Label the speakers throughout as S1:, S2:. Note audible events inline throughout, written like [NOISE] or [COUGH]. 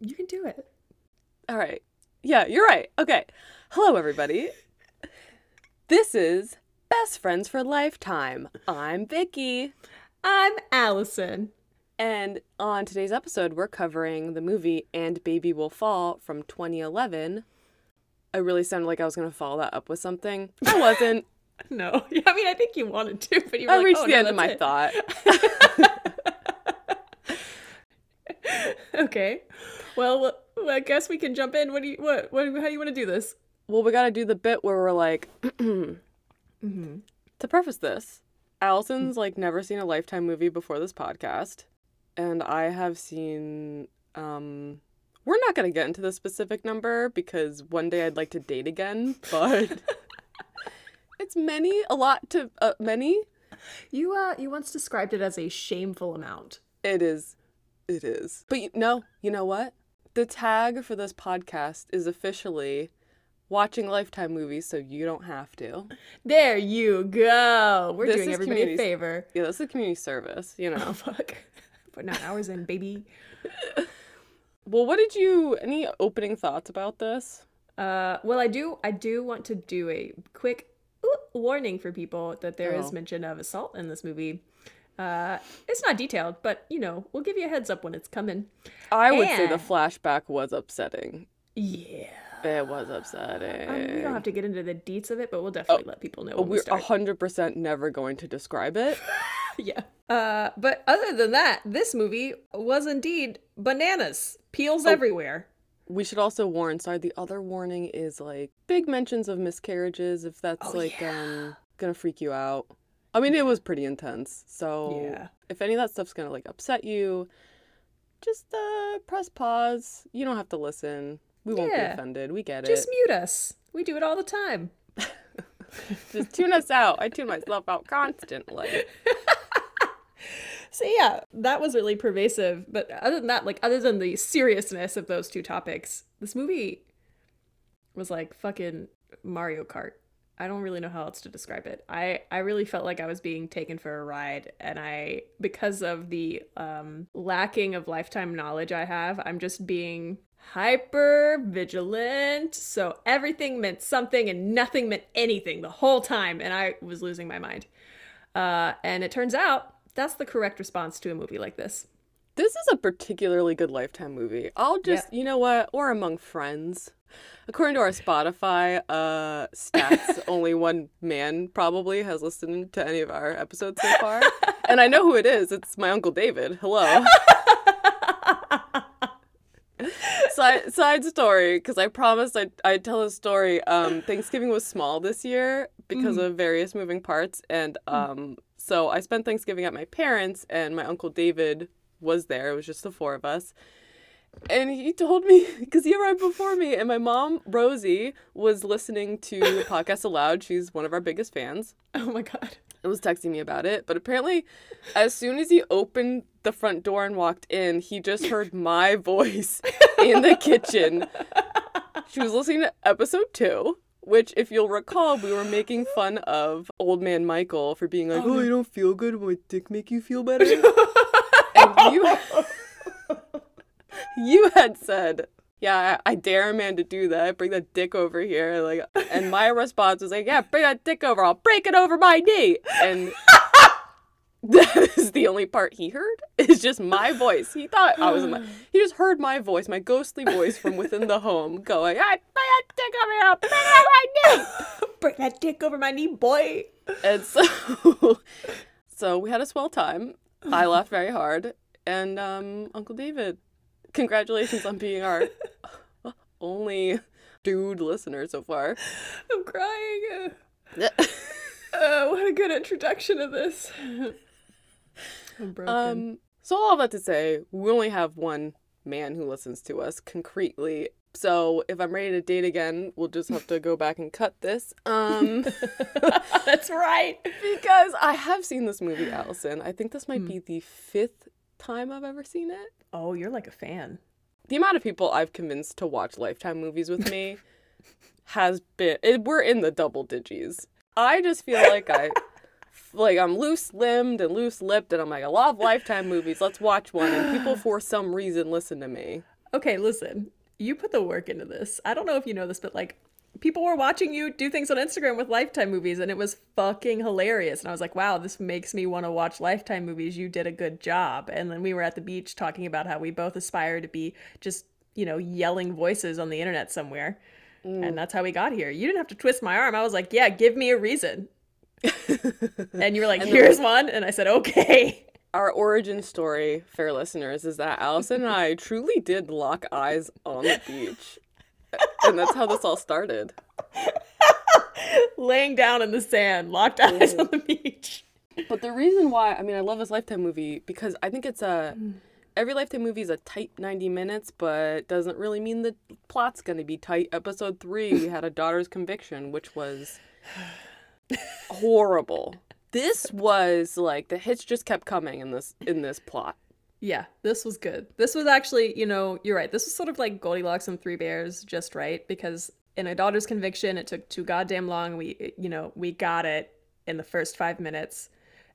S1: You can do it.
S2: All right. Yeah, you're right. Okay. Hello, everybody. This is Best Friends for Lifetime. I'm Vikki.
S1: I'm Alison.
S2: And on today's episode, we're covering the movie And Baby Will Fall from 2011. I really sounded like I was going to follow that up with something. I wasn't. [LAUGHS]
S1: No, [LAUGHS] I mean I think you wanted to, but you were
S2: I
S1: like,
S2: reached
S1: "Oh,
S2: the
S1: no,
S2: end of my
S1: that's
S2: thought. [LAUGHS]
S1: it." [LAUGHS] okay. Well, I guess we can jump in. What do you what what how do you want to do this?
S2: Well, we got to do the bit where we're like, [CLEARS THROAT]
S1: Mm-hmm.
S2: to preface this, Alison's like never seen a Lifetime movie before this podcast, and I have seen. um We're not gonna get into the specific number because one day I'd like to date again, [LAUGHS] but it's many, a lot to uh, many.
S1: You uh you once described it as a shameful amount.
S2: It is, it is. But you, no, you know what? The tag for this podcast is officially watching Lifetime movies, so you don't have to.
S1: There you go. We're
S2: This
S1: doing
S2: is
S1: everybody a favor.
S2: Yeah, this is community service, you know.
S1: Oh fuck. [LAUGHS] Putting out hours in, baby. [LAUGHS]
S2: Well, what did you any opening thoughts about this?
S1: Uh, well, I do. I do want to do a quick warning for people that there is
S2: Oh.
S1: mention of assault in this movie. Uh, it's not detailed, but you know, we'll give you a heads up when it's coming.
S2: I would say the flashback was upsetting.
S1: Yeah.
S2: It was upsetting.
S1: I mean, we don't have to get into the deets of it, but we'll definitely let people know
S2: We're hundred percent never going to describe it. [LAUGHS]
S1: yeah. Uh, but other than that, this movie was indeed bananas, peels everywhere.
S2: We should also warn. Sorry, the other warning is like big mentions of miscarriages. If that's
S1: Oh,
S2: like
S1: yeah.
S2: um gonna freak you out. I mean, it was pretty intense. So
S1: Yeah.
S2: if any of that stuff's gonna like upset you, just uh press pause. You don't have to listen. We won't be offended. We get
S1: Just
S2: it.
S1: Just mute us. We do it all the time. [LAUGHS]
S2: Just tune us out. I tune myself out constantly. [LAUGHS]
S1: So yeah, that was really pervasive. But other than that, like other than the seriousness of those two topics, this movie was like fucking Mario Kart. I don't really know how else to describe it. I I really felt like I was being taken for a ride and I because of the um lacking of lifetime knowledge I have, I'm just being hyper vigilant. So everything meant something and nothing meant anything the whole time and I was losing my mind. Uh and it turns out that's the correct response to a movie like this.
S2: This is a particularly good Lifetime movie. I'll just, you know what? We're among friends. According to our Spotify uh, stats, [LAUGHS] only one man probably has listened to any of our episodes so far. [LAUGHS] and I know who it is. It's my Uncle David. Hello. [LAUGHS] side, side story, because I promised I'd, I'd tell a story. Um, Thanksgiving was small this year because of various moving parts. And um, so I spent Thanksgiving at my parents', and my Uncle David was there. It was just the four of us. And he told me, [LAUGHS] because he arrived before me, and my mom, Rosie, was listening to the [LAUGHS] podcast aloud. She's one of our biggest fans
S1: Oh my god.
S2: and was texting me about it. But apparently, as soon as he opened the front door and walked in, he just heard [LAUGHS] my voice in the kitchen. She was listening to episode two, which, if you'll recall, we were making fun of old man Michael for being like, "Oh, oh you don't feel good? Will my dick make you feel better?" You, [LAUGHS] you had said. Yeah, I I dare a man to do that. Bring that dick over here, like, and my [LAUGHS] response was like, "Yeah, bring that dick over. I'll break it over my knee." And [LAUGHS] that is the only part he heard. It's just my voice. He thought I was in my. [SIGHS] He just heard my voice, my ghostly voice from within the home, going, "I bring that dick over here. I'll Bring it over my knee."
S1: Break that dick over my knee, boy.
S2: And so, so we had a swell time. I laughed very hard, and um, Uncle David, congratulations on being our [LAUGHS] only dude listener so far.
S1: I'm crying. [LAUGHS] Uh, what a good introduction of this. [LAUGHS] I'm broken.
S2: um, so all that to say, we only have one man who listens to us concretely. So if I'm ready to date again, we'll just have to go back and cut this. Um,
S1: That's right.
S2: because I have seen this movie, Alison. I think this might be the fifth time I've ever seen it.
S1: Oh, you're like a fan.
S2: the amount of people I've convinced to watch Lifetime movies with me [LAUGHS] has been it, we're in the double digits. I just feel like I [LAUGHS] like I'm loose limbed and loose lipped and I'm like I love Lifetime movies. Let's watch one and people [SIGHS] for some reason listen to me.
S1: okay, listen, you put the work into this. I don't know if you know this, but like people were watching you do things on Instagram with Lifetime movies and it was fucking hilarious. And I was like, wow, this makes me want to watch Lifetime movies. You did a good job. And then we were at the beach talking about how we both aspire to be just, you know, yelling voices on the internet somewhere. Mm. And that's how we got here. You didn't have to twist my arm. I was like, yeah, give me a reason. [LAUGHS] and you were like, here's [LAUGHS] one. And I said, okay
S2: our origin story, fair listeners, is that Alison and I truly did lock eyes on the beach. [LAUGHS] and that's how this all started. [LAUGHS]
S1: Laying down in the sand, locked eyes mm. on the beach.
S2: But the reason why, I mean, I love this Lifetime movie because I think it's a. Mm. Every Lifetime movie is a tight 90 minutes, but doesn't really mean the plot's going to be tight. Episode three, we had a daughter's conviction, which was [SIGHS] horrible this was like the hits just kept coming in this in this plot.
S1: Yeah, this was good. This was actually, you know, you're right. This was sort of like Goldilocks and Three Bears, just right, because in a daughter's conviction, it took too goddamn long. We, you know, we got it in the first five minutes.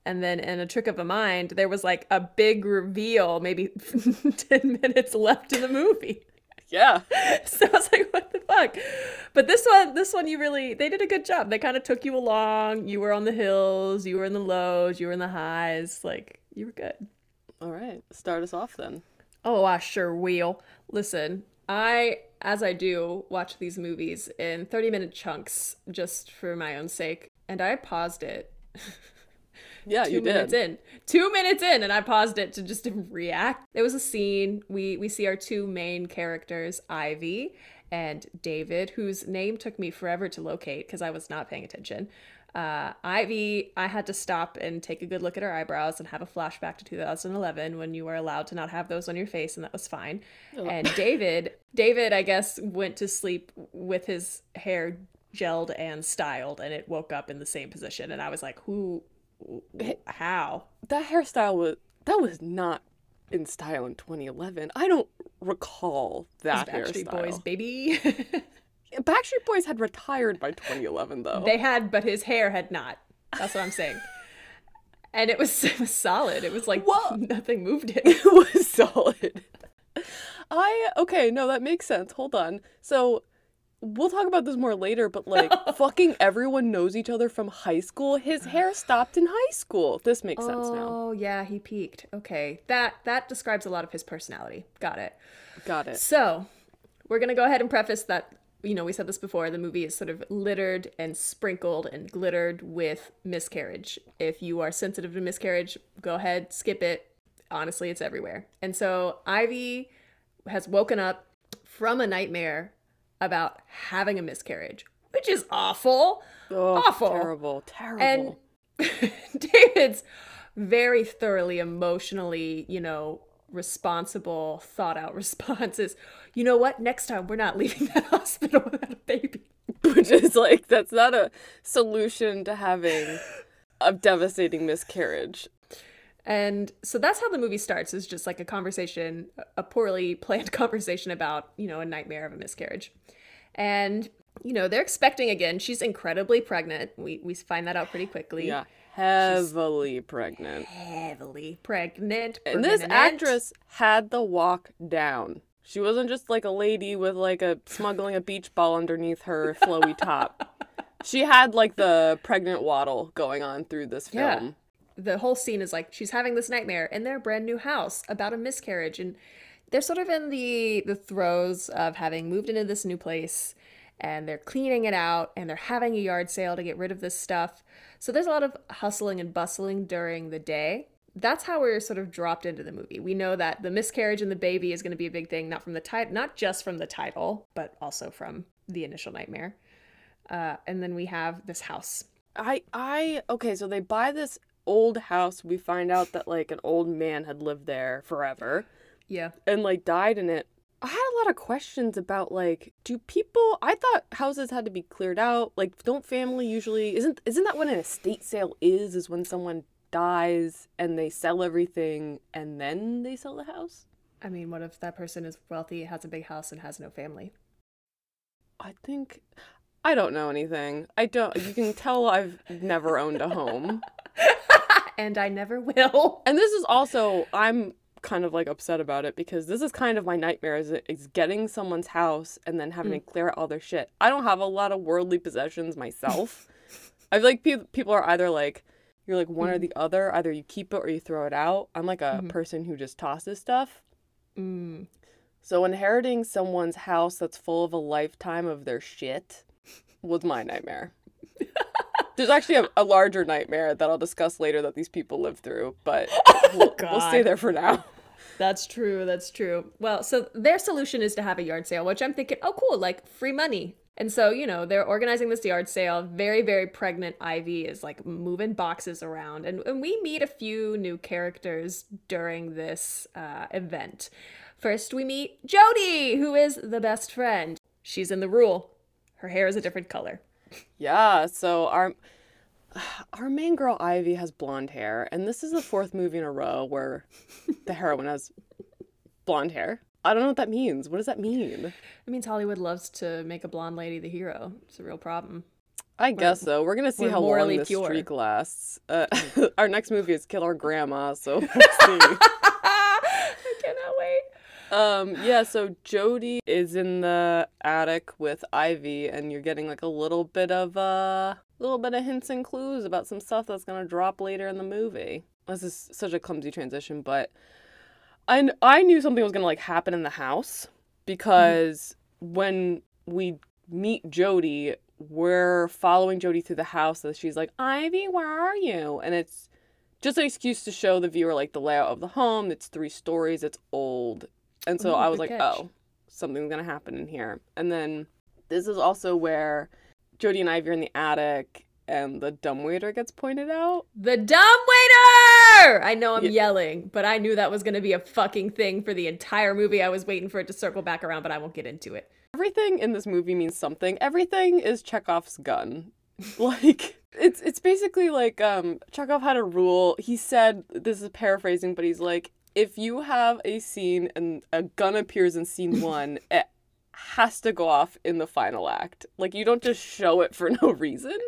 S1: And then in a trick of a mind, there was like a big reveal, maybe [LAUGHS] 10 minutes left in the movie.
S2: Yeah. [LAUGHS]
S1: so I was like, what the fuck? But this one, this one, you really, they did a good job. They kind of took you along. You were on the hills, you were in the lows, you were in the highs. Like, you were good.
S2: All right. Start us off then.
S1: Oh, I sure will. Listen, I, as I do, watch these movies in 30 minute chunks just for my own sake. And I paused it. [LAUGHS]
S2: Yeah, two
S1: you minutes
S2: did.
S1: in. Two minutes in, and I paused it to just [LAUGHS] react. There was a scene. We we see our two main characters, Ivy and David, whose name took me forever to locate because I was not paying attention. Uh, Ivy, I had to stop and take a good look at her eyebrows and have a flashback to 2011 when you were allowed to not have those on your face, and that was fine. Oh. And David, [LAUGHS] David, I guess, went to sleep with his hair gelled and styled, and it woke up in the same position. And I was like, who how?
S2: That hairstyle was that was not in style in 2011. I don't recall that Backstreet hairstyle.
S1: Boys, baby. [LAUGHS]
S2: Backstreet Boys had retired by 2011, though.
S1: They had, but his hair had not. That's what I'm saying. and it was, [LAUGHS] it was solid. It was like well, nothing moved it. [LAUGHS]
S2: It was solid. I okay, no, that makes sense. Hold on. So we'll talk about this more later, but like [LAUGHS] fucking everyone knows each other from high school. His hair stopped in high school. This makes sense now.
S1: Oh yeah, he peaked. Okay. That that describes a lot of his personality. Got it.
S2: Got it.
S1: So we're gonna go ahead and preface that you know, we said this before, the movie is sort of littered and sprinkled and glittered with miscarriage. If you are sensitive to miscarriage, go ahead, skip it. Honestly, it's everywhere. And so Ivy has woken up from a nightmare about having a miscarriage, which is awful. Oh, awful.
S2: Terrible. Terrible.
S1: And [LAUGHS] David's very thoroughly emotionally, you know, responsible, thought out [LAUGHS] responses. You know what? Next time we're not leaving that [LAUGHS] hospital without a baby.
S2: Which is like, that's not a solution to having a devastating miscarriage.
S1: And so that's how the movie starts is just like a conversation, a poorly [LAUGHS] planned conversation about, you know, a nightmare of a miscarriage. And, you know, they're expecting again. She's incredibly pregnant. We, we find that out pretty quickly.
S2: Yeah. Heavily She's pregnant.
S1: Heavily pregnant.
S2: And this actress had the walk down. She wasn't just like a lady with like a smuggling a beach ball underneath her [LAUGHS] flowy top. She had like the pregnant waddle going on through this film. Yeah.
S1: The whole scene is like she's having this nightmare in their brand new house about a miscarriage and they're sort of in the the throes of having moved into this new place and they're cleaning it out and they're having a yard sale to get rid of this stuff. So there's a lot of hustling and bustling during the day. That's how we're sort of dropped into the movie. We know that the miscarriage and the baby is going to be a big thing, not from the title, not just from the title, but also from the initial nightmare. Uh, and then we have this house.
S2: I I okay, so they buy this old house. We find out that like an old man had lived there forever.
S1: Yeah.
S2: And like died in it. I had a lot of questions about like do people I thought houses had to be cleared out. Like don't family usually isn't isn't that what an estate sale is is when someone dies and they sell everything and then they sell the house?
S1: I mean, what if that person is wealthy, has a big house and has no family?
S2: I think I don't know anything. I don't you can tell I've never owned a home. [LAUGHS]
S1: and I never will.
S2: And this is also I'm kind of like upset about it because this is kind of my nightmare is, is getting someone's house and then having hmm. to clear out all their shit. I don't have a lot of worldly possessions myself. [LAUGHS] I feel like pe- people are either like you're like one or hmm. the other. Either you keep it or you throw it out. I'm like a mm-hmm. person who just tosses stuff.
S1: Mm.
S2: So inheriting someone's house that's full of a lifetime of their shit was my nightmare. [LAUGHS] There's actually a, a larger nightmare that I'll discuss later that these people live through, but [LAUGHS] oh, we'll, we'll stay there for now.
S1: That's true. That's true. Well, so their solution is to have a yard sale, which I'm thinking, oh, cool, like free money. And so, you know, they're organizing this yard sale. Very, very pregnant Ivy is like moving boxes around. And, and we meet a few new characters during this uh, event. First, we meet Jody, who is the best friend. She's in the rule. Her hair is a different color.
S2: Yeah, so our [SIGHS] our main girl Ivy has blonde hair, and this is the fourth movie in a row where [LAUGHS] the heroine has blonde hair. I don't know what that means. What does that mean?
S1: It means Hollywood loves to make a blonde lady the hero. It's a real problem.
S2: I guess so. We're gonna see
S1: we're
S2: how long this
S1: pure.
S2: streak lasts. Uh, [LAUGHS] our next movie is Killer Grandma, so [LAUGHS] we'll see.
S1: I cannot wait.
S2: Um, yeah, so Jody is in the attic with Ivy, and you're getting like a little bit of uh, little bit of hints and clues about some stuff that's gonna drop later in the movie. This is such a clumsy transition, but I I knew something was gonna like happen in the house because when we meet Jody, we're following Jody through the house, and she's like, "Ivy, where are you?" And it's just an excuse to show the viewer like the layout of the home. It's three stories. It's old, and so
S1: Ooh,
S2: I was like,
S1: catch.
S2: "Oh, something's gonna happen in here." And then this is also where Jody and Ivy are in the attic, and the dumbwaiter gets pointed out.
S1: The dumb waiter! I know I'm
S2: Yeah.
S1: yelling, but I knew that was going to be a fucking thing for the entire movie. I was waiting for it to circle back around, but I won't get into it.
S2: Everything in this movie means something. Everything is Chekhov's gun. [LAUGHS] like it's it's basically like um Chekhov had a rule. He said this is paraphrasing, but he's like if you have a scene and a gun appears in scene [LAUGHS] 1, it has to go off in the final act. Like you don't just show it for [LAUGHS] no reason.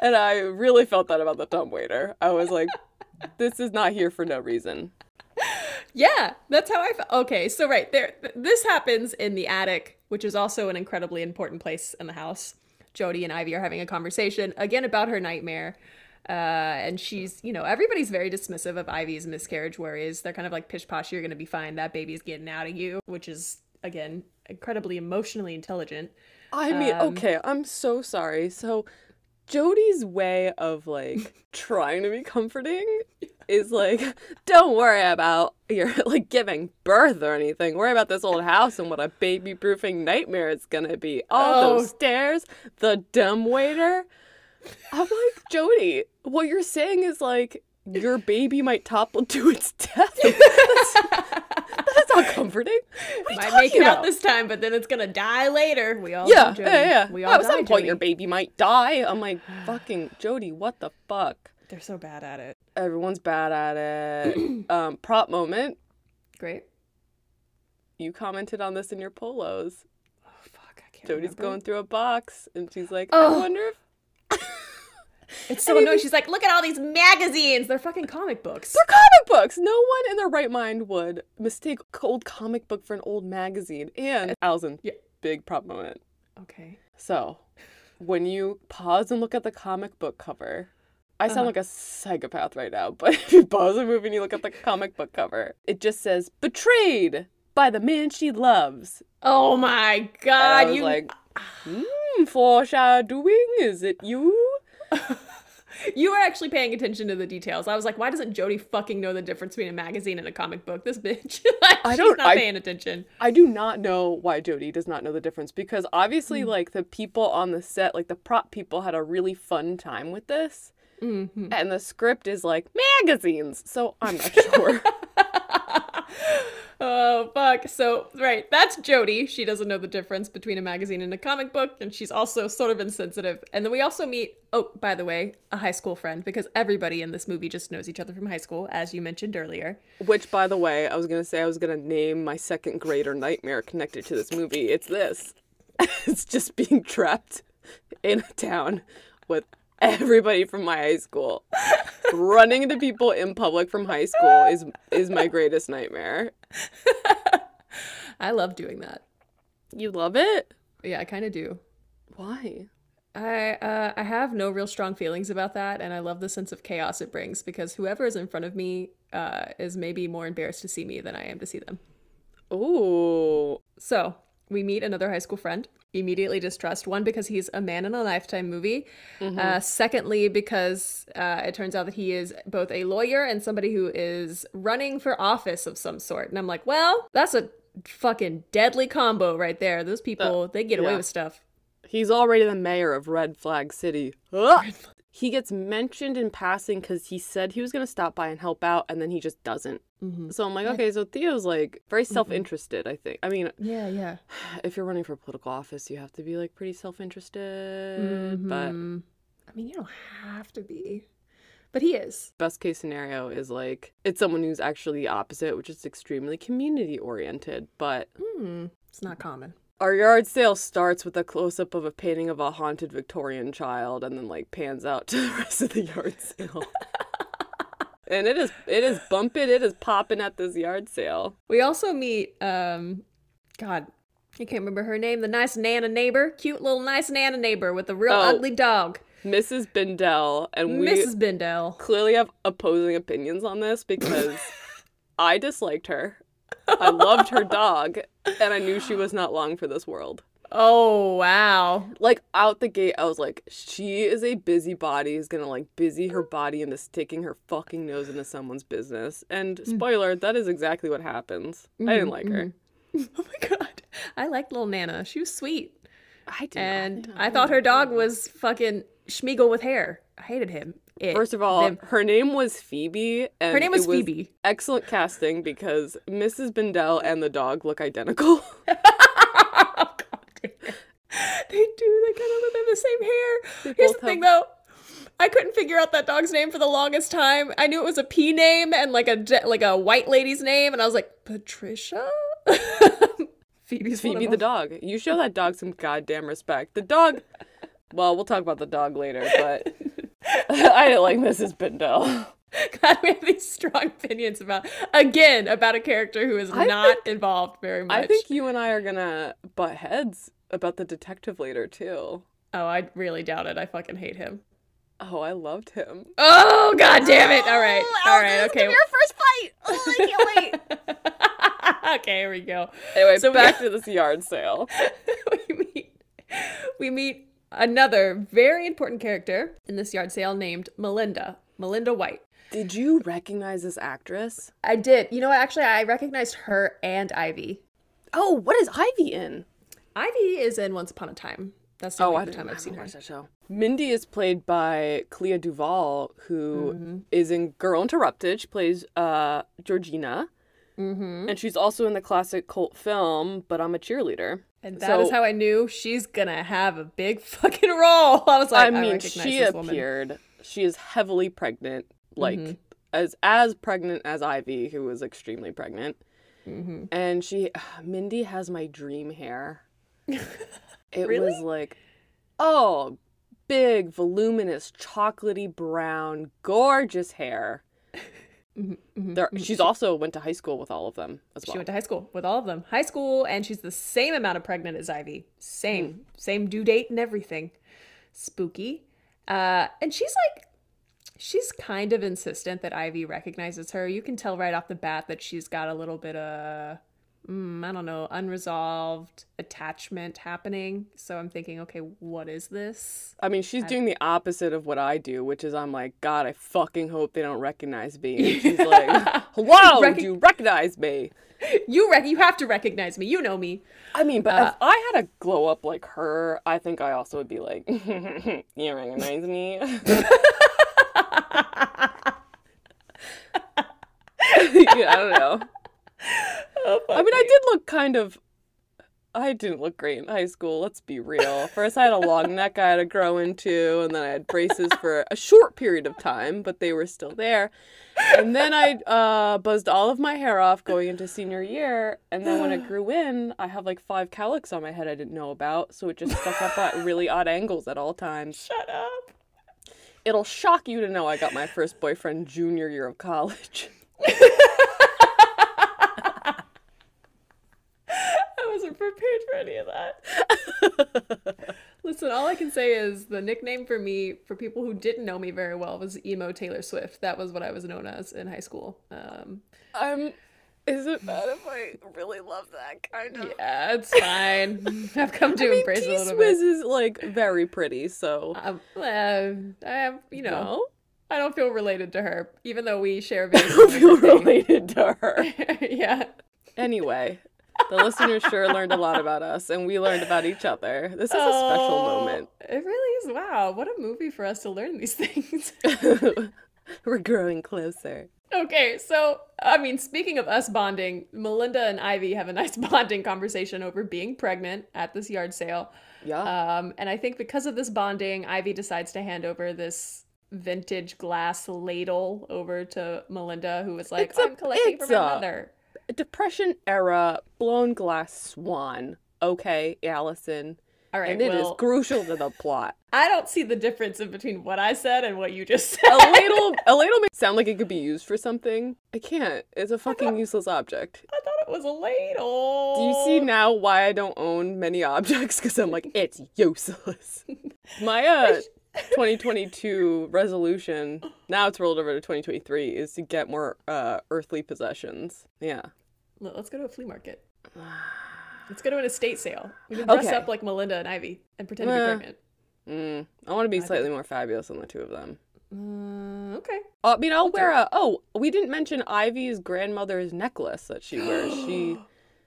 S2: And I really felt that about the dumb waiter. I was like [LAUGHS] this is not here for no reason.
S1: Yeah, that's how I felt. Okay, so right there, th- this happens in the attic, which is also an incredibly important place in the house. Jody and Ivy are having a conversation again about her nightmare. Uh, and she's, you know, everybody's very dismissive of Ivy's miscarriage worries. They're kind of like, pish posh, you're going to be fine. That baby's getting out of you, which is, again, incredibly emotionally intelligent.
S2: I mean,
S1: Um,
S2: okay, I'm so sorry. So Jody's way of like [LAUGHS] trying to be comforting is like, don't worry about your like giving birth or anything. Worry about this old house and what a baby proofing nightmare it's gonna be. All
S1: Oh.
S2: those stairs, the dumb waiter. I'm like, Jody, what you're saying is like your baby might topple to its death. [LAUGHS] [LAUGHS] Not comforting. What are you
S1: Might make it out
S2: about?
S1: this time, but then it's to die later. We all
S2: Yeah,
S1: know, Jody.
S2: yeah, yeah.
S1: We all
S2: at some point, your baby might die. I'm like, [SIGHS] fucking Jody, what the fuck?
S1: They're so bad at it.
S2: Everyone's bad at it. [CLEARS THROAT] um, prop moment.
S1: Great.
S2: You commented on this in your polos.
S1: Oh, fuck. I can't
S2: Jody's
S1: remember.
S2: going through a box, and she's like,
S1: Oh.
S2: I wonder if
S1: It's so annoying. She's like, look at all these magazines. They're fucking comic books.
S2: they're comic books. No one in their right mind would mistake old comic book for an old magazine. And Alison,
S1: Yeah.
S2: big prop moment.
S1: Okay.
S2: So, when you pause and look at the comic book cover, I sound
S1: Uh-huh.
S2: like a psychopath right now, [LAUGHS] but if you pause the movie and you look at the comic book cover, it just says betrayed by the man she loves.
S1: Oh my god.
S2: I
S1: you
S2: like, hmm, foreshadowing, is it you? [LAUGHS]
S1: you were actually paying attention to the details. I was like, why doesn't Jody fucking know the difference between a magazine and a comic book? This bitch. [LAUGHS] like,
S2: I
S1: she's
S2: don't-
S1: not
S2: I-
S1: paying attention.
S2: I do not know why Jody does not know the difference because obviously, like, the people on the set, like, the prop people had a really fun time with this.
S1: Mhm.
S2: And the script is like magazines, so I'm not sure. [LAUGHS]
S1: oh fuck. So right, that's Jody. She doesn't know the difference between a magazine and a comic book, and she's also sort of insensitive. And then we also meet, oh, by the way, a high school friend, because everybody in this movie just knows each other from high school, as you mentioned earlier.
S2: Which, by the way, I was gonna say I was gonna name my second grader nightmare connected to this movie. It's this. [LAUGHS] it's just being trapped in a town with everybody from my high school. Running into people in public from high school is is my greatest nightmare.
S1: I love doing that.
S2: You love it?
S1: Yeah, I kind of do.
S2: Why?
S1: I uh, I have no real strong feelings about that, and I love the sense of chaos it brings because whoever is in front of me uh, is maybe more embarrassed to see me than I am to see them.
S2: Ooh.
S1: So we meet another high school friend. Immediately distrust one because he's a man in a lifetime movie. Uh, secondly, because uh, it turns out that he is both a lawyer and somebody who is running for office of some sort. And I'm like, well, that's a fucking deadly combo right there. Those people, they get away with stuff.
S2: He's already the mayor of Red Flag City. He gets mentioned in passing because he said he was going to stop by and help out, and then he just doesn't.
S1: Mm-hmm.
S2: So I'm like, okay, so Theo's like very self interested, I think. I mean,
S1: Yeah, yeah. [SIGHS]
S2: if you're running for political office, you have to be like pretty self interested. But
S1: Mhm. I mean, you don't have to be, but he is.
S2: best case scenario is like it's someone who's actually the opposite, which is extremely community oriented. But
S1: Hmm. It's not common.
S2: Our yard sale starts with a close up of a painting of a haunted Victorian child and then like pans out [LAUGHS] to the rest of the yard sale. and it is it is bumping, it is popping at this yard sale.
S1: We also meet, um, God, I can't remember her name. The nice Nana neighbor, cute little nice Nana neighbor with a real
S2: Oh.
S1: ugly dog,
S2: Mrs. Bindell and we
S1: Mrs. Bindell.
S2: clearly have opposing opinions on this because [LAUGHS] I disliked her. I loved her dog and I knew she was not long for this world.
S1: Oh wow.
S2: like out the gate i was like she is a busybody who's gonna like busy her body into sticking her fucking nose into someone's business and
S1: Mm.
S2: spoiler that is exactly what happens i didn't like her [LAUGHS]
S1: Oh my god, I liked little Nana. She was sweet,
S2: i did
S1: and
S2: not.
S1: I thought her dog was fucking Sméagol with hair. I hated him. It-
S2: first of all
S1: them-
S2: her name was phoebe and
S1: her name was Phoebe.
S2: excellent casting because mrs bindell and the dog look identical
S1: oh god, damn it. they do. They kind of look have the same hair. Here's
S2: both
S1: the thing, though. I couldn't figure out that dog's name for the longest time. I knew it was a P name and like a like a white lady's name, and I was like Patricia. [LAUGHS] Phoebe's
S2: phoebe the dog you show that dog some goddamn respect the dog well we'll talk about the dog later but [LAUGHS] [LAUGHS] i didn't like mrs bindell [LAUGHS]
S1: God, we have these strong opinions about again about a character who is
S2: I
S1: not involved very much.
S2: I think you and I are gonna butt heads about the detective later too.
S1: Oh, I really doubt it. I fucking hate him.
S2: Oh, I loved him.
S1: Oh god damn it! All right, oh, all right, okay.
S2: Your first fight. [LAUGHS] Oh, I can't wait.
S1: okay, here we go.
S2: anyway,
S1: So we-
S2: back to this yard sale.
S1: we meet we meet another very important character in this yard sale named Melinda. Melinda White.
S2: Did you recognize this actress?
S1: I did. You know what? Actually, I recognized her and Ivy.
S2: Oh, what is Ivy in?
S1: Ivy is in Once Upon a Time. That's the
S2: Oh,
S1: only time I've seen her.
S2: that show. Mindy is played by Clea Duvall, who is
S1: Mm-hmm.
S2: in Girl Interrupted. She plays uh, Georgina.
S1: Mm-hmm.
S2: And she's also in the classic cult film, But I'm a Cheerleader.
S1: And that is
S2: So-
S1: how I knew she's gonna have a big [LAUGHS] fucking role. [LAUGHS] I was like,
S2: I
S1: I,
S2: mean, she
S1: this woman.
S2: appeared. She is heavily pregnant, like
S1: Mhm.
S2: as as pregnant as Ivy, who was extremely pregnant.
S1: Mhm.
S2: And she, [SIGHS] Mindy has my dream hair. [LAUGHS] It
S1: Really?
S2: was like, oh, big, voluminous, chocolatey brown, gorgeous hair.
S1: Mhm, mhm,
S2: There,
S1: mhm.
S2: she's also went to high school with all of them as well.
S1: She went to high school with all of them. High school, and she's the same amount of pregnant as Ivy. Same,
S2: Hmm.
S1: same due date and everything. Spooky. Uh, and she's like, she's kind of insistent that Ivy recognizes her. You can tell right off the bat that she's got a little bit of, mm, I don't know, unresolved attachment happening. So I'm thinking, okay, what is this?
S2: I mean, she's doing the opposite of what I do, which is I'm like, God, I fucking hope they don't recognize me. And she's [LAUGHS] like, Hello,
S1: Recog-
S2: do you recognize me? [LAUGHS]
S1: You rec- you have to recognize me. You know me.
S2: I mean, but
S1: Uh,
S2: if I had a glow up like her, I think I also would be like, [LAUGHS] You recognize me? yeah, I don't know. I mean, I did look kind of. I didn't look great in high school. Let's be real. First, I had a long [LAUGHS] neck I had to grow into, and then I had braces for a short period of time, but they were still there. And then I uh, buzzed all of my hair off going into senior year, and then when it [SIGHS] grew in, I have like five cowlicks on my head I didn't know about, so it just stuck up at really odd angles at all times.
S1: Shut up.
S2: It'll shock you to know I got my first boyfriend junior year of college. [LAUGHS]
S1: Prepared for any of that. [LAUGHS] Listen, all I can say is the nickname for me, for people who didn't know me very well, was emo Taylor Swift. That was what I was known as in high school. Um,
S2: Um, is it bad if I really love that kind of?
S1: yeah, it's fine. [LAUGHS] I've come to
S2: I mean,
S1: embrace
S2: T
S1: a little bit.
S2: is like very pretty, so
S1: Um, uh, I have, you know,
S2: no,
S1: I don't feel related to her, even though we share [LAUGHS]
S2: I don't feel related to her.
S1: yeah.
S2: Anyway, the listeners sure learned a lot about us, and we learned about each other. This is a special
S1: Oh,
S2: moment.
S1: It really is. Wow, what a movie for us to learn these [LAUGHS] things. [LAUGHS]
S2: We're growing closer.
S1: okay, so I mean, speaking of us bonding, Melinda and Ivy have a [LAUGHS] nice bonding conversation over being pregnant at this yard sale.
S2: Yeah.
S1: Um, and I think because of this bonding, Ivy decides to hand over this vintage glass ladle over to Melinda, who was like,
S2: a-
S1: "I'm collecting for
S2: it's
S1: my mother."
S2: Depression era blown glass swan. Okay, Alison.
S1: All right,
S2: and it is
S1: well,
S2: crucial to the [LAUGHS] plot.
S1: I don't see the difference in between what I said and what you just said.
S2: A ladle, [LAUGHS] a ladle may sound like it could be used for something. I can't. It's a fucking useless object.
S1: I thought it was a ladle.
S2: Do you see now why I don't own many objects? [LAUGHS] Because I'm like, it's useless. My uh, 2022 resolution, now it's rolled over to 2023, is to get more uh, earthly possessions. Yeah.
S1: Let's go to a flea market. Let's go to an estate sale. We can dress
S2: Okay.
S1: up like Melinda and Ivy and pretend to be
S2: Uh,
S1: pregnant.
S2: Mm, I want to be slightly more fabulous than the two of them.
S1: Uh, okay.
S2: Uh, I mean, I'll wear a. Oh, we didn't mention Ivy's grandmother's necklace that she wears. [GASPS] She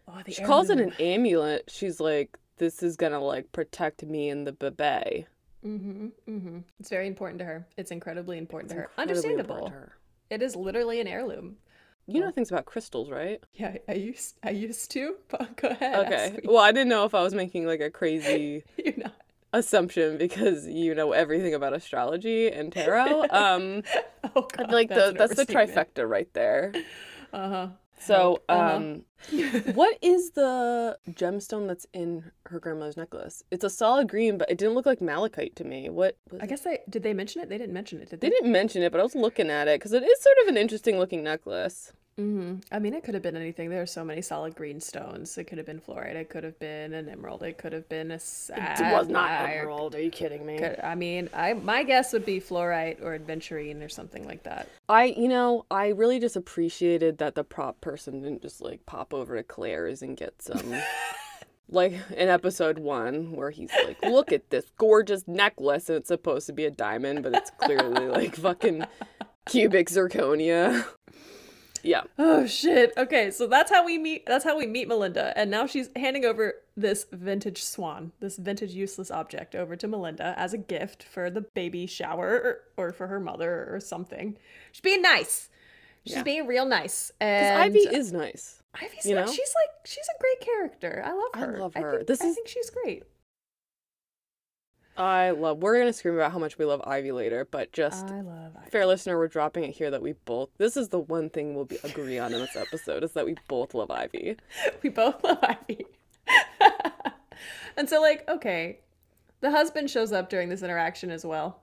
S1: Oh,
S2: she calls it an amulet. She's like, this is gonna like protect me and the bebe.
S1: Mm-hmm. Mm-hmm. It's very important to her. It's incredibly important to her. Understandable.
S2: to her.
S1: It is literally an heirloom.
S2: You know things about crystals, right?
S1: Yeah, I used I used to. [LAUGHS] But go ahead.
S2: Okay. Well, I didn't know if I was making like a [LAUGHS] crazy assumption because you know everything about astrology and tarot. [LAUGHS] Um,
S1: Oh God,
S2: I feel like the that's the trifecta right there.
S1: Uh huh.
S2: So,
S1: Uh-huh.
S2: um, what is the gemstone that's in her grandmother's necklace? It's a solid green, but it didn't look like malachite to me. What? was
S1: I guess they did. They mention it. They didn't mention it. Did
S2: They
S1: they?
S2: didn't mention it, but I was looking at it because it is sort of an interesting looking necklace.
S1: Mm-hmm. I mean, it could have been anything. There are so many solid green stones. It could have been fluorite. It could have been an emerald. It could have been a sapphire. It was not emerald.
S2: Are you kidding me?
S1: Could- I mean, I my guess would be fluorite or adventurine or something like that.
S2: I, you know, I really just appreciated that the prop person didn't just like pop over to Claire's and get some. [LAUGHS] like in episode one, where he's like, look at this gorgeous necklace, and it's supposed to be a diamond, but it's clearly like fucking cubic zirconia. [LAUGHS] yeah.
S1: Oh shit. Okay, so that's how we meet that's how we meet Melinda and now she's handing over this vintage swan, this vintage useless object over to Melinda as a gift for the baby shower or, or for her mother or something. She's being nice. She's
S2: Yeah.
S1: being real nice.
S2: Because
S1: And
S2: Ivy is nice.
S1: Ivy's
S2: you know?
S1: she's like she's a great character. I love her.
S2: I love her.
S1: think,
S2: This
S1: I
S2: is-
S1: think she's great.
S2: I love. We're gonna scream about how much we love Ivy later, but just
S1: I love Ivy.
S2: fair listener, we're dropping it here that we both. This is the one thing we'll be agree on in this episode is that we both love Ivy. [LAUGHS]
S1: we both love Ivy. [LAUGHS] and so, like, okay, the husband shows up during this interaction as well.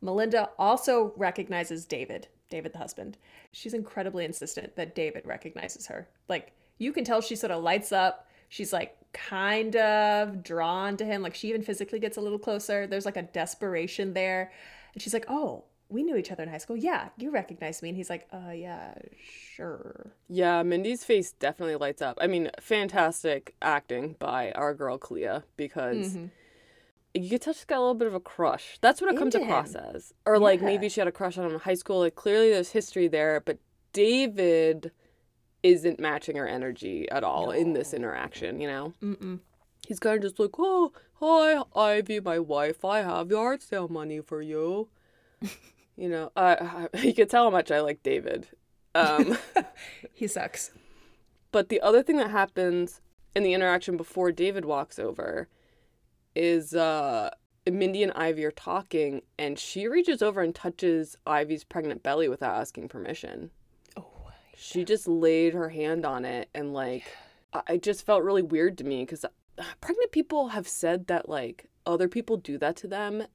S1: Melinda also recognizes David, David the husband. She's incredibly insistent that David recognizes her. Like, you can tell she sort of lights up. She's like kind of drawn to him. Like, she even physically gets a little closer. There's like a desperation there. And she's like, oh, we knew each other in high school. Yeah, you recognize me. And he's like, uh, yeah, sure.
S2: Yeah, Mindy's face definitely lights up. I mean, fantastic acting by our girl Clea because
S1: Mhm.
S2: you could tell she's got a little bit of a crush. That's what it comes
S1: Into
S2: across
S1: him.
S2: as. Or like
S1: Yeah.
S2: maybe she had a crush on him in high school. Like clearly there's history there, but David isn't matching her energy at all in this interaction, you know?
S1: Mm-mm.
S2: He's kind of just like, oh, hi, Ivy, my wife. I have yard sale money for you. [LAUGHS] you know, uh, you could tell how much I like David. Um, [LAUGHS]
S1: He sucks.
S2: but the other thing that happens in the interaction before David walks over is uh, Mindy and Ivy are talking, and she reaches over and touches Ivy's pregnant belly without asking permission. She just laid her hand on it, and like, I just felt really weird to me because pregnant people have said that like other people do that to them,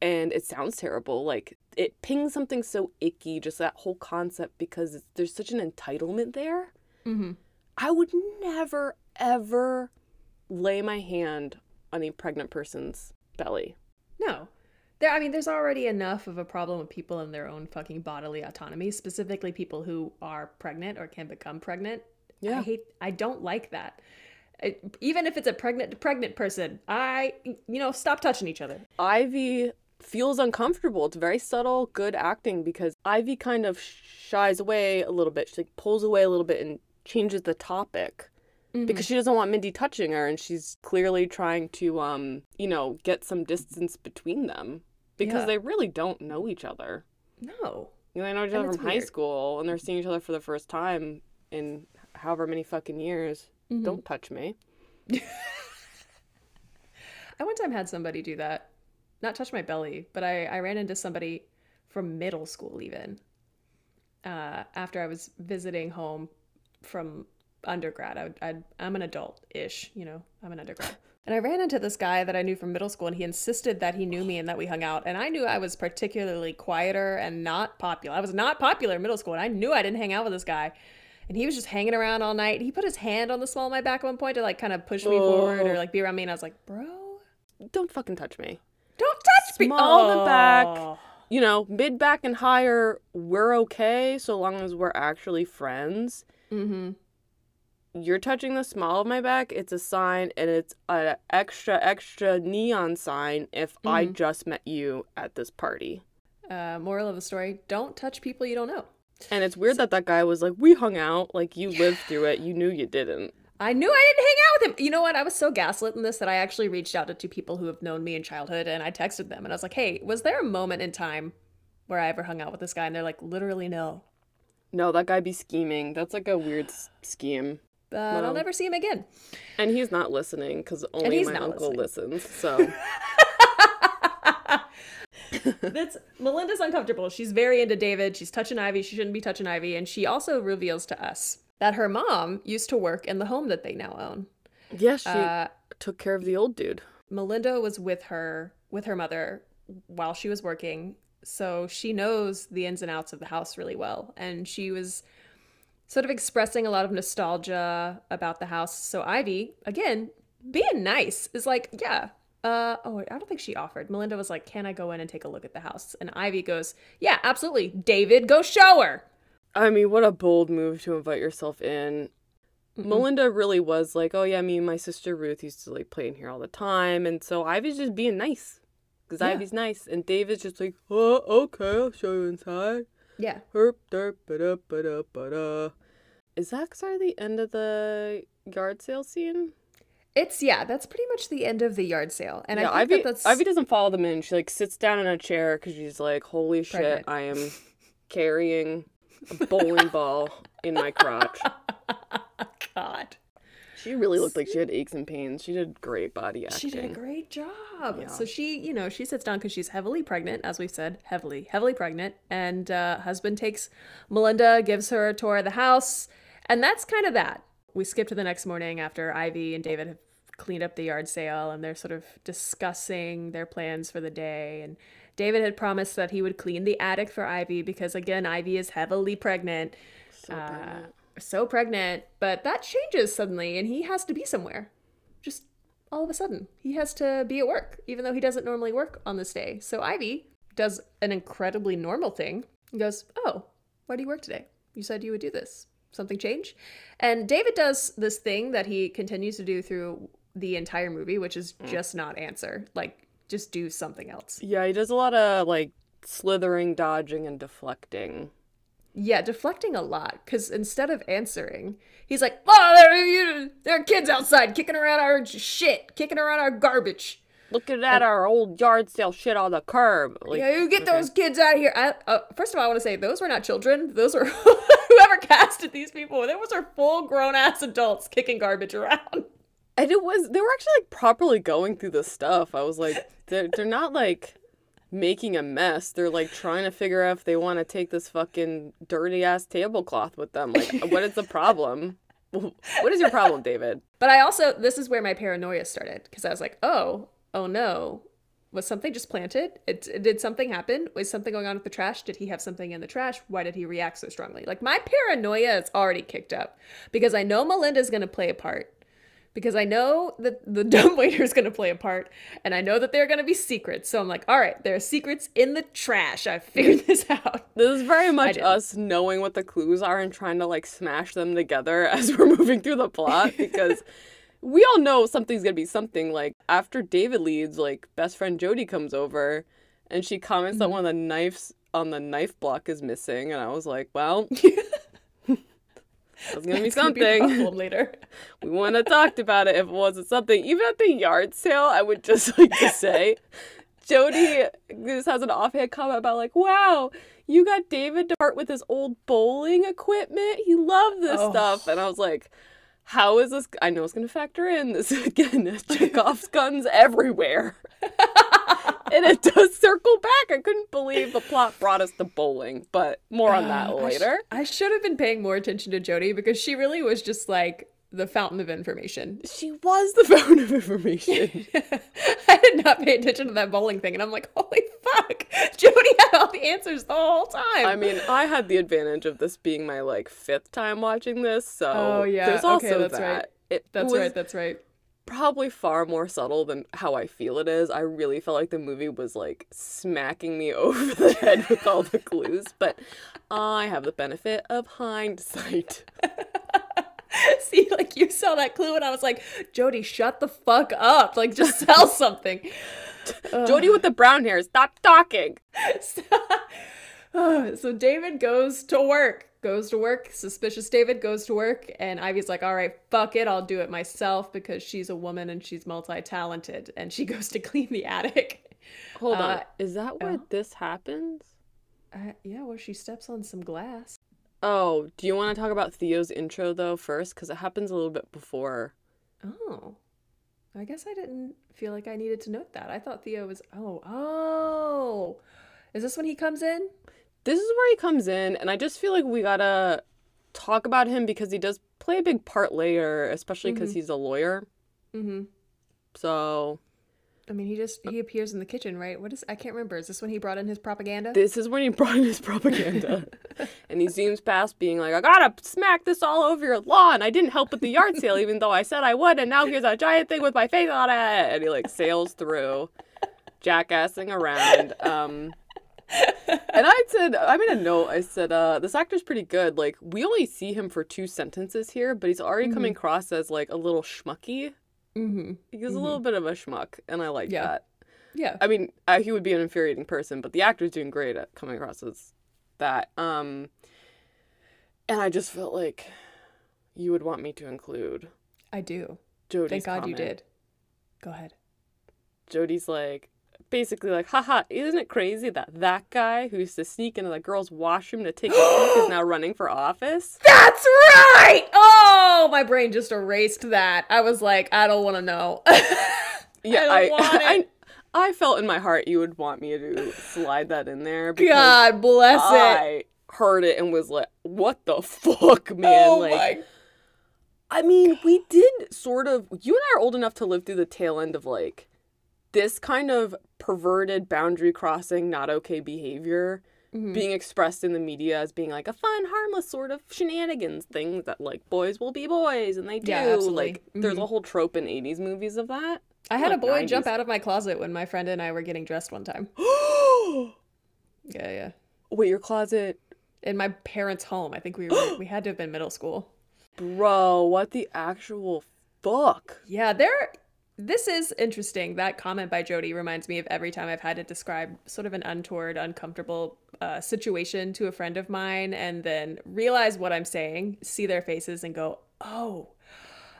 S2: and it sounds terrible. Like it pings something so icky, just that whole concept, because it's, there's such an entitlement there.
S1: Mm-hmm.
S2: I would never, ever lay my hand on a pregnant person's belly.
S1: No. There I mean there's already enough of a problem with people and their own fucking bodily autonomy, specifically people who are pregnant or can become pregnant.
S2: yeah I
S1: hate I don't like that. I- even if it's a pregnant pregnant person, I you know, stop touching each other.
S2: Ivy feels uncomfortable. It's very subtle, good acting because Ivy kind of shies away a little bit. She like pulls away a little bit and changes the topic because she doesn't want Mindy touching her and she's clearly trying to um, you know, get some distance between them because
S1: Yeah.
S2: they really don't know each other.
S1: No.
S2: You know, they know each other from high
S1: weird.
S2: school and they're seeing each other for the first time in however many fucking years.
S1: Mm-hmm.
S2: Don't touch me. [LAUGHS]
S1: I one time had somebody do that. Not touch my belly, but I, I ran into somebody from middle school even. Uh, after I was visiting home from undergrad. I, I, I'm an adult ish, you know, I'm an undergrad. And I ran into this guy that I knew from middle school, and he insisted that he knew me and that we hung out. And I knew I was particularly quieter and not popular. I was not popular in middle school, and I knew I didn't hang out with this guy. And he was just hanging around all night. He put his hand on the small of my back at one point to like kind of push me forward or like be around me. And I was like, bro,
S2: Don't fucking touch me.
S1: don't touch me.
S2: Small the back. You know, mid back and higher, we're okay so long as we're actually friends.
S1: Mm-hmm.
S2: You're touching the small of my back, it's a sign and it's an extra, extra neon sign if I
S1: Mhm.
S2: just met you at this party.
S1: Uh, moral of the story: Don't touch people you don't know.
S2: And it's weird that that guy was like, we hung out, like you lived through it, you knew you didn't.
S1: I knew I didn't hang out with him. You know what? I was so gaslit in this that I actually reached out to two people who have known me in childhood and I texted them and I was like, hey, was there a moment in time where I ever hung out with this guy? And they're like, literally no.
S2: No, that guy be scheming. That's like a weird scheme.
S1: But I'll never see him again.
S2: And he's not listening because only my uncle
S1: listening.
S2: listens. So [LAUGHS]
S1: That's Melinda's uncomfortable. She's very into David. She's touching Ivy. She shouldn't be touching Ivy. And she also reveals to us that her mom used to work in the home that they now own.
S2: yeah, she
S1: Uh,
S2: took care of the old dude.
S1: Melinda was with her with her mother while she was working, so she knows the ins and outs of the house really well. And she was sort of expressing a lot of nostalgia about the house. So Ivy, again, being nice, is like, yeah. Uh oh, I don't think she offered. Melinda was like, "Can I go in and take a look at the house?" And Ivy goes, "Yeah, absolutely. David, go show her."
S2: I mean, what a bold move to invite yourself in. Melinda really was like, oh yeah, me and my sister Ruth used to like play in here all the time, and so Ivy's just being nice because
S1: Yeah.
S2: Ivy's nice, and David's just like, oh okay, I'll show you inside.
S1: Yeah.
S2: Herp derp ba ba da ba da. Is that sort of the end of the yard sale scene?
S1: It's yeah, that's pretty much the end of the yard sale. And
S2: yeah,
S1: I think
S2: Ivy.
S1: that that's
S2: Ivy doesn't follow them in. She like sits down in a chair because she's like, holy shit,
S1: Pregnant.
S2: I am carrying a bowling ball in my crotch. [LAUGHS]
S1: God.
S2: She really looked like she had aches and pains. She did great body acting.
S1: She did a great job.
S2: Yeah.
S1: So she, you know, she sits down because she's heavily pregnant, as we've said, heavily, heavily pregnant. And uh, husband takes Melinda, gives her a tour of the house, and that's kind of that. We skip to the next morning after Ivy and David have cleaned up the yard sale, and they're sort of discussing their plans for the day. And David had promised that he would clean the attic for Ivy because, again, Ivy is heavily pregnant
S2: So pregnant.
S1: So pregnant, but that changes suddenly and he has to be somewhere. Just all of a sudden, he has to be at work, even though he doesn't normally work on this day. So Ivy does an incredibly normal thing and goes, Oh, why do you work today? You said you would do this. Something change? And David does this thing that he continues to do through the entire movie, which is mm. just not answer. Like, just do something else.
S2: Yeah, he does a lot of like slithering, dodging, and deflecting.
S1: Yeah, deflecting a lot because instead of answering, he's like, "Oh, there, you, there are kids outside kicking around our shit, kicking around our garbage.
S2: Looking at our old yard sale shit on the curb. Like,
S1: yeah, you get those kids out of here." I, uh, first of all, I want to say those were not children; those were [LAUGHS] whoever casted these people. Those are full grown ass adults kicking garbage around.
S2: and it was they were actually like properly going through the stuff. I was like, they're they're not like making a mess. They're like trying to figure out if they want to take this fucking dirty ass tablecloth with them. Like, [LAUGHS] what is the problem? What is your problem, David?
S1: But I also, this is where my paranoia started because I was like, "Oh, oh no." Was something just planted? It, did something happen? Was something going on with the trash? Did he have something in the trash? Why did he react so strongly? Like my paranoia is already kicked up because I know Melinda's going to play a part because I know that the [LAUGHS] dumb waiter is going to play a part, and I know that there are going to be secrets. So I'm like, all right, there are secrets in the trash. I figured [LAUGHS] this out.
S2: This is very much us knowing what the clues are and trying to like smash them together [LAUGHS] as we're moving through the plot because. we all know something's gonna be something. Like after David leaves, like best friend Jody comes over, and she comments mm-hmm. that one of the knives on the knife block is missing, and I was like, well, That's gonna be something. Gonna be
S1: later. [LAUGHS]
S2: we wouldn't have talked about it if it wasn't something. Even at the yard sale, I would just [LAUGHS] like to say, Jody just has an offhand comment about like, "Wow, you got David to part with his old bowling equipment. He loved this oh. stuff," and I was like. How is this? I know it's going to factor in. [LAUGHS] This again, Chekhov's guns everywhere. And it does circle back. I couldn't believe the plot brought us to bowling, but more on that later.
S1: I, sh- I should have been paying more attention to Jody because she really was just like the fountain of information.
S2: She was the [LAUGHS] fountain of information. [LAUGHS]
S1: I did not pay attention to that bowling thing, and I'm like, holy fuck, Jody had all the answers the whole time.
S2: I mean, I had the advantage of this being my like fifth time watching this, so
S1: oh yeah,
S2: there's also
S1: okay, that's
S2: that.
S1: Right. It that's right. That's right
S2: probably far more subtle than how I feel it is. I really felt like the movie was like smacking me [LAUGHS] over the head with all the clues, but I have the benefit of hindsight. [LAUGHS] [LAUGHS]
S1: See, like you saw that clue, and I was like, Jody, shut the fuck up. Like, just tell something.
S2: Jody with the brown hair, stop talking. [SIGHS]
S1: so David goes to work goes to work. Suspicious David goes to work, and Ivy's like, "All right, fuck it, I'll do it myself because she's a woman and she's multi-talented." And she [LAUGHS] goes to clean the attic.
S2: Hold uh, on, is that where uh, this happens?
S1: Uh, yeah, where she steps on some glass.
S2: Oh, do you want to talk about Theo's intro though first? Because it happens a little bit before.
S1: Oh, I guess I didn't feel like I needed to note that. I thought Theo was. Oh, oh, is this when he comes in?
S2: This is where he comes in, and I just feel like we gotta talk about him because he does play a big part later, especially because mm-hmm. he's a lawyer.
S1: Mm-hmm.
S2: So.
S1: I mean, he just he appears in the kitchen, right? What is I can't remember. Is this when he brought in his propaganda?
S2: This is when he [LAUGHS] brought in his propaganda, and he zooms past, being like, "I gotta smack this all over your lawn. I didn't help with the yard sale, even though I said I would, and now here's a giant thing with my face on it." And he like sails through, jackassing around. Um, and I said, I made a note. I said, uh, this actor's pretty good. Like, we only see him for two sentences here, but he's already mm-hmm. coming across as like a little schmucky.
S1: Mm-hmm.
S2: He's
S1: mm-hmm.
S2: a little bit of a schmuck, and I like
S1: yeah.
S2: that.
S1: Yeah.
S2: I mean, uh, he would be an infuriating person, but the actor's doing great at coming across as that. Um, and I just felt like you would want me to include.
S1: I do.
S2: Jody's
S1: Thank God
S2: comment.
S1: you did. Go ahead.
S2: Jody's like, basically like, haha, isn't it crazy that that guy who used to sneak into the girls' washroom to take a [GASPS] peek is now running for office?
S1: That's right! Oh, my brain just erased that. I was like, I don't [LAUGHS] want to know.
S2: yeah, I, I, I, I, felt in my heart you would want me to slide that in there.
S1: God bless
S2: I
S1: it.
S2: I heard it and was like, what the fuck, man?
S1: Oh
S2: like,
S1: my
S2: I mean, we did sort of. You and I are old enough to live through the tail end of like this kind of perverted boundary crossing, not okay behavior mm-hmm. being expressed in the media as being like a fun, harmless sort of shenanigans things that like boys will be boys and they do.
S1: Yeah,
S2: like
S1: mm-hmm.
S2: there's a whole trope in 80s movies of that.
S1: I had like a boy 90s. jump out of my closet when my friend and I were getting dressed one time. [GASPS] yeah, yeah.
S2: Wait, your closet
S1: in my parents' home. I think we were [GASPS] we had to have been middle school.
S2: Bro, what the actual fuck?
S1: Yeah, there this is interesting. That comment by Jody reminds me of every time I've had to describe sort of an untoward, uncomfortable uh, situation to a friend of mine and then realize what I'm saying, see their faces, and go, oh,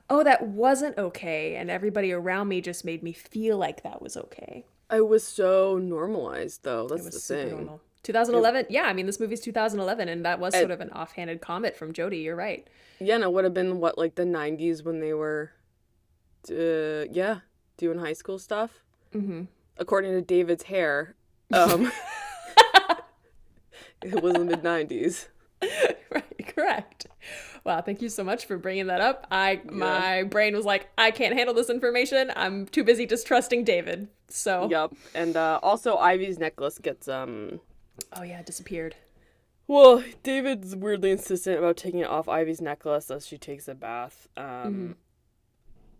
S1: oh, that wasn't okay. And everybody around me just made me feel like that was okay.
S2: I was so normalized, though. That's the thing. Normal.
S1: 2011, yeah, I mean, this movie's 2011, and that was sort of an offhanded comment from Jody. You're right.
S2: Yeah, and it would have been what, like the 90s when they were uh, yeah, doing high school stuff.
S1: Mm-hmm.
S2: According to David's hair, um, [LAUGHS] it was the mid '90s. [LAUGHS]
S1: Right, correct. Wow, thank you so much for bringing that up. I my brain was like, I can't handle this information. I'm too busy distrusting David. So
S2: Yep. And uh, also Ivy's necklace gets um
S1: Oh yeah, disappeared.
S2: well, David's weirdly insistent about taking it off Ivy's necklace as she takes a bath. Um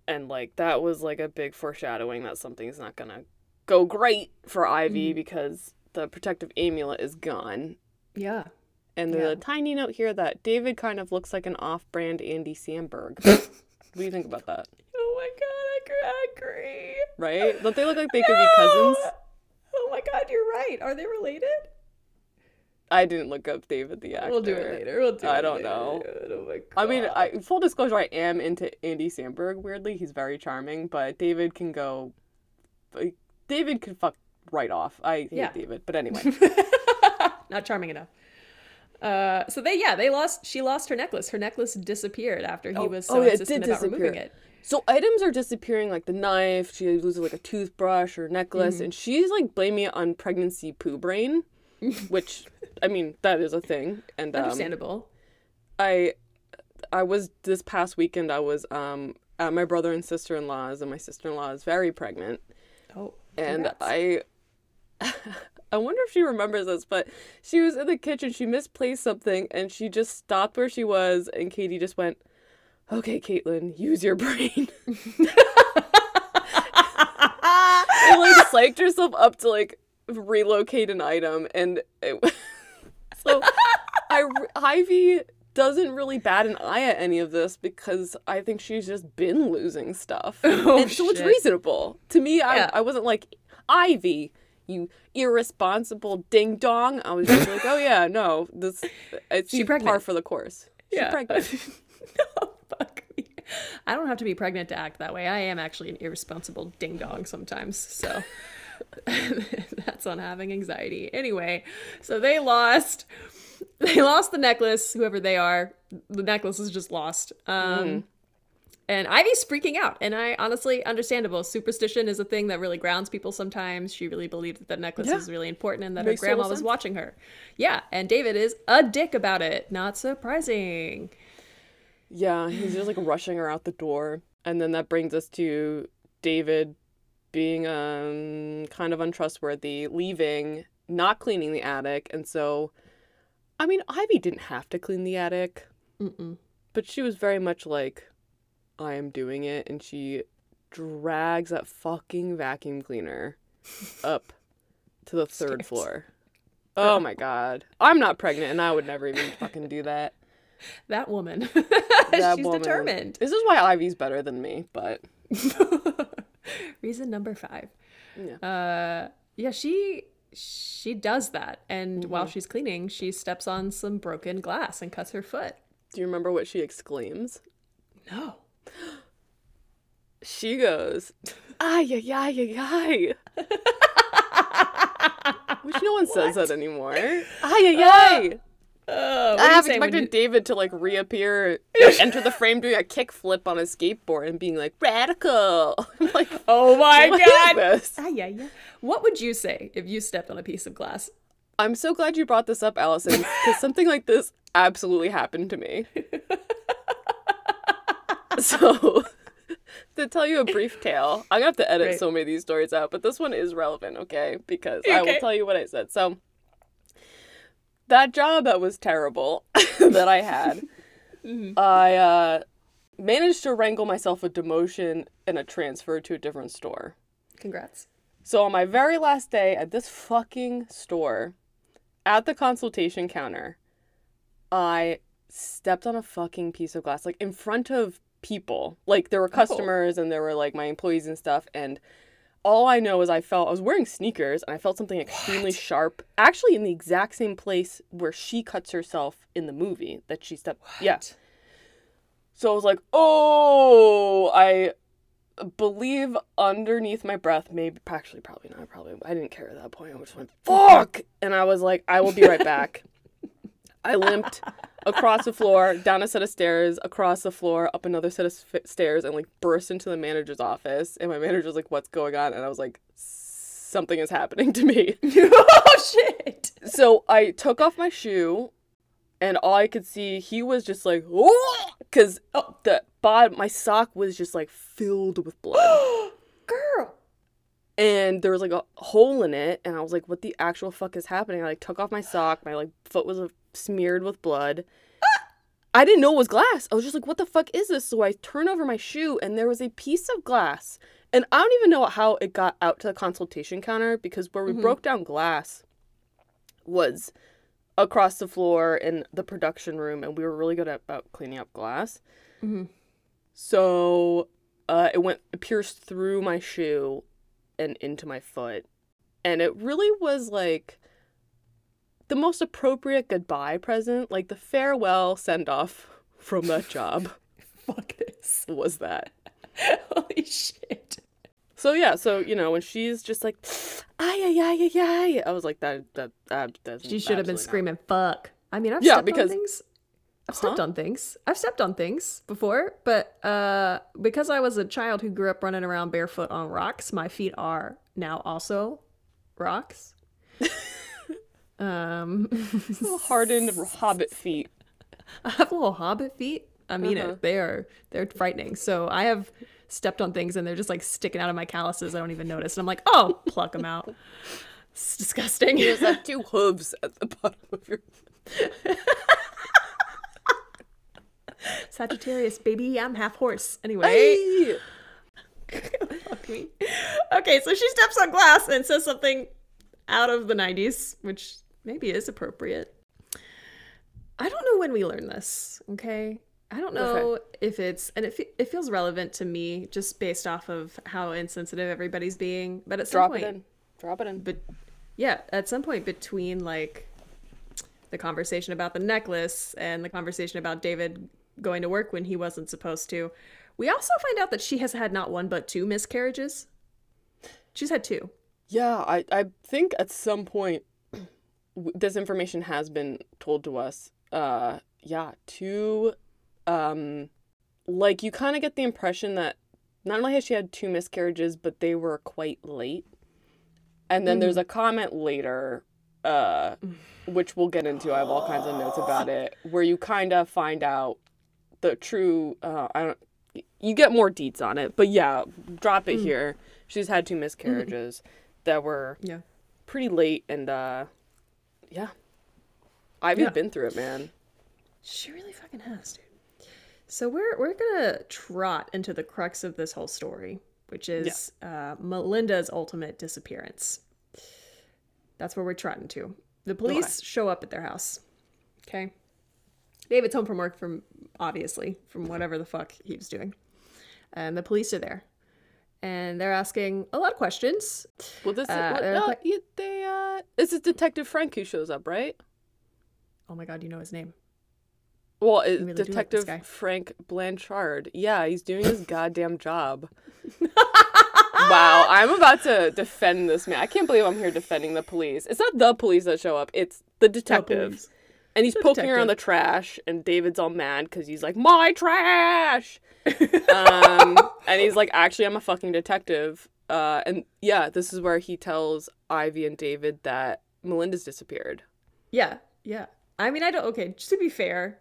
S2: and like that was like a big foreshadowing that something's not to go great for Ivy mm-hmm. because the protective amulet is gone.
S1: Yeah.
S2: And
S1: Yeah.
S2: there's a tiny note here that David kind of looks like an off-brand Andy Samberg. [LAUGHS] what do you think about that?
S1: Oh my god, I agree.
S2: Right? Don't they look like they [LAUGHS] could be cousins?
S1: Oh my god, you're right. Are they related?
S2: I didn't look up David the actor.
S1: We'll do it later. We'll do
S2: I
S1: it
S2: don't
S1: later.
S2: know.
S1: Oh my god.
S2: I mean, I, full disclosure, I am into Andy Samberg. Weirdly, he's very charming, but David can go. like, David can fuck right off. I hate
S1: Yeah.
S2: David, but anyway. [LAUGHS]
S1: not charming enough. Uh, so they yeah they lost she lost her necklace. Her necklace disappeared after he
S2: Oh,
S1: was so
S2: oh, yeah, it
S1: insistent
S2: did
S1: about removing
S2: disappear.
S1: it.
S2: so items are disappearing, like the knife. She loses like a toothbrush or necklace,
S1: Mm-hmm.
S2: and she's like blaming it on pregnancy poo brain, which I mean that is a thing. And um,
S1: Understandable.
S2: I I was this past weekend I was um at my brother and sister in law's and my sister in law is very pregnant
S1: oh,
S2: and. I [LAUGHS] I wonder if she remembers this, but she was in the kitchen, she misplaced something and she just stopped where she was and Katie just went, Okay, Caitlin, use your brain. [LAUGHS] [LAUGHS] and like psyched herself up to like relocate an item and it, [LAUGHS] so [LAUGHS] I Ivy doesn't really bat an eye at any of this because I think she's just been losing stuff. [LAUGHS]
S1: Oh,
S2: and so it's reasonable. To me, I,
S1: Yeah.
S2: I wasn't like, Ivy, you irresponsible ding dong. I was just like, oh yeah, no, this it's
S1: She
S2: par
S1: pregnant.
S2: for the course. She's
S1: yeah.
S2: pregnant.
S1: no, fuck me. I don't have to be pregnant to act that way. I am actually an irresponsible ding dong sometimes. So [LAUGHS] that's on having anxiety. Anyway, so they lost. They lost the necklace, whoever they are. The necklace is just lost. Um, And Ivy's freaking out. And I honestly, understandable. Superstition is a thing that really grounds people sometimes. She really believed that the necklace
S2: Yeah.
S1: is really important and that
S2: Makes
S1: her grandma was watching her. Yeah. And David is a dick about it. Not surprising.
S2: Yeah, he's just like rushing her out the door. And then that brings us to David being um kind of untrustworthy, leaving, not cleaning the attic. And so I mean, Ivy didn't have to clean the attic,
S1: Mm-mm.
S2: but she was very much like I am doing it and she drags that fucking vacuum cleaner [LAUGHS] up to the third
S1: Stairs.
S2: floor. Oh my god. I'm not pregnant and I would never even fucking do that.
S1: That woman. [LAUGHS]
S2: That
S1: She's
S2: woman.
S1: determined.
S2: This is why Ivy's better than me, but [LAUGHS] [LAUGHS]
S1: Reason number five.
S2: Yeah.
S1: Uh, yeah, she she does that, and while
S2: Mm-hmm.
S1: she's cleaning, she steps on some broken glass and cuts her foot.
S2: Do you remember what she exclaims?
S1: No.
S2: She goes, ay, ay, ay, ay, ay. [LAUGHS] Which no one says that anymore. Ay, ay, ay.
S1: Oh, what
S2: I have expected
S1: you-
S2: David to like reappear, [LAUGHS] like, enter the frame doing a kickflip on his skateboard and being like, radical. [LAUGHS] I'm like,
S1: Oh my
S2: what is
S1: god.
S2: this?
S1: Ah, yeah, yeah. What would you say if you stepped on a piece of glass?
S2: I'm so glad you brought this up, Alison, because [LAUGHS] something like this absolutely happened to me. so, to tell you a brief tale, I'm gonna have to edit
S1: Great.
S2: so many of these stories out, but this one is relevant, okay? Because I will tell you what I said. So, that job that was terrible [LAUGHS] that I had, I uh, managed to wrangle myself a demotion and a transfer to a different store.
S1: Congrats.
S2: So on my very last day at this fucking store, at the consultation counter, I stepped on a fucking piece of glass, like in front of people. Like there were customers and there were like my employees and stuff. And all I know is I felt I was wearing sneakers and I felt something extremely sharp, actually in the exact same place where she cuts herself in the movie that she stepped. Yeah. So I was like, oh, I believe underneath my breath, maybe actually probably not, probably I didn't care at that point. I just went, mm-hmm. fuck and I was like, I will be right back. [LAUGHS] I limped across the floor, down a set of stairs, across the floor, up another set of s- stairs, and like burst into the manager's office. And my manager was like, What's going on? And I was like, Something is happening to me. [LAUGHS]
S1: oh shit.
S2: So I took off my shoe and all I could see, he was just like, oh, because
S1: Oh.
S2: the bottom, my sock was just like filled with blood. [GASPS]
S1: Girl.
S2: and there was like a hole in it and i was like what the actual fuck is happening i like took off my sock my like foot was smeared with blood. I didn't know it was glass. I was just like what the fuck is this? So i turn over my shoe and there was a piece of glass. And i don't even know how it got out to the consultation counter because where we
S1: Mhm.
S2: broke down glass was across the floor in the production room and we were really good at about cleaning up glass.
S1: Hmm
S2: so uh, it went it pierced through my shoe and into my foot. And it really was like the most appropriate goodbye present, like the farewell send off from that job [LAUGHS]
S1: Fuck this.
S2: was that. [LAUGHS]
S1: Holy shit.
S2: So yeah, so you know, when she's just like ay ay ay ay ay I was like that that that that's
S1: She should have been
S2: absolutely not.
S1: screaming fuck. I mean, I've
S2: Yeah,
S1: stepped
S2: because-
S1: on things. I've stepped on things. I've stepped on things before, but uh because I was a child who grew up running around barefoot on rocks, my feet are now also rocks. [LAUGHS] um
S2: Little hardened [LAUGHS] hobbit feet.
S1: I have little hobbit feet. I mean
S2: Uh-huh.
S1: it. They are they're frightening. So I have stepped on things and they're just like sticking out of my calluses. I don't even notice. And I'm like, oh, pluck them out. It's disgusting.
S2: You just have two hooves at the bottom of your [LAUGHS]
S1: Sagittarius, baby, I'm half horse. Anyway.
S2: Hey!
S1: Fuck me. Okay, so she steps on glass and says something out of the 90s, which maybe is appropriate. I don't know when we learn this, okay? I don't know if it's, and it, fe- it feels relevant to me just based off of how insensitive everybody's being. But at some
S2: Drop
S1: point,
S2: it in. Drop it in.
S1: but yeah, at some point between like the conversation about the necklace and the conversation about David going to work when he wasn't supposed to, we also find out that she has had not one but two miscarriages. She's had two.
S2: Yeah, I, I think at some point this information has been told to us. Uh, yeah, two, um, like you kind of get the impression that not only has she had two miscarriages, but they were quite late. And then there's a comment later, uh, which we'll get into. I have all kinds of notes about it, where you kind of find out the true. Uh, I don't. You get more deets on it, but yeah, drop it here. She's had two miscarriages that were
S1: Yeah.
S2: pretty late, and uh, yeah, Ivy's
S1: Yeah.
S2: been through it, man.
S1: She really fucking has, dude. So we're we're gonna trot into the crux of this whole story, which is uh, Melinda's ultimate disappearance. That's where we're trotting to. The police show up at their house. Okay. David's home from work from obviously from whatever the fuck he was doing, and the police are there, and they're asking a lot of questions.
S2: Well, this
S1: Uh,
S2: is no,
S1: like-
S2: they uh, this is Detective Frank who shows up, right?
S1: Oh my god, you know his name.
S2: Well,
S1: really do like
S2: Detective. Frank Blanchard. Yeah, he's doing his [LAUGHS] goddamn job. [LAUGHS] wow, I'm about to defend this man. I can't believe I'm here defending the police. It's not the police that show up; it's the detective. And he's
S1: The
S2: poking around the trash, and David's all mad because he's like, "My trash!" [LAUGHS] um, and he's like, "Actually, I'm a fucking detective." Uh, and yeah, this is where he tells Ivy and David that Melinda's disappeared.
S1: Yeah, yeah. I mean, I don't. Okay, just to be fair,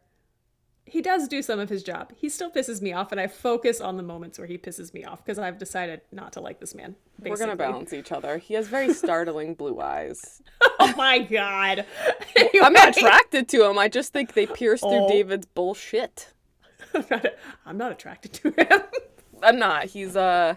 S1: he does do some of his job. He still pisses me off, and I focus on the moments where he pisses me off because I've decided not to like this man.
S2: We're gonna
S1: basically.
S2: balance each other. He has very startling blue eyes. [LAUGHS]
S1: Oh my god. [LAUGHS]
S2: I'm not attracted to him. I just think they pierce through
S1: Oh.
S2: David's bullshit. [LAUGHS]
S1: I'm not, I'm not attracted to him.
S2: I'm not. He's uh,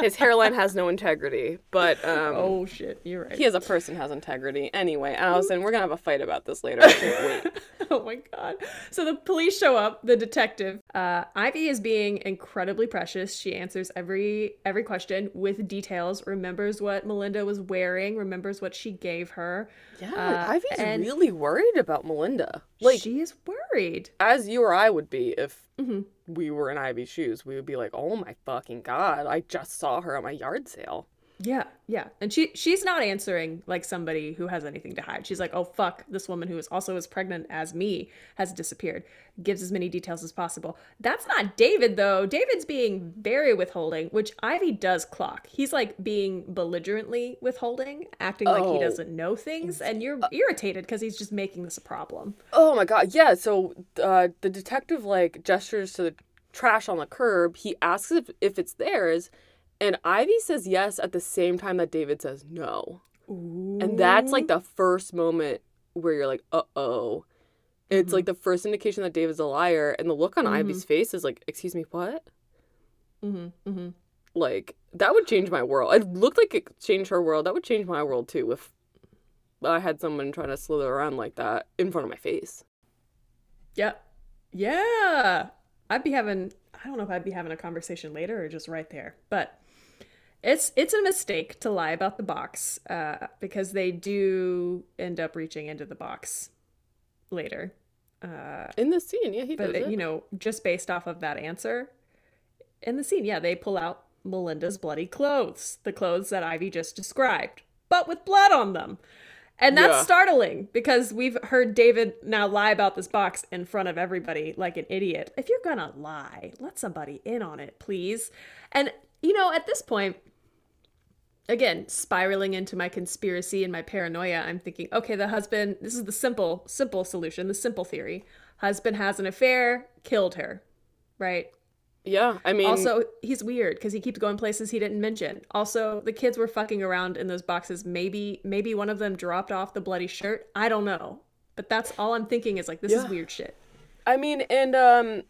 S2: his hairline has no integrity, but um,
S1: oh shit, you're right.
S2: he as a person has integrity. Anyway, Alison, we're gonna have a fight about this later. I [LAUGHS] can't wait.
S1: oh my god. So the police show up, the detective. Uh, Ivy is being incredibly precious. She answers every every question with details, remembers what Melinda was wearing, remembers what she gave her.
S2: Yeah,
S1: Uh,
S2: Ivy's
S1: and-
S2: really worried about Melinda. Like,
S1: she is worried.
S2: as you or I would be if
S1: Mhm.
S2: We were in Ivy's shoes, we would be like, "Oh my fucking god! I just saw her at my yard sale."
S1: Yeah, yeah. And she she's not answering like somebody who has anything to hide. She's like, "Oh fuck, this woman who is also as pregnant as me has disappeared." Gives as many details as possible. That's not David though. David's being very withholding, which Ivy does clock. He's like being belligerently withholding, acting like he
S2: Oh.
S1: doesn't know things, and you're irritated because he's just making this a problem.
S2: Oh my god, yeah. So uh, the detective like gestures to the trash on the curb. He asks if, if it's theirs, and Ivy says yes at the same time that David says no. And that's like the first moment where you're like, uh oh. It's like the first indication that David's a liar, and the look on Ivy's face is like, excuse me, what?
S1: Mm-hmm, mm-hmm.
S2: Like, that would change my world. It looked like it changed her world. That would change my world too if I had someone trying to slither around like that in front of my face.
S1: Yeah. Yeah. I'd be having I don't know if I'd be having a conversation later or just right there. But it's it's a mistake to lie about the box uh, because they do end up reaching into the box later. Uh,
S2: In the scene, yeah, he
S1: but
S2: does it.
S1: you know, just based off of that answer in the scene, yeah, they pull out Melinda's bloody clothes, the clothes that Ivy just described, but with blood on them. And that's
S2: Yeah.
S1: startling because we've heard David now lie about this box in front of everybody like an idiot. If you're gonna lie, let somebody in on it, please. And, you know, at this point, again, spiraling into my conspiracy and my paranoia, I'm thinking, okay, the husband, this is the simple, simple solution, the simple theory. Husband has an affair, killed her, right?
S2: yeah, I mean,
S1: Also, he's weird because he keeps going places he didn't mention. Also, the kids were fucking around in those boxes. Maybe, maybe one of them dropped off the bloody shirt. I don't know, but that's all I'm thinking is like, this is weird shit.
S2: I mean, and um,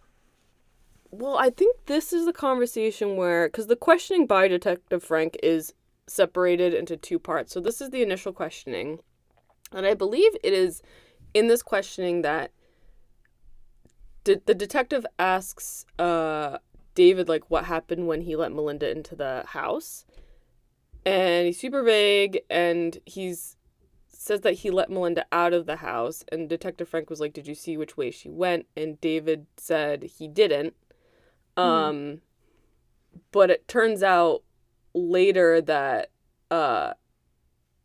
S2: well, I think this is the conversation where, because the questioning by Detective Frank is separated into two parts. So this is the initial questioning, and I believe it is in this questioning that de- the detective asks uh David like what happened when he let Melinda into the house, and he's super vague, and he's says that he let Melinda out of the house, and Detective Frank was like, "Did you see which way she went?" And David said he didn't. Um, but it turns out later that uh,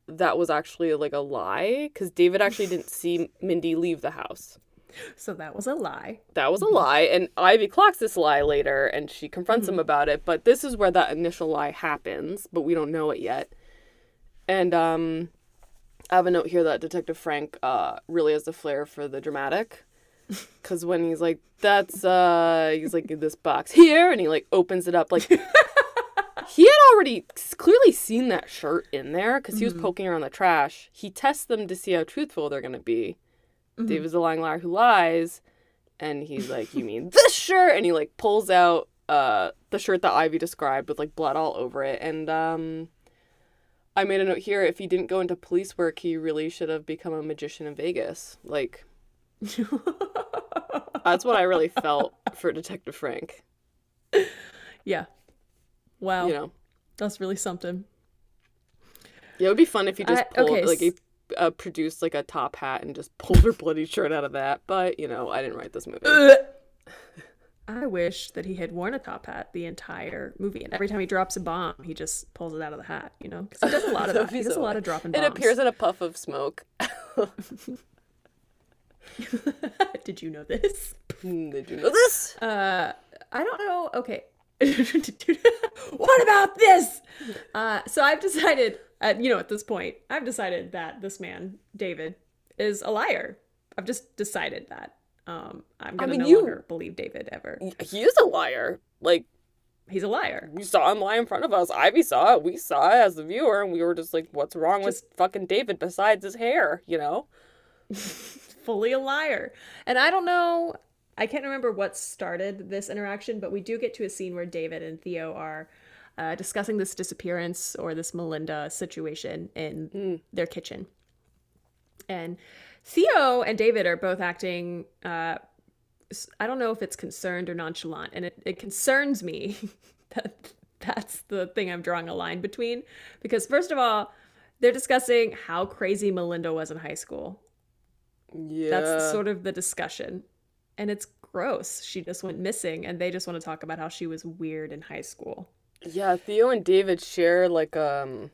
S2: that was actually like a lie because David actually didn't [LAUGHS] see Mindy leave the house.
S1: So that was a lie.
S2: That was a lie, and Ivy clocks this lie later, and she confronts him about it. But this is where that initial lie happens, but we don't know it yet. And um, I have a note here that Detective Frank uh really has a flair for the dramatic, [LAUGHS] because when he's like, "That's uh," he's like, "This box here," and he like opens it up, like [LAUGHS] he had already clearly seen that shirt in there because he was poking around the trash. He tests them to see how truthful they're gonna be. David's a lying liar who lies, and he's like, "You mean this shirt?" And he like pulls out uh the shirt that Ivy described with like blood all over it. And um, I made a note here: if he didn't go into police work, he really should have become a magician in Vegas. Like [LAUGHS] that's what I really felt for Detective Frank.
S1: yeah. Wow.
S2: You know,
S1: That's really something.
S2: yeah, it would be fun if he just
S1: I-
S2: pulled
S1: okay,
S2: like uh, produced like a top hat and just [LAUGHS] pulled her bloody shirt out of that. But you know, I didn't write this movie.
S1: I wish that he had worn a top hat the entire movie, and every time he drops a bomb, he just pulls it out of the hat. You know, because he does a lot of [LAUGHS] that. He does
S2: so
S1: a lot of dropping
S2: It appears in a puff of smoke. [LAUGHS]
S1: Did you know this?
S2: Hmm, Did you know this?
S1: Uh, I don't know. Okay. [LAUGHS] what about this? Uh, so I've decided, uh, you know, at this point, I've decided that this man, David, is a liar. I've just decided that. Um, I'm gonna
S2: mean,
S1: no
S2: you-
S1: longer believe David ever.
S2: He is a liar. Like
S1: He's a liar.
S2: we saw him lie in front of us. Ivy saw it. We saw it as the viewer, and we were just like, "What's wrong with fucking David besides his hair?" You know? [LAUGHS]
S1: fully a liar. And I don't know, I can't remember what started this interaction, but we do get to a scene where David and Theo are uh, discussing this disappearance or this Melinda situation in their kitchen. And Theo and David are both acting, uh, I don't know if it's concerned or nonchalant. And it, it concerns me [LAUGHS] that that's the thing I'm drawing a line between. Because, first of all, they're discussing how crazy Melinda was in high school.
S2: Yeah.
S1: That's sort of the discussion. And it's gross. She just went missing and they just want to talk about how she was weird in high school.
S2: Yeah, Theo and David share like um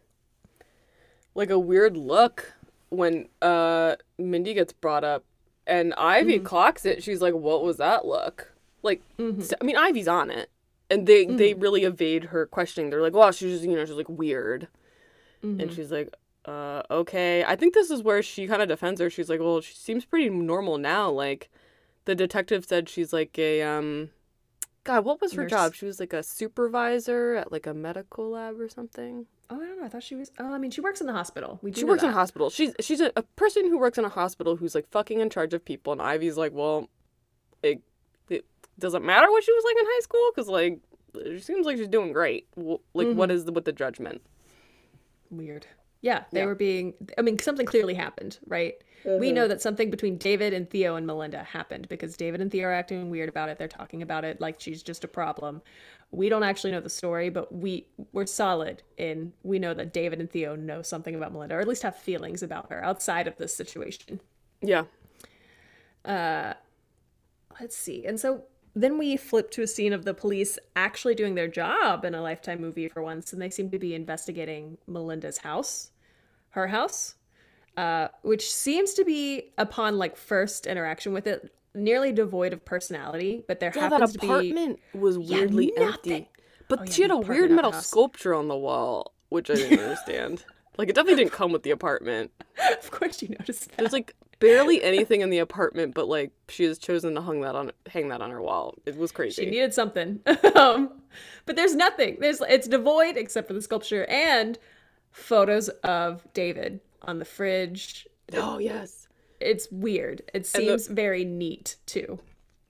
S2: like a weird look when uh Mindy gets brought up and Ivy clocks it. She's like, "What was that look?" Like I mean, Ivy's on it. And they they really evade her questioning. They're like, "Well, she's just, you know, she's like weird." And she's like, "Uh, okay." I think this is where she kind of defends her. She's like, "Well, she seems pretty normal now. Like the detective said she's like a um God, what was her
S1: Nurse.
S2: job? She was like a supervisor at like a medical lab or something.
S1: Oh, I don't know. I thought she was. Oh, I mean, she works in the hospital. We do
S2: She works in a hospital. She's she's a, a person who works in a hospital who's like fucking in charge of people. And Ivy's like, well, it it doesn't matter what she was like in high school because like she seems like she's doing great. Like, what is the, with the judgment?
S1: Weird. Yeah, they
S2: Yeah.
S1: were being. I mean, something clearly happened, right? We know that something between David and Theo and Melinda happened because David and Theo are acting weird about it. They're talking about it like she's just a problem. We don't actually know the story, but we we're solid in we know that David and Theo know something about Melinda, or at least have feelings about her outside of this situation.
S2: Yeah.
S1: Uh, Let's see. And so then we flip to a scene of the police actually doing their job in a Lifetime movie for once, and they seem to be investigating Melinda's house, her house, uh, which seems to be, upon like first interaction with it, nearly devoid of personality. But there
S2: Yeah,
S1: happens
S2: that
S1: to be.
S2: apartment was weirdly
S1: nothing.
S2: empty. But
S1: Oh, yeah,
S2: she had a weird metal sculpture on the wall, which I didn't understand. [LAUGHS] Like it definitely didn't come with the apartment.
S1: of course, you noticed that.
S2: There's like barely anything in the apartment, but like she has chosen to hung that on hang that on her wall. It was crazy.
S1: She needed something. [LAUGHS] um, but there's nothing. There's it's devoid except for the sculpture and photos of David on the fridge.
S2: oh yes.
S1: It's weird. It
S2: And the-
S1: seems very neat too.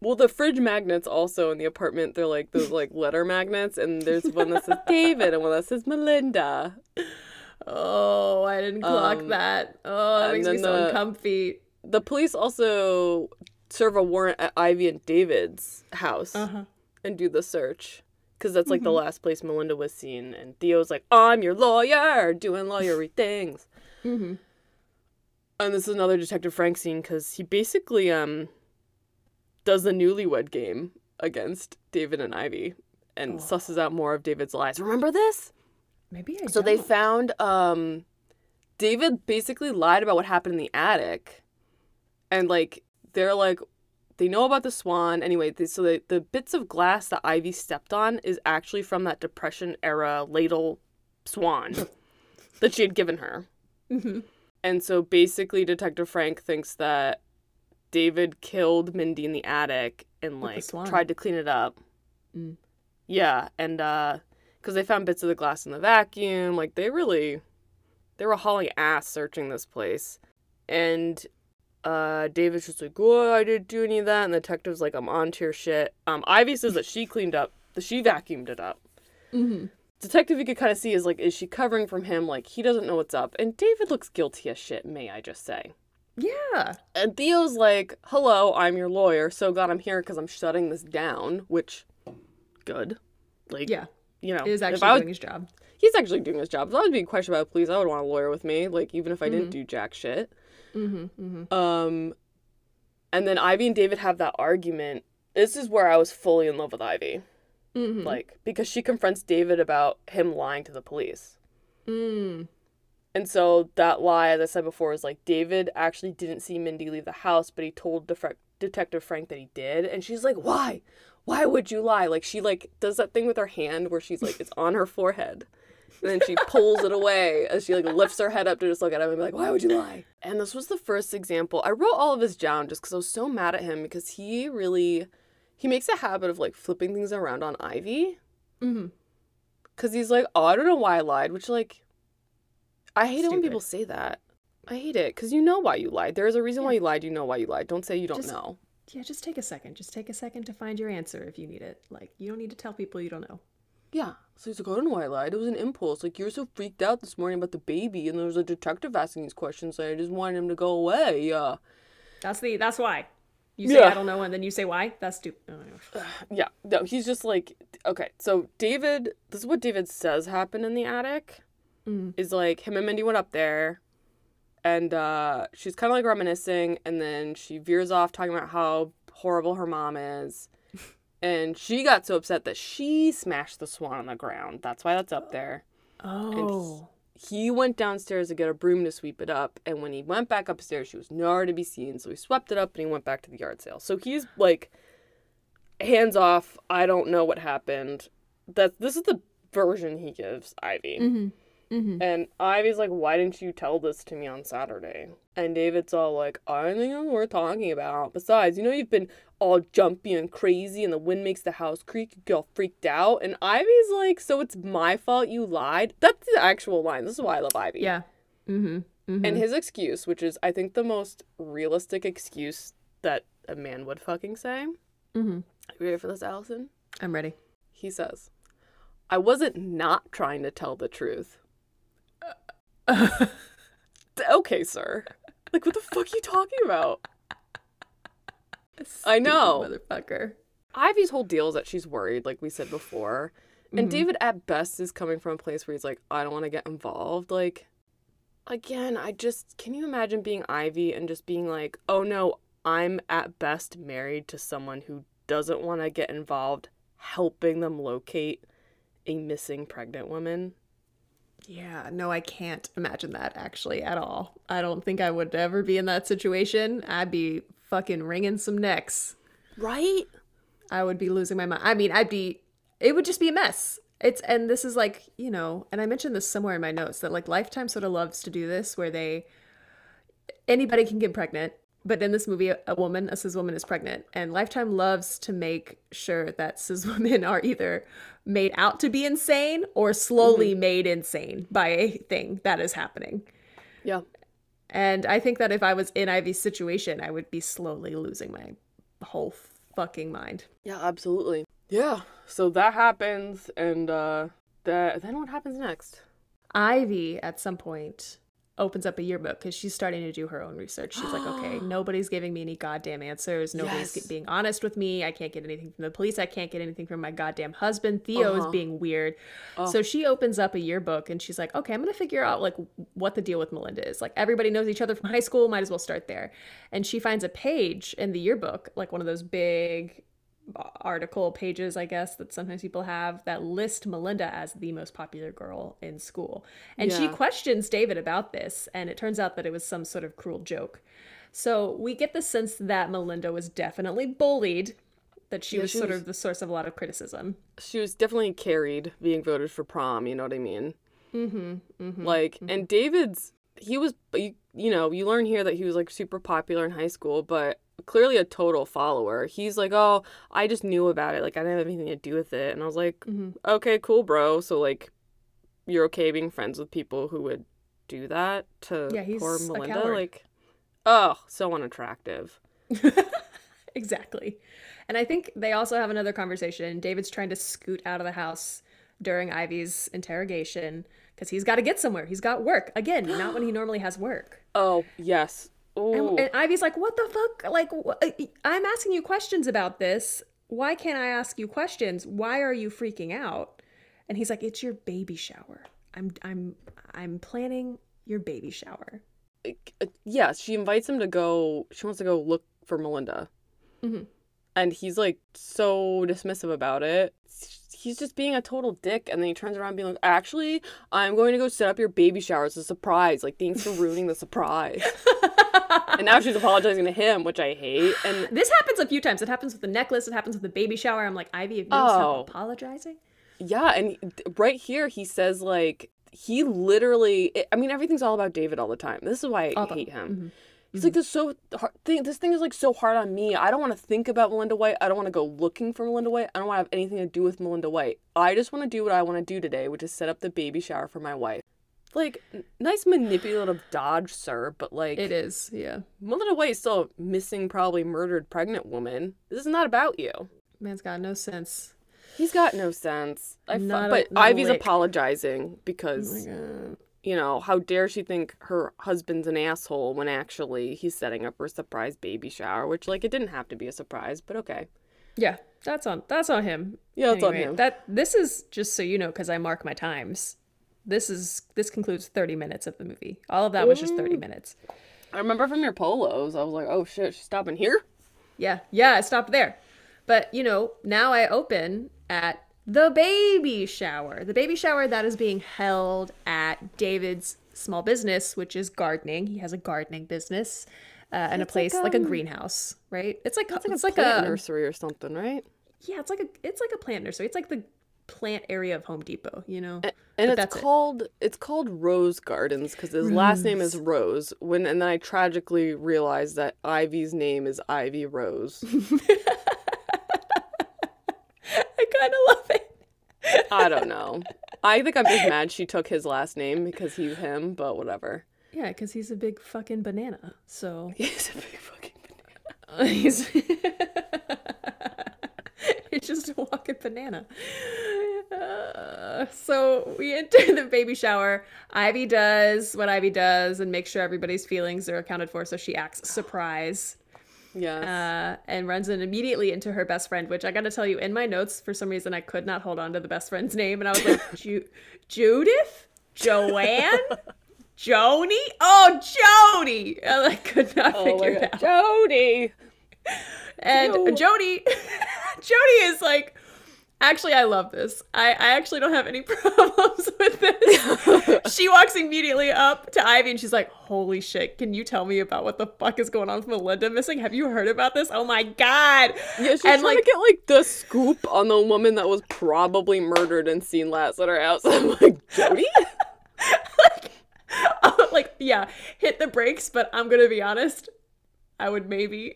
S2: Well, the fridge magnets also in the apartment, they're like those like letter magnets, and there's one that says David and one that says Melinda.
S1: Oh, I didn't clock
S2: Um,
S1: that. Oh, that makes me so
S2: the-
S1: uncomfy.
S2: The police also serve a warrant at Ivy and David's house
S1: Uh-huh.
S2: and do the search. Because that's like the last place Melinda was seen. And Theo's like, I'm your lawyer, doing lawyery things.
S1: Mm-hmm.
S2: And this is another Detective Frank scene because he basically um does the newlywed game against David and Ivy and susses out more of David's lies. Remember this?
S1: Maybe I
S2: So they
S1: don't.
S2: found um David basically lied about what happened in the attic. And like they're like they know about the swan anyway. They, so the, the bits of glass that Ivy stepped on is actually from that depression era ladle swan [LAUGHS] that she had given her.
S1: Mhm.
S2: And so basically Detective Frank thinks that David killed Mindy in the attic and like tried to clean it up.
S1: Mm.
S2: Yeah, and uh cuz they found bits of the glass in the vacuum, like they really they were hauling ass searching this place. And uh David's just like, "Oh, I didn't do any of that." And the detective's like, "I'm on to your shit." Um Ivy says that she cleaned up, that she vacuumed it up.
S1: Mhm.
S2: Detective you could kind of see is like is she covering from him like he doesn't know what's up. And David looks guilty as shit, may I just say.
S1: Yeah.
S2: And Theo's like, "Hello, I'm your lawyer. So glad I'm here because I'm shutting this down." Which, good. Like,
S1: Yeah.
S2: you know,
S1: is
S2: if
S1: actually
S2: was,
S1: doing his job.
S2: he's actually doing his job. If I was being questioned by the police, I would want a lawyer with me. Like, even if I didn't do jack shit.
S1: Mm-hmm. Mm-hmm.
S2: Um, and then Ivy and David have that argument. This is where I was fully in love with Ivy,
S1: Mm-hmm.
S2: like because she confronts David about him lying to the police.
S1: Mm.
S2: And so that lie, as I said before, is like David actually didn't see Mindy leave the house, but he told Def- Detective Frank that he did, and she's like, "Why? Why would you lie?" Like she like does that thing with her hand where she's like it's on her forehead, and then she pulls it away as she like lifts her head up to just look at him and be like, "Why would you lie?" And this was the first example. I wrote all of his down just because I was so mad at him because he really he makes a habit of like flipping things around on Ivy
S1: Mm-hmm.
S2: because he's like, "Oh, I don't know why I lied," which like I hate it when people say that. I hate it because you know why you lied. There is a reason why you lied. You know why you lied. Don't say you don't
S1: Just-
S2: know.
S1: Yeah, just take a second. Just take a second to find your answer if you need it. Like, you don't need to tell people you don't know.
S2: Yeah. So he's like, I don't know why I lied. It was an impulse. Like you're so freaked out this morning about the baby, and there was a detective asking these questions. So I just wanted him to go away. Yeah.
S1: That's the that's why. You say
S2: Yeah.
S1: I don't know and then you say why? That's stupid. Oh. [SIGHS]
S2: Yeah. No, he's just like, okay. So David, this is what David says happened in the attic.
S1: Mm.
S2: Is like him and Mindy went up there, and uh, she's kind of like reminiscing, and then she veers off talking about how horrible her mom is, and she got so upset that she smashed the swan on the ground. That's why that's up there.
S1: Oh.
S2: He went downstairs to get a broom to sweep it up, and when he went back upstairs, she was nowhere to be seen. So he swept it up and he went back to the yard sale. So he's like, hands off. I don't know what happened. That this is the version he gives Ivy.
S1: Mm-hmm. Mm-hmm.
S2: And Ivy's like, why didn't you tell this to me on Saturday? And David's all like, I don't think it's worth talking about. Besides, you know, you've been all jumpy and crazy, and the wind makes the house creak. You get all freaked out. And Ivy's like, so it's my fault you lied? That's the actual line. This is why I love Ivy.
S1: Yeah. Mm-hmm. Mm-hmm.
S2: And his excuse, which is, I think, the most realistic excuse that a man would fucking say.
S1: mm-hmm.
S2: Are you ready for this, Alison?
S1: I'm ready.
S2: He says, I wasn't not trying to tell the truth. [LAUGHS] okay, sir. Like, what the fuck are you talking about? [LAUGHS] I know.
S1: Motherfucker.
S2: Ivy's whole deal is that she's worried, like we said before. And
S1: Mhm.
S2: David, at best, is coming from a place where he's like, I don't want to get involved. Like, again, I just, can you imagine being Ivy and just being like, oh no, I'm at best married to someone who doesn't want to get involved helping them locate a missing pregnant woman?
S1: Yeah, no, I can't imagine that actually at all. I don't think I would ever be in that situation. I'd be fucking wringing some necks.
S2: Right?
S1: I would be losing my mind. I mean, I'd be, it would just be a mess. It's, and this is like, you know, and I mentioned this somewhere in my notes that like Lifetime sort of loves to do this where they, anybody can get pregnant. But in this movie, a woman, a cis woman, is pregnant, and Lifetime loves to make sure that cis [LAUGHS] women are either made out to be insane or slowly made insane by a thing that is happening.
S2: Yeah.
S1: And I think that if I was in Ivy's situation, I would be slowly losing my whole fucking mind.
S2: Yeah, absolutely. Yeah. So that happens, and uh, that, then what happens next?
S1: Ivy, at some point, opens up a yearbook because she's starting to do her own research. She's like, okay, [GASPS] nobody's giving me any goddamn answers. Nobody's
S2: Yes.
S1: being honest with me. I can't get anything from the police. I can't get anything from my goddamn husband. Theo is
S2: Uh-huh.
S1: being weird.
S2: Oh.
S1: So she opens up a yearbook and she's like, okay, I'm going to figure out like what the deal with Melinda is. Like everybody knows each other from [LAUGHS] high school. Might as well start there. And she finds a page in the yearbook, like one of those big article pages, I guess, that sometimes people have that list Melinda as the most popular girl in school. And she questions David about this, and it turns out that it was some sort of cruel joke. So we get the sense that Melinda was definitely bullied, that she
S2: Yeah,
S1: was
S2: she
S1: sort
S2: was-
S1: of the source of a lot of criticism.
S2: She was definitely carried being voted for prom, you know what I mean?
S1: Mm-hmm. mm-hmm.
S2: Like, and David's, he was, you, you know, you learn here that he was like super popular in high school, but clearly a total follower. He's like, oh, I just knew about it. Like, I didn't have anything to do with it. And I was like,
S1: Mhm.
S2: okay, cool, bro. So, like, you're okay being friends with people who would do that to
S1: Yeah, he's
S2: poor Melinda? Like, oh, so unattractive. [LAUGHS]
S1: exactly. And I think they also have another conversation. David's trying to scoot out of the house during Ivy's interrogation because he's got to get somewhere. He's got work. Again, not when he [GASPS] normally has work.
S2: Oh, yes.
S1: And, and Ivy's like, "What the fuck? Like, wh- I'm asking you questions about this. Why can't I ask you questions? Why are you freaking out?" And he's like, "It's your baby shower. I'm, I'm, I'm planning your baby shower."
S2: uh, yeah, she invites him to go. She wants to go look for Melinda,
S1: Mhm.
S2: And he's like so dismissive about it. He's just being a total dick, and then he turns around being like, "Actually, I'm going to go set up your baby shower as a surprise. Like, thanks for ruining the surprise." [LAUGHS] and now she's apologizing to him, which I hate. And
S1: This happens a few times. It happens with the necklace. It happens with the baby shower. I'm like, Ivy, if you
S2: Oh.
S1: apologizing.
S2: yeah, and right here he says like he literally. I mean, everything's all about David all the time. This is why I
S1: All the-
S2: hate him.
S1: mhm.
S2: He's like this so hard thing. This thing is like so hard on me. I don't want to think about Melinda White. I don't want to go looking for Melinda White. I don't want to have anything to do with Melinda White. I just want to do what I want to do today, which is set up the baby shower for my wife. Like, n- nice manipulative dodge, sir, but like,
S1: It is, yeah.
S2: Melinda White is still a missing, probably murdered pregnant woman. This is not about you.
S1: Man's got no sense.
S2: He's got no sense. I fu-
S1: Not a-
S2: but Ivy's
S1: lick.
S2: apologizing
S1: Oh
S2: because
S1: my God.
S2: You know, how dare she think her husband's an asshole when actually he's setting up her surprise baby shower, which like it didn't have to be a surprise, but okay.
S1: Yeah, that's on that's on him.
S2: Yeah, it's on him.
S1: That this is just so you know, because I mark my times. This is this concludes 30 minutes of the movie. All of that was just 30 minutes.
S2: I remember from your polos, I was like, oh shit, she's stopping here?
S1: Yeah, yeah, I stopped there. But, you know, now I open at the baby shower. The baby shower that is being held at David's small business, which is gardening. He has a gardening business uh, and a place
S2: like,
S1: like, a
S2: um,
S1: greenhouse, right? It's like
S2: It's like
S1: it's
S2: a
S1: like
S2: plant
S1: a
S2: nursery or something, right?
S1: yeah, it's like a it's like a plant nursery. It's like the plant area of Home Depot, you know.
S2: And
S1: But
S2: it's
S1: that's it.
S2: called it's called Rose Gardens because his last name is Rose. When and then I tragically realized that Ivy's name is Ivy Rose. [LAUGHS]
S1: I kind of love.
S2: I don't know. I think I'm just mad she took his last name because he's him, but whatever.
S1: Yeah, because he's a big fucking banana. So [LAUGHS]
S2: He's a big fucking
S1: he's [LAUGHS] he's just a walking banana. Uh, so we enter the baby shower. Ivy does what Ivy does and makes sure everybody's feelings are accounted for. So she acts surprise
S2: Yes.
S1: uh, and runs in immediately into her best friend. Which I got to tell you, in my notes, for some reason, I could not hold on to the best friend's name, and I was like, [LAUGHS] Ju- Judith, Joanne. Joni? Oh, Jody! And I could not
S2: oh
S1: figure it out.
S2: Jody.
S1: And
S2: Jo-
S1: Jody, Jody is like, actually, I love this. I, I actually don't have any [LAUGHS] problems with this. [LAUGHS] she walks immediately up to Ivy and she's like, holy shit, can you tell me about what the fuck is going on with Melinda missing? Have you heard about this? Oh my god.
S2: Yeah, she's
S1: And,
S2: trying
S1: like-
S2: to get like the scoop on the woman that was probably murdered and seen last at her house. I'm like, Jody? [LAUGHS]
S1: like, yeah, hit the brakes, but I'm gonna be honest. I would maybe.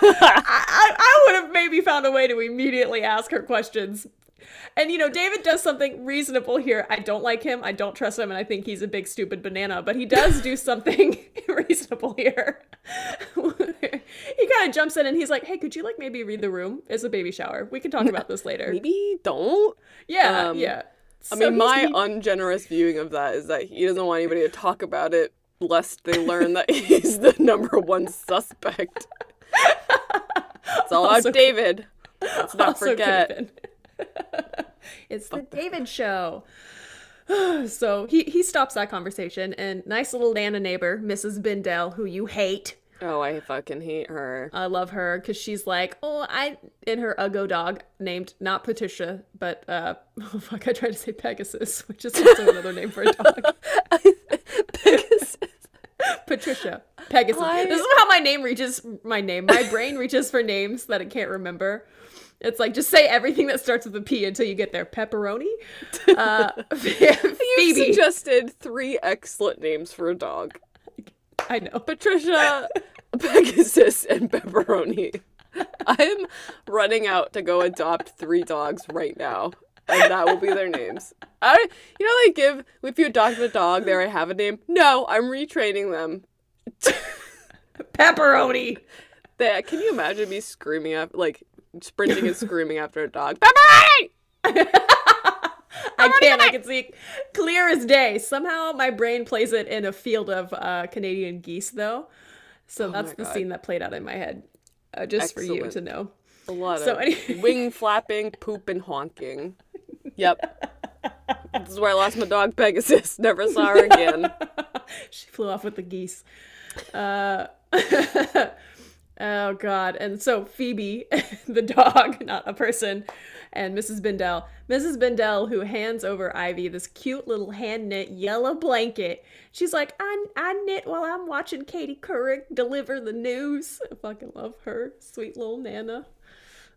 S1: [LAUGHS] I, I, would have maybe found a way to immediately ask her questions. And you know, David does something reasonable here. I don't like him. I don't trust him, and I think he's a big stupid banana. But he does do [LAUGHS] something [LAUGHS] reasonable here. he kind of jumps in and he's like, "Hey, could you like maybe read the room? It's a baby shower. We can talk about this later."
S2: Maybe don't.
S1: Yeah,
S2: Um,
S1: yeah.
S2: I mean, my
S1: he-
S2: ungenerous viewing of that is that he doesn't want anybody to talk about it lest they learn that he's the number one suspect. It's all
S1: Also-
S2: about David. Let's not forget. [LAUGHS]
S1: it's the David show. [SIGHS] so he he stops that conversation and nice little Nana neighbor, Mrs. Bindell, who you hate.
S2: Oh, I fucking hate her.
S1: I love her because she's like, oh, I in her Uggo dog named not Patricia, but uh, [LAUGHS] oh fuck, I tried to say Pegasus, [LAUGHS] which is also another name for a dog. [LAUGHS] Patricia, Pegasus.
S2: I-
S1: This is how my name reaches my name. My brain [LAUGHS] reaches for names that it can't remember. It's like just say everything that starts with a P until you get there. Pepperoni, uh, [LAUGHS]
S2: You suggested three excellent names for a dog.
S1: I know.
S2: Patricia, Pegasus, and Pepperoni. I'm running out to go adopt three dogs right now, and that will be their names. I, you know, they give if you adopt a dog, they already have a name. No, I'm retraining them. [LAUGHS]
S1: Pepperoni.
S2: They, can you imagine me screaming up, like sprinting and screaming after a dog? Pepperoni! [LAUGHS]
S1: I can't. I can see clear as day. Somehow my brain plays it in a field of uh, Canadian geese, though. So that's the scene that played out in my head, uh, just for you to know.
S2: A lot
S1: So
S2: of
S1: any-
S2: wing flapping, poop, and honking. Yep. [LAUGHS] this is where I lost my dog Pegasus. [LAUGHS] Never saw her again. [LAUGHS]
S1: she flew off with the geese. Uh, oh God! And so Phoebe, the dog, not a person, and Mrs. Bindel. Mrs. Bindel, who hands over Ivy this cute little hand knit yellow blanket. She's like, I I knit while I'm watching Katie Couric deliver the news. I fucking love her, sweet little Nana.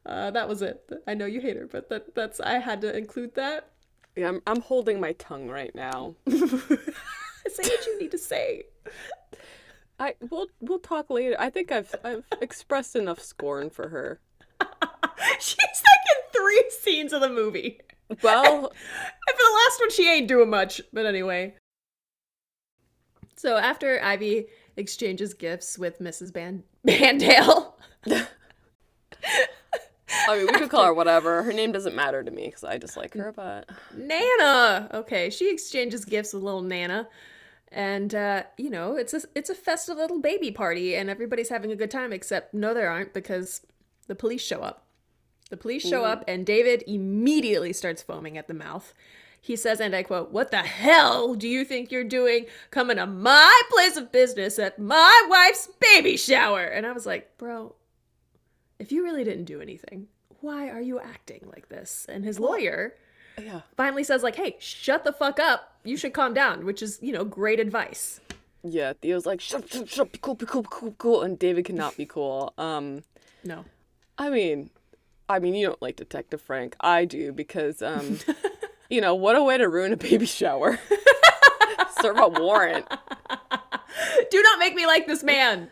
S1: Uh, that was it. I know you hate her, but that that's I had to include that.
S2: Yeah, I'm, I'm holding my tongue right now. [LAUGHS]
S1: say what you need to say.
S2: I we'll we'll talk later. I think I've I've expressed enough scorn for her. [LAUGHS]
S1: She's like in three scenes of the movie.
S2: Well, [LAUGHS]
S1: And for the last one, she ain't doing much. But anyway. So after Ivy exchanges gifts with Mrs. Ban- Bandale, [LAUGHS]
S2: I mean, we could call her whatever. Her name doesn't matter to me because I just like her. But
S1: Nana. Okay, she exchanges gifts with little Nana, and uh, you know it's a it's a festive little baby party, and everybody's having a good time. Except no, there aren't because the police show up. The police show up, and David immediately starts foaming at the mouth. He says, and I quote, What the hell do you think you're doing coming to my place of business at my wife's baby shower? And I was like, Bro, if you really didn't do anything, why are you acting like this? And his lawyer
S2: Yeah.
S1: finally says like, "Hey, shut the fuck up. You should calm down," which is, you know, great advice.
S2: Yeah, Theo's like, shut, shut, shut, be cool, be cool, be cool, be cool, and David cannot be cool. Um,
S1: No.
S2: I mean, I mean, you don't like Detective Frank. I do because, um, [LAUGHS] you know, what a way to ruin a baby shower. [LAUGHS] Serve a warrant.
S1: Do not make me like this man.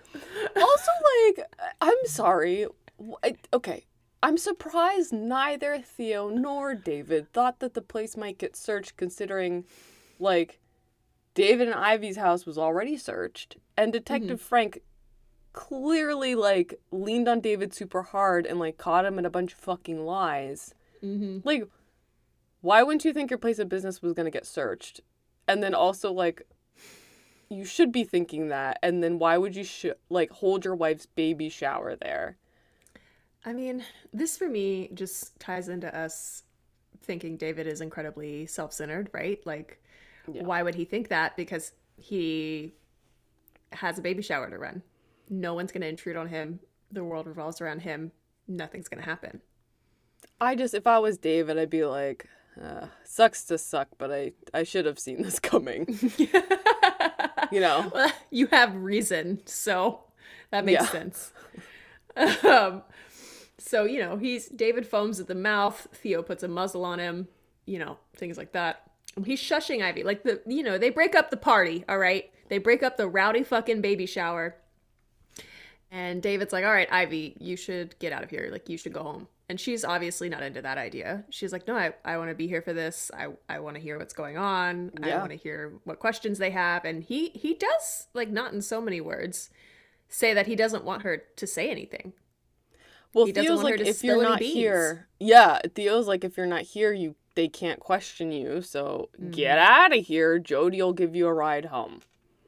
S2: Also, like, I'm sorry. Okay, I'm surprised neither Theo nor David thought that the place might get searched, considering, like, David and Ivy's house was already searched, and Detective Frank clearly, like, leaned on David super hard and, like, caught him in a bunch of fucking lies.
S1: Mm-hmm.
S2: Like, why wouldn't you think your place of business was gonna get searched? And then also, like, you should be thinking that. And then why would you sh- like hold your wife's baby shower there?
S1: I mean, this for me just ties into us thinking David is incredibly self centered, right? Like,
S2: Yeah.
S1: why would he think that? Because he has a baby shower to run. No one's going to intrude on him. The world revolves around him. Nothing's going to happen.
S2: I just, if I was David, I'd be like, uh, sucks to suck, but I, I should have seen this coming. [LAUGHS] you know?
S1: Well, you have reason, so that makes
S2: Yeah.
S1: sense. [LAUGHS] um, so you know, he's David foams at the mouth. Theo puts a muzzle on him. You know, things like that. He's shushing Ivy. Like the, you know, they break up the party. All right, they break up the rowdy fucking baby shower. And David's like, "All right, Ivy, you should get out of here. Like, you should go home." And she's obviously not into that idea. She's like, "No, I, I want to be here for this. I, I want to hear what's going on.
S2: yeah.
S1: I want to hear what questions they have." And he he does like not in so many words say that he doesn't want her to say anything.
S2: Well,
S1: He
S2: Theo's like, if you're not
S1: beans.
S2: here, yeah, Theo's like, if you're not here, you they can't question you. So get
S1: Mm-hmm.
S2: out of here. Jody will give you a ride home.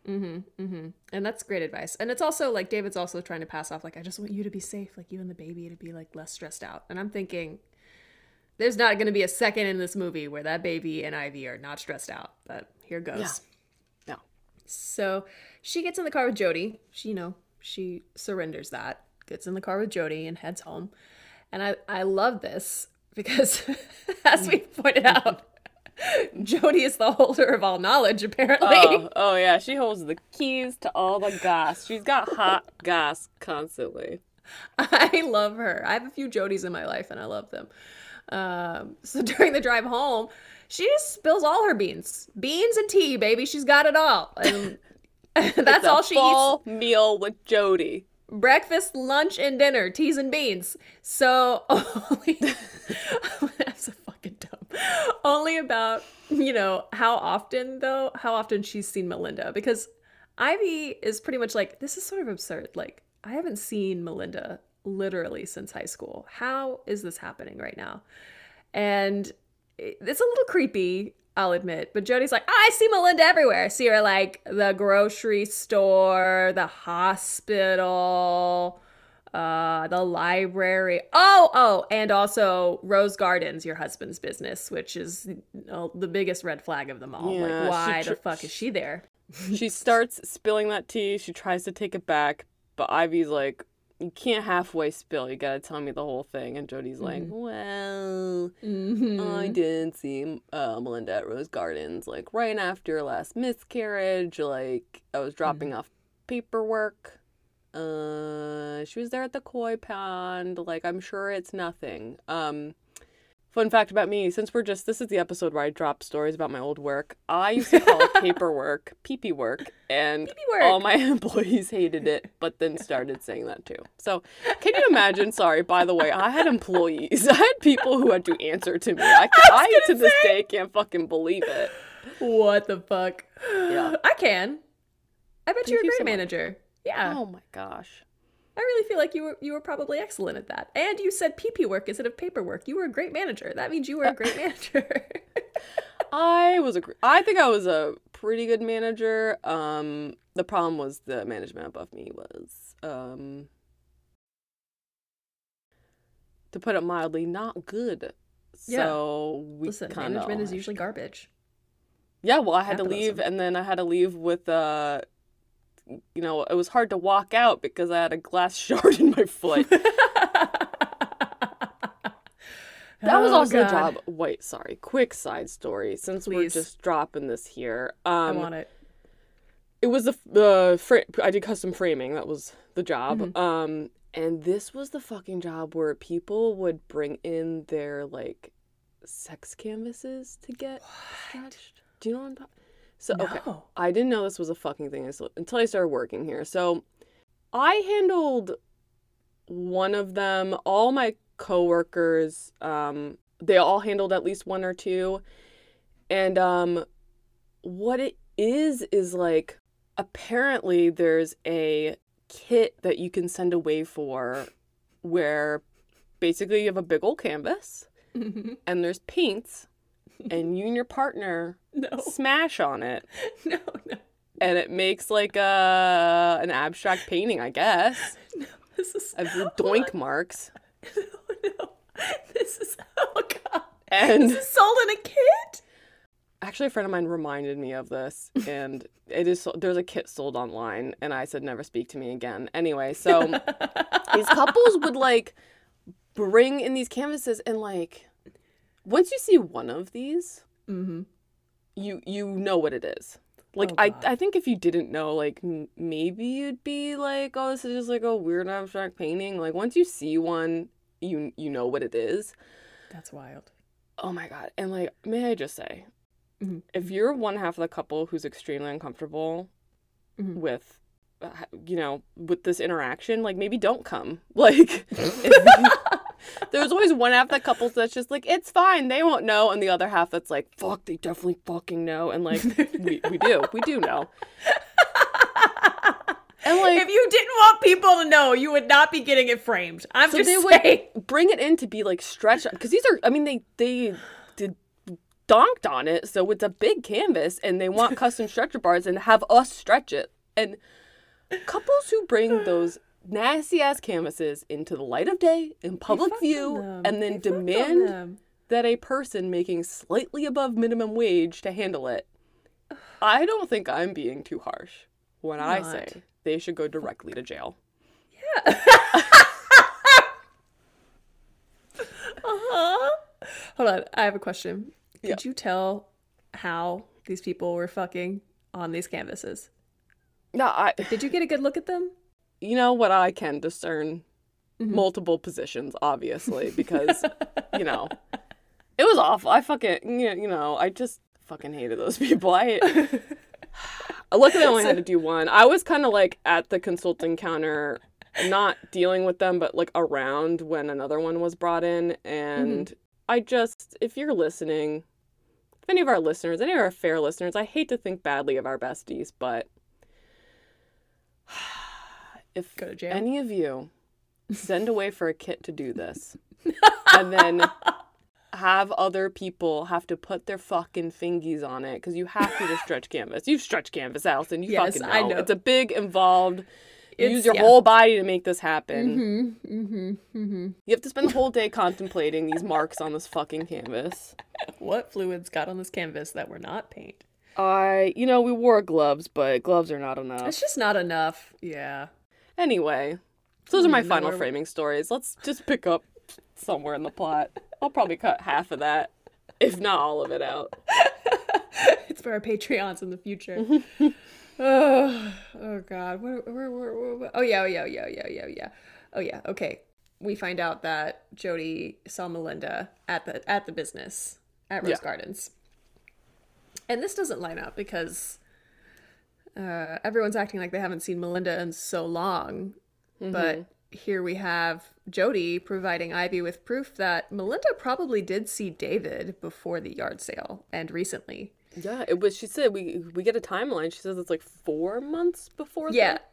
S1: Mm-hmm. Mm-hmm. And that's great advice. And it's also like David's also trying to pass off like I just want you to be safe, like you and the baby to be like less stressed out. And I'm thinking there's not going to be a second in this movie where that baby and Ivy are not stressed out. But here goes.
S2: Yeah. No.
S1: So she gets in the car with Jody. She, you know, she surrenders that, gets in the car with Jody and heads home. And I, I love this [LAUGHS] because, as we pointed out, [LAUGHS] Jody is the holder of all knowledge, apparently.
S2: Oh, [LAUGHS] oh yeah, she holds the keys to all the gas. She's got hot gas constantly.
S1: I love her. I have a few Jodies in my life and I love them. Um, so during the drive home, she just spills all her beans. Beans and tea, baby. She's got it all. And that's all she eats.
S2: full meal with Jody.
S1: Breakfast, lunch, and dinner, teas and beans. So [LAUGHS] only that's so fucking dumb. Only about you know how often though, how often she's seen Melinda because Ivy is pretty much like this is sort of absurd. Like I haven't seen Melinda literally since high school. How is this happening right now? And it's a little creepy. I'll admit, but Jody's like, I see Melinda everywhere. I see her like the grocery store, the hospital, uh, the library. Oh, oh, and also Rose Gardens, your husband's business, which is uh, the biggest red flag of them all.
S2: Yeah,
S1: like, why
S2: tr-
S1: the fuck is she there?
S2: She [LAUGHS] starts spilling that tea. She tries to take it back, but Ivy's like, "You can't halfway spill. You gotta tell me the whole thing." And Jody's like, "Well,
S1: Mm-hmm.
S2: I did see uh, Melinda at Rose Gardens, like right after her last miscarriage. Like I was dropping off paperwork. Uh, she was there at the koi pond. Like I'm sure it's nothing. Um, fun fact about me: since we're just this is the episode where I drop stories about my old work. I used to call it [LAUGHS] paperwork, pee work, and
S1: Pee-pee work.
S2: all my [LAUGHS] employees hated it, but then started saying that too. So, can you imagine? Sorry, by the way, I had employees. [LAUGHS] I had people who had to answer to me. I, I, to this day can't fucking believe it.
S1: What the fuck?
S2: Yeah.
S1: I can. I bet you're a great
S2: so much.
S1: manager. Yeah.
S2: Oh my gosh.
S1: I really feel like you were you were probably excellent at that. And you said PP work instead of paperwork. You were a great manager. That means you were a great [LAUGHS] manager.
S2: I was a. I think I was a pretty good manager. Um, the problem was the management above me was, um, to put it mildly, not good.
S1: Yeah.
S2: So we
S1: Listen, management is usually garbage.
S2: Yeah, well, I had to leave, and then I had to leave with uh, you know, it was hard to walk out because I had a glass [LAUGHS] shard in my foot. [LAUGHS] That was
S1: Oh,
S2: also a job. Wait, sorry. Quick side story. Since we're just dropping this here,
S1: I
S2: um,
S1: want it.
S2: it was the the fra- I did custom framing. That was the job.
S1: Mm-hmm.
S2: Um, and this was the fucking job where people would bring in their like sex canvases to get stretched. Do you know what I'm talking? So okay, I didn't know this was a fucking thing until- I started working here. So I handled one of them. All my coworkers, um, they all handled at least one or two. And um, what it is is like apparently there's a kit that you can send away for where basically you have a big old canvas
S1: Mhm. [LAUGHS]
S2: and there's paints and you and your partner [LAUGHS]
S1: No,
S2: smash on it [LAUGHS]
S1: no, no.
S2: and it makes like a an abstract painting, I guess, [LAUGHS] No,
S1: This is
S2: of doink marks.
S1: no, no. This is oh god.
S2: And
S1: This is sold in a kit.
S2: actually, a friend of mine reminded me of this, and it is there's a kit sold online, and I said never speak to me again. Anyway, so these couples would like bring in these canvases, and like once you see one of these,
S1: Mm-hmm.
S2: You you know what it is. Like
S1: Oh,
S2: I I think if you didn't know, like m- maybe you'd be like, oh, this is just like a weird abstract painting. Like once you see one, you you know what it is.
S1: That's wild.
S2: Oh my god! And like, may I just say,
S1: Mhm.
S2: if you're one half of the couple who's extremely uncomfortable
S1: Mhm.
S2: with, uh, you know, with this interaction, like maybe don't come. [LAUGHS] Like, if- [LAUGHS] there's always one half of the couple that's just like, it's fine, they won't know, and the other half that's like, fuck, they definitely fucking know, and like, we we do, we do know. And like,
S1: if you didn't want people to know, you would not be getting it framed. I'm
S2: so
S1: just
S2: they
S1: saying.
S2: would bring it in to be like stretched because these are i mean they they did donked on it so it's a big canvas and they want [LAUGHS] custom stretcher bars and have us stretch it and couples who bring those nasty ass canvases into the light of day in public view and then
S1: They
S2: demand that a person making slightly above minimum wage to handle it i don't think i'm being too harsh when i say they should go directly to jail Yeah. [LAUGHS]
S1: Uh-huh. Hold on, I have a question. Could
S2: Yeah.
S1: you tell how these people were fucking on these canvases?
S2: no i
S1: Did you get a good look at them?
S2: You know what I can discern
S1: Mm-hmm.
S2: multiple positions, obviously, because [LAUGHS] you know it was awful. I fucking you you know I just fucking hated those people. I [LAUGHS] luckily I only had to do one. I was kind of like at the consulting counter, not dealing with them, but like around when another one was brought in, and
S1: Mm-hmm.
S2: I just if you're listening. If any of our listeners, any of our fair listeners, I hate to think badly of our besties, but [SIGHS] if
S1: Go to jail.
S2: any of you [LAUGHS] send away for a kit to do this [LAUGHS] and then have other people have to put their fucking fingies on it because you have to just stretch canvas. You've stretched canvas, Alison. You
S1: Yes,
S2: fucking know.
S1: I know.
S2: It's a big, involved.
S1: It's-
S2: use your
S1: yeah.
S2: whole body to make this happen.
S1: Mm-hmm. Mm-hmm. Mm-hmm.
S2: You have to spend the whole day contemplating these marks on this fucking canvas.
S1: What fluids got on this canvas that were not paint?
S2: I, you know, we wore gloves, but gloves are not enough.
S1: It's just not enough. Yeah.
S2: Anyway, so those are my
S1: hmm,
S2: final framing stories. Let's just pick up somewhere in the plot. I'll probably cut half of that, if not all of it out. [LAUGHS]
S1: it's for our Patreons in the future. [LAUGHS] oh, oh God. Where, where, where, Oh yeah, oh yeah, oh yeah, oh yeah, oh yeah, oh yeah. Oh yeah. Okay. We find out that Jody saw Melinda at the at the business at Rose
S2: Yeah.
S1: Gardens, and this doesn't line up because uh, everyone's acting like they haven't seen Melinda in so long, but here we have Jody providing Ivy with proof that Melinda probably did see David before the yard sale and recently.
S2: Yeah, it was. She said we we get a timeline. She says it's like four months before.
S1: Yeah. [LAUGHS]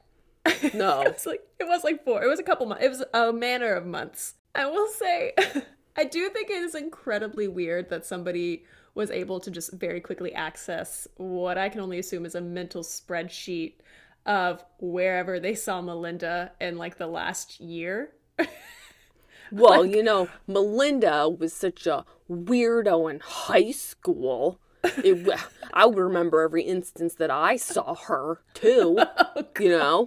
S2: No. [LAUGHS]
S1: it was like it was like four. It was a couple months. It was a manner of months. I will say, [LAUGHS] I do think it is incredibly weird that somebody was able to just very quickly access what I can only assume is a mental spreadsheet of wherever they saw Melinda in like the last year. [LAUGHS]
S2: Well, you know, Melinda was such a weirdo in high school. it, I would remember every instance that I saw her too. [LAUGHS]
S1: Oh,
S2: you know,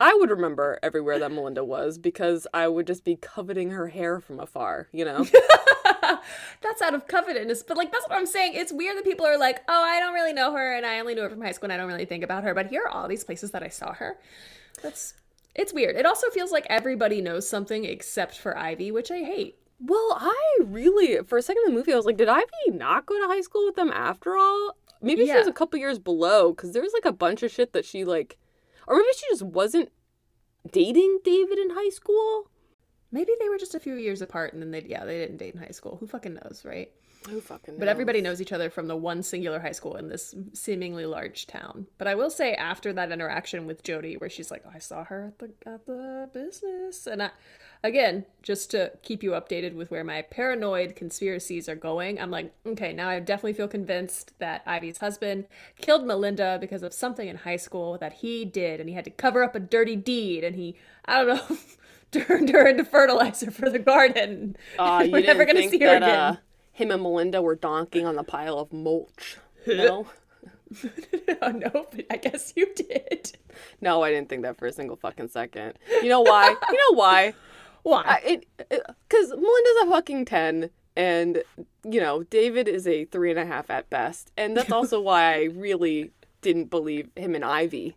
S2: I would remember everywhere that Melinda was because I would just be coveting her hair from afar. You know, [LAUGHS] [LAUGHS]
S1: that's out of covetousness. But like that's what I'm saying. It's weird that people are like, oh, I don't really know her and I only knew her from high school and I don't really think about her. But here are all these places that I saw her. That's it's weird. It also feels like everybody knows something except for Ivy, which I hate.
S2: well, I really for a second in the movie I was like, did Ivy not go to high school with them after all? Maybe she was a couple years below because there was like a bunch of shit that she like, or maybe she just wasn't dating David in high school.
S1: Maybe they were just a few years apart and then they yeah, they didn't date in high school. Who fucking knows, right?
S2: Who fucking? Knows?
S1: But everybody knows each other from the one singular high school in this seemingly large town. But I will say, after that interaction with Jody, where she's like, oh, "I saw her at the at the business," and I, again, just to keep you updated with where my paranoid conspiracies are going, I'm like, okay, now I definitely feel convinced that Ivy's husband killed Melinda because of something in high school that he did, and he had to cover up a dirty deed, and he, I don't know. [LAUGHS] [LAUGHS] Turned her into fertilizer for the garden.
S2: Uh, [LAUGHS] you
S1: We're never gonna
S2: think
S1: see her again.
S2: Uh, him and Melinda were donking on the pile of mulch. [LAUGHS] No,
S1: oh no, but I guess you did.
S2: no, I didn't think that for a single fucking second. You know why? you know why?
S1: Why?
S2: Because Melinda's a fucking ten, and you know David is a three and a half at best, and that's also why I really didn't believe him and Ivy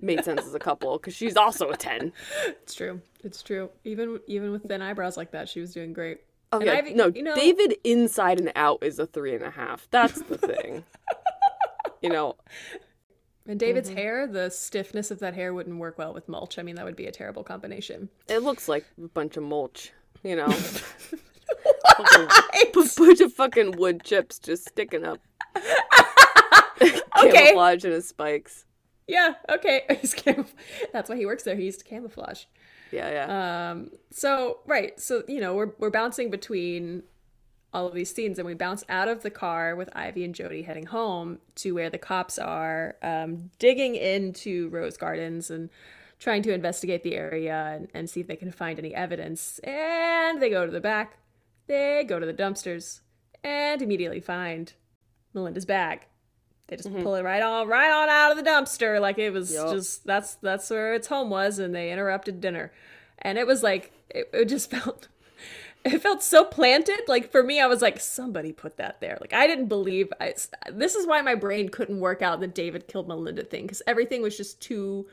S2: made sense as a couple because she's also a ten.
S1: it's true. It's true. Even even with thin eyebrows like that, she was doing great.
S2: Oh yeah, no,
S1: you know-
S2: David inside and out is a three and a half. That's the thing. [LAUGHS] you know,
S1: And David's
S2: Mm-hmm.
S1: hair, the stiffness of that hair wouldn't work well with mulch. I mean, that would be a terrible combination.
S2: it looks like a bunch of mulch. You know, [LAUGHS] a bunch of fucking wood chips just sticking up. [LAUGHS] Okay. Camouflage in his spikes.
S1: Yeah. Okay. [LAUGHS] He's cam- That's why he works there. He used to camouflage.
S2: Yeah, yeah.
S1: Um. So right. So you know we're we're bouncing between all of these scenes, and we bounce out of the car with Ivy and Jody heading home to where the cops are um, digging into Rose Gardens and trying to investigate the area and, and see if they can find any evidence. And they go to the back. They go to the dumpsters and immediately find Melinda's bag. They just mm-hmm. pull it right on right on out of the dumpster like it was
S2: Yup.
S1: just that's that's where its home was and they interrupted dinner. And it was like it, it just [LAUGHS] felt it felt so planted like for me i was like somebody put that there like i didn't believe I, this is why my brain couldn't work out the david killed melinda thing because everything was just too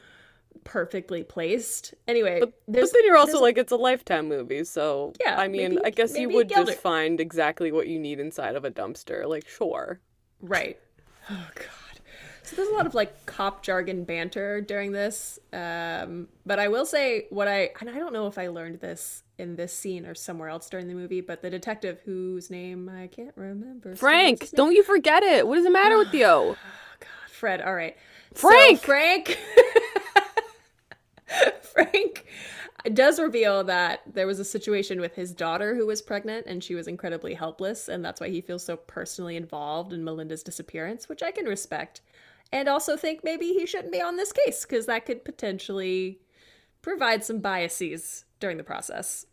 S1: perfectly placed anyway
S2: But
S1: there's
S2: then you're also like, it's a lifetime movie, so
S1: Yeah,
S2: I mean,
S1: maybe-
S2: I guess you would just
S1: her.
S2: find exactly what you need inside of a dumpster. Like, sure.
S1: Right. Oh god. So there's a lot of like cop jargon banter during this. Um, but I will say what I and I don't know if I learned this in this scene or somewhere else during the movie, but the detective whose name I can't remember.
S2: Frank, don't you forget it. What does the matter with you?
S1: Oh, [SIGHS] god, Fred. All right. So Frank! Frank. [LAUGHS] Does reveal that there was a situation with his daughter who was pregnant and she was incredibly helpless, and that's why he feels so personally involved in Melinda's disappearance, which I can respect. And also think maybe he shouldn't be on this case because that could potentially provide some biases during the process.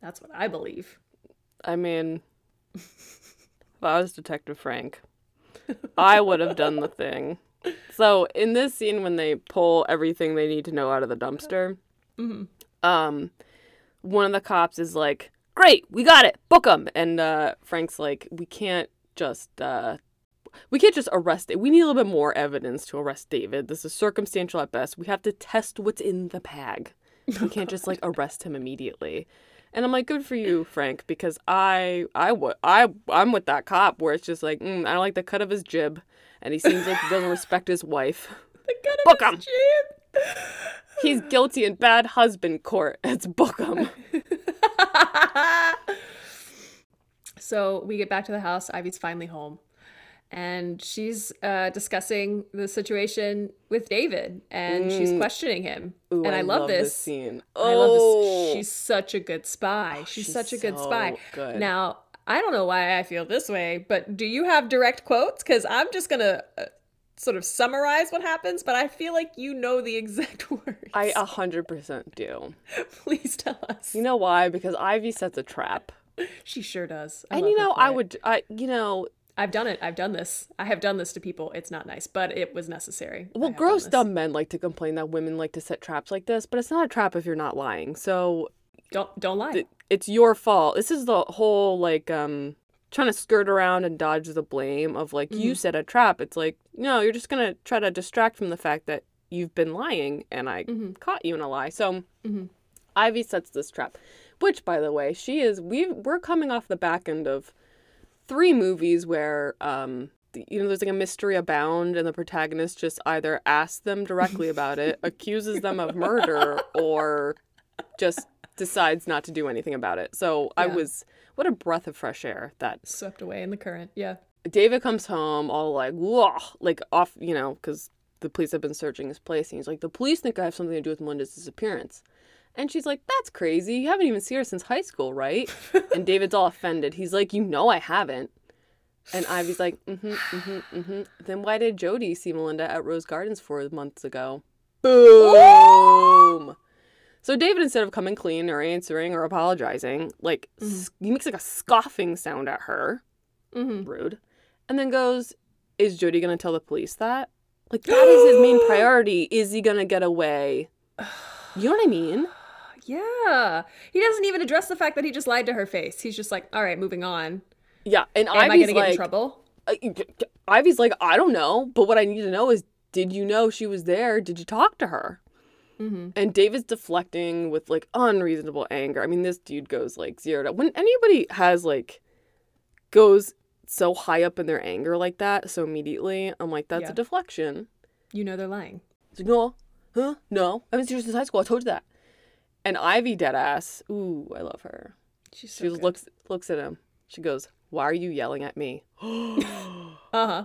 S1: That's what I believe.
S2: I mean, [LAUGHS] if I was Detective Frank, [LAUGHS] I would have done the thing. So in this scene, when they pull everything they need to know out of the dumpster,
S1: Mhm.
S2: um, one of the cops is like, "Great, we got it, book him," and uh, Frank's like, "We can't just." Uh, we can't just arrest it. We need a little bit more evidence to arrest David. This is circumstantial at best. We have to test what's in the bag. We can't just like [LAUGHS] arrest him immediately. And I'm like, good for you, Frank, because I, I I'm with that cop where it's just like, mm, I don't like the cut of his jib, and he seems like he doesn't respect his wife. [LAUGHS]
S1: The gun of
S2: Book
S1: his
S2: him.
S1: jib.
S2: He's guilty in bad husband court. [LAUGHS] It's book him. [LAUGHS]
S1: so we get back to the house. Ivy's finally home. And she's uh, discussing the situation with David and she's
S2: Mm.
S1: questioning him.
S2: Ooh,
S1: and I, love, this.
S2: scene. Oh.
S1: I love
S2: Oh,
S1: this. She's such a good spy. she's,
S2: she's
S1: such a good
S2: so
S1: spy.
S2: good.
S1: Now, I don't know why I feel this way, but do you have direct quotes? Because I'm just going to uh, sort of summarize what happens, but I feel like you know the [LAUGHS] exact words.
S2: I a hundred percent do. [LAUGHS]
S1: Please tell us.
S2: You know why? Because Ivy sets a trap
S1: She sure does. I
S2: and you know, I
S1: it.
S2: would, I, you know,
S1: I've done it. I've done this. I have done this to people. It's not nice, but it was necessary.
S2: Well, gross dumb men like to complain that women like to set traps like this, but it's not a trap if you're not lying. So
S1: Don't don't lie.
S2: th- it's your fault. This is the whole like um trying to skirt around and dodge the blame of like you set a trap. It's like no, you're just gonna try to distract from the fact that you've been lying and I caught you in a lie. So
S1: Mhm.
S2: Ivy sets this trap, which by the way, she is we we're coming off the back end of three movies where um you know there's like a mystery abound and the protagonist just either asks them directly about it [LAUGHS] accuses them of murder or just decides not to do anything about it so i was what a breath of fresh air that
S1: Swept away in the current. Yeah.
S2: david comes home all like whoa like off you know because the police have been searching his place and he's like the police think i have something to do with melinda's disappearance and she's like that's crazy you haven't even seen her since high school right and [LAUGHS] david's all offended he's like you know i haven't and Ivy's like, mm-hmm, mm-hmm, mm-hmm. Then why did Jody see Melinda at Rose Gardens four months ago? Boom. So David, instead of coming clean or answering or apologizing, like s- he makes like a scoffing sound at her,
S1: Mm-hmm.
S2: rude, and then goes, "Is Jody gonna tell the police that? Like that is his main [GASPS] priority. Is he gonna get away? [SIGHS] You know what I mean?
S1: Yeah. He doesn't even address the fact that he just lied to her face. He's just like, all right, moving on.
S2: Yeah. And
S1: Am I
S2: Ivy's
S1: going to get in trouble?
S2: uh, Ivy's like, I don't know, but what I need to know is, did you know she was there? Did you talk to her?
S1: Mm-hmm.
S2: And David's deflecting with like unreasonable anger. I mean, this dude goes like zero to when anybody has like goes so high up in their anger like that so immediately, I'm like, that's
S1: Yeah.
S2: a deflection.
S1: You know they're lying.
S2: It's like, no, huh? No, I haven't seen her since high school. I told you that. And Ivy dead ass. Ooh, I love her.
S1: She's
S2: She
S1: so
S2: just
S1: good.
S2: looks looks at him. She goes, "Why are you yelling at me?" [GASPS]
S1: Uh-huh.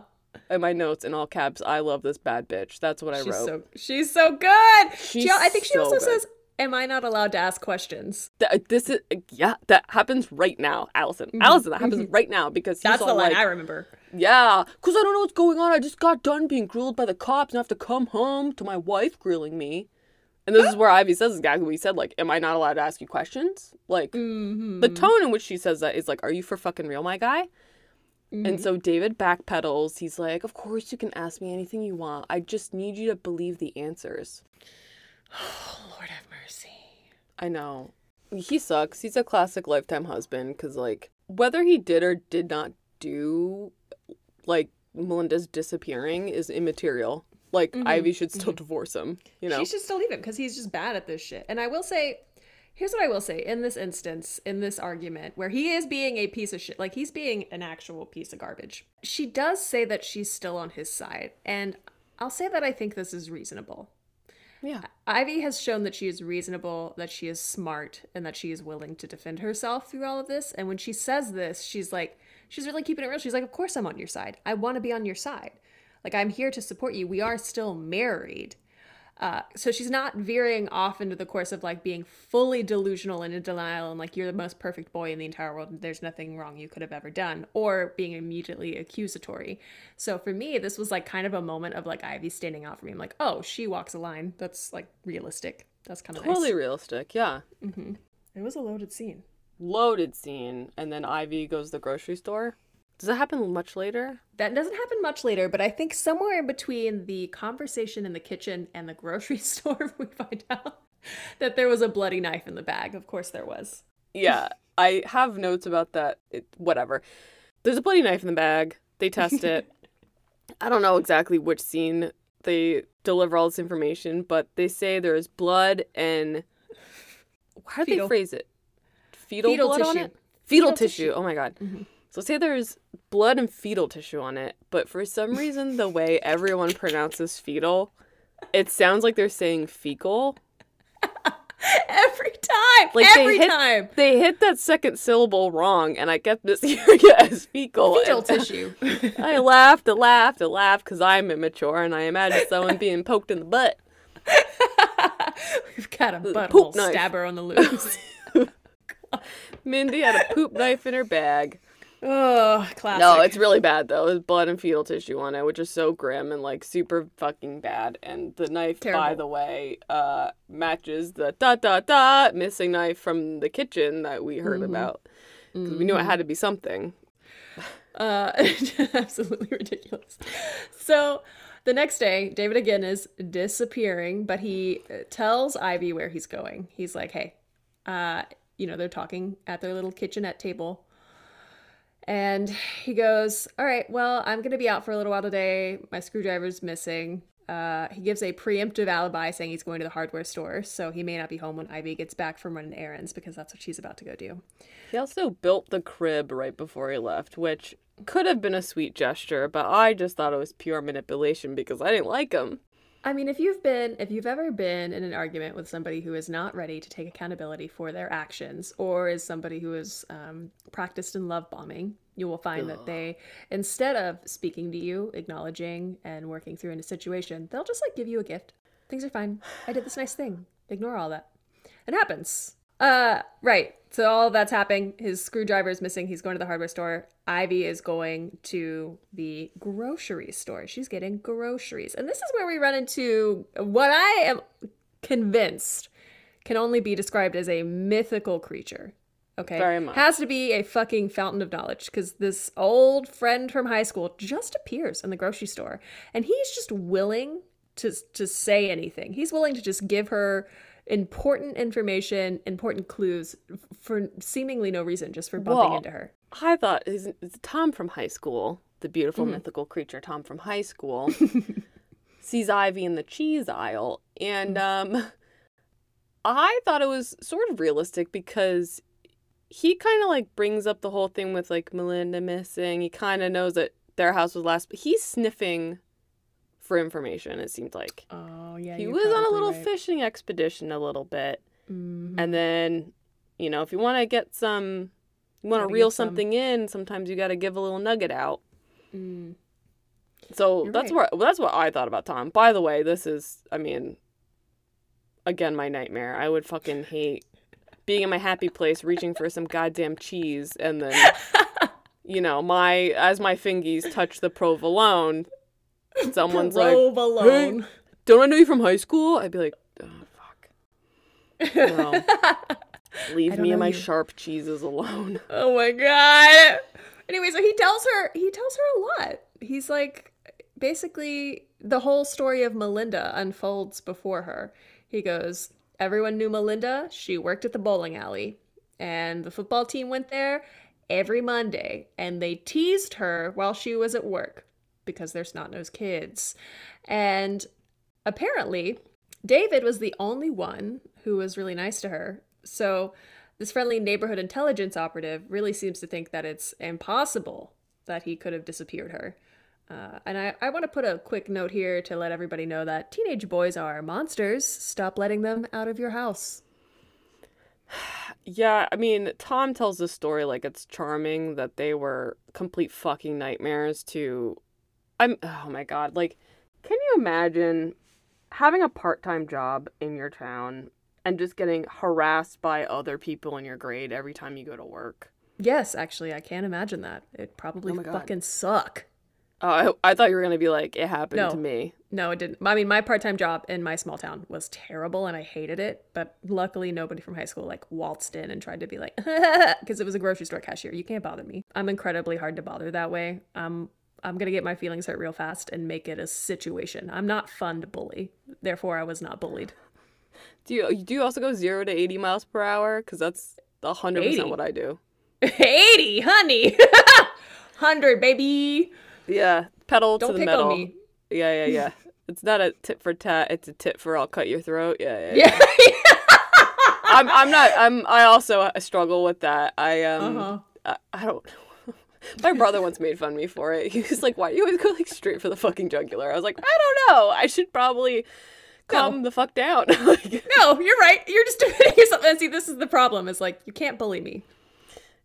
S2: In my notes in all caps, I love this bad bitch. That's what I
S1: She's
S2: wrote.
S1: so she's so good.
S2: She's
S1: she, I think she
S2: so
S1: also
S2: good.
S1: says, "Am I not allowed to ask questions?"
S2: Th- this is yeah, that happens right now, Alison. Alison, that happens right now because
S1: Mm-hmm. That's the line
S2: like,
S1: I remember.
S2: yeah, because I don't know what's going on. I just got done being grilled by the cops and I have to come home to my wife grilling me. And this is where Ivy says exactly what he said. Like, am I not allowed to ask you questions? Like,
S1: Mm-hmm.
S2: the tone in which she says that is like, are you for fucking real, my guy?
S1: Mm-hmm.
S2: And so David backpedals. He's like, of course you can ask me anything you want. I just need you to believe the answers.
S1: Oh, [SIGHS] Lord have mercy.
S2: I know. He sucks. He's a classic lifetime husband because, like, whether he did or did not do, like, Melinda's disappearing is immaterial. Like, Ivy should still divorce him, you know?
S1: She should still leave him because he's just bad at this shit. And I will say, here's what I will say in this instance, in this argument, where he is being a piece of shit, like he's being an actual piece of garbage. She does say that she's still on his side. And I'll say that I think this is reasonable.
S2: yeah.
S1: Ivy has shown that she is reasonable, that she is smart, and that she is willing to defend herself through all of this. And when she says this, she's like, she's really keeping it real. She's like, Of course I'm on your side. I want to be on your side. Like, I'm here to support you. We are still married. Uh, so she's not veering off into the course of like being fully delusional and in denial and like you're the most perfect boy in the entire world and there's nothing wrong you could have ever done or being immediately accusatory. So for me, this was like kind of a moment of like Ivy standing out for me. I'm like, oh, she walks a line. That's like realistic. That's kind of
S2: Totally
S1: nice.
S2: realistic. Yeah.
S1: It was a loaded scene.
S2: Loaded scene. And then Ivy goes to the grocery store. Does that happen much later?
S1: That doesn't happen much later, but I think somewhere in between the conversation in the kitchen and the grocery [LAUGHS] store, we find out that there was a bloody knife in the bag. Of course, there was.
S2: Yeah. I have notes about that. It, whatever. There's a bloody knife in the bag. They test it. [LAUGHS] I don't know exactly which scene they deliver all this information, but they say there's blood and how do they phrase it? Fetal,
S1: Fetal
S2: blood on
S1: tissue.
S2: it? Fetal,
S1: Fetal
S2: tissue.
S1: tissue.
S2: Oh my god. Mm-hmm. So say there's blood and fetal tissue on it, but for some reason the way everyone pronounces fetal, it sounds like they're saying fecal. [LAUGHS]
S1: Every time.
S2: Like
S1: every
S2: they hit,
S1: time.
S2: they hit that second syllable wrong, and I kept this [LAUGHS] it as fecal.
S1: Fetal [LAUGHS] tissue.
S2: I laughed, I laughed, I laughed because I'm immature and I imagine someone being poked in the butt.
S1: We've got a butthole stabber on the loose.
S2: Mindy had a poop knife in her bag.
S1: Oh, classic.
S2: No, it's really bad though. There's blood and fetal tissue on it, which is so grim and like super fucking bad. And the knife, by the way, uh, matches the da da da missing knife from the kitchen that we heard
S1: Mm-hmm.
S2: about. 'Cause we knew it had to be something.
S1: Uh, [LAUGHS] absolutely [LAUGHS] ridiculous. So the next day, David again is disappearing, but he uh, tells Ivy where he's going. He's like, hey, uh, you know, they're talking at their little kitchenette table. And he goes, All right, well, I'm going to be out for a little while today. My screwdriver's missing. Uh, he gives a preemptive alibi saying he's going to the hardware store, so he may not be home when Ivy gets back from running errands because that's what she's about to go do.
S2: He also built the crib right before he left, which could have been a sweet gesture, but I just thought it was pure manipulation because I didn't like him.
S1: I mean, if you've been, if you've ever been in an argument with somebody who is not ready to take accountability for their actions, or is somebody who is um, practiced in love bombing, you will find that they, instead of speaking to you, acknowledging, and working through in a situation, they'll just like give you a gift. Things are fine. I did this nice thing. Ignore all that. It happens. Uh, right. So all that's happening. His screwdriver is missing. He's going to the hardware store. Ivy is going to the grocery store. She's getting groceries. And this is where we run into what I am convinced can only be described as a mythical creature. Okay.
S2: Very much.
S1: Has to be a fucking fountain of knowledge because this old friend from high school just appears in the grocery store and he's just willing to to say anything. He's willing to just give her important information, important clues for seemingly no reason, just for bumping
S2: Well,
S1: into her.
S2: I thought it's Tom from high school, the beautiful
S1: Mm-hmm.
S2: mythical creature Tom from high school, [LAUGHS] sees Ivy in the cheese aisle, and
S1: Mm.
S2: um, I thought it was sort of realistic because he kind of like brings up the whole thing with like Melinda missing. He kind of knows that their house was last, but he's sniffing for information. It seemed like
S1: Oh yeah,
S2: he was on a little
S1: right.
S2: fishing expedition a little bit.
S1: Mhm.
S2: And then, you know, if you want to get some, you want
S1: Gotta
S2: reel
S1: give some.
S2: something in, sometimes you got to give a little nugget out.
S1: Mm.
S2: So
S1: You're
S2: that's
S1: right.
S2: what that's what I thought about Tom. By the way, this is, I mean, again my nightmare. I would fucking hate being in my happy place, reaching for some goddamn cheese, and then, [LAUGHS] you know, my as my fingies touch the provolone, [LAUGHS] someone's like,
S1: Provolone.
S2: "Don't I know you from high school?" I'd be like, "Oh fuck." No. [LAUGHS] Leave me and my
S1: you.
S2: sharp cheeses alone. [LAUGHS]
S1: Oh my god. Anyway, so he tells her he tells her a lot. He's like basically the whole story of Melinda unfolds before her. He goes, Everyone knew Melinda. She worked at the bowling alley. And the football team went there every Monday. And they teased her while she was at work because they're snot nosed kids. And apparently, David was the only one who was really nice to her. So, this friendly neighborhood intelligence operative really seems to think that it's impossible that he could have disappeared her. Uh, and I, I want to put a quick note here to let everybody know that teenage boys are monsters. Stop letting them out of your house. [SIGHS]
S2: Yeah, I mean, Tom tells this story like it's charming that they were complete fucking nightmares to I'm oh my god, like can you imagine having a part-time job in your town and just getting harassed by other people in your grade every time you go to work?
S1: Yes, actually, I can't imagine that. It probably
S2: Oh
S1: fucking suck.
S2: Oh, I, I thought you were going to be like it happened
S1: No.
S2: to me.
S1: No, it didn't. I mean, my part time job in my small town was terrible and I hated it. But luckily, nobody from high school like waltzed in and tried to be like, [LAUGHS] because it was a grocery store cashier. You can't bother me. I'm incredibly hard to bother that way. Um, I'm going to get my feelings hurt real fast and make it a situation. I'm not fun to bully. Therefore, I was not bullied.
S2: Do you do you also go 0 to 80 miles per hour cuz that's 100%
S1: 80?
S2: what I do.
S1: 80, honey. [LAUGHS] 100, baby.
S2: Yeah, pedal
S1: Don't
S2: to the
S1: pick
S2: metal.
S1: on me.
S2: Yeah, yeah, yeah. it's not a tit for tat. It's a tit for I'll cut your throat. Yeah, yeah. yeah.
S1: Yeah. [LAUGHS]
S2: I'm, I'm not. I'm. I also struggle with that. I um.
S1: Uh-huh.
S2: I, I don't. [LAUGHS] My brother once made fun of me for it. [LAUGHS] He was like, "Why do you always go like straight for the fucking jugular?" I was like, "I don't know. I should probably calm the fuck down." [LAUGHS] like,
S1: no, you're right. You're just defending yourself. And see, this is the problem. Is like, you can't bully me.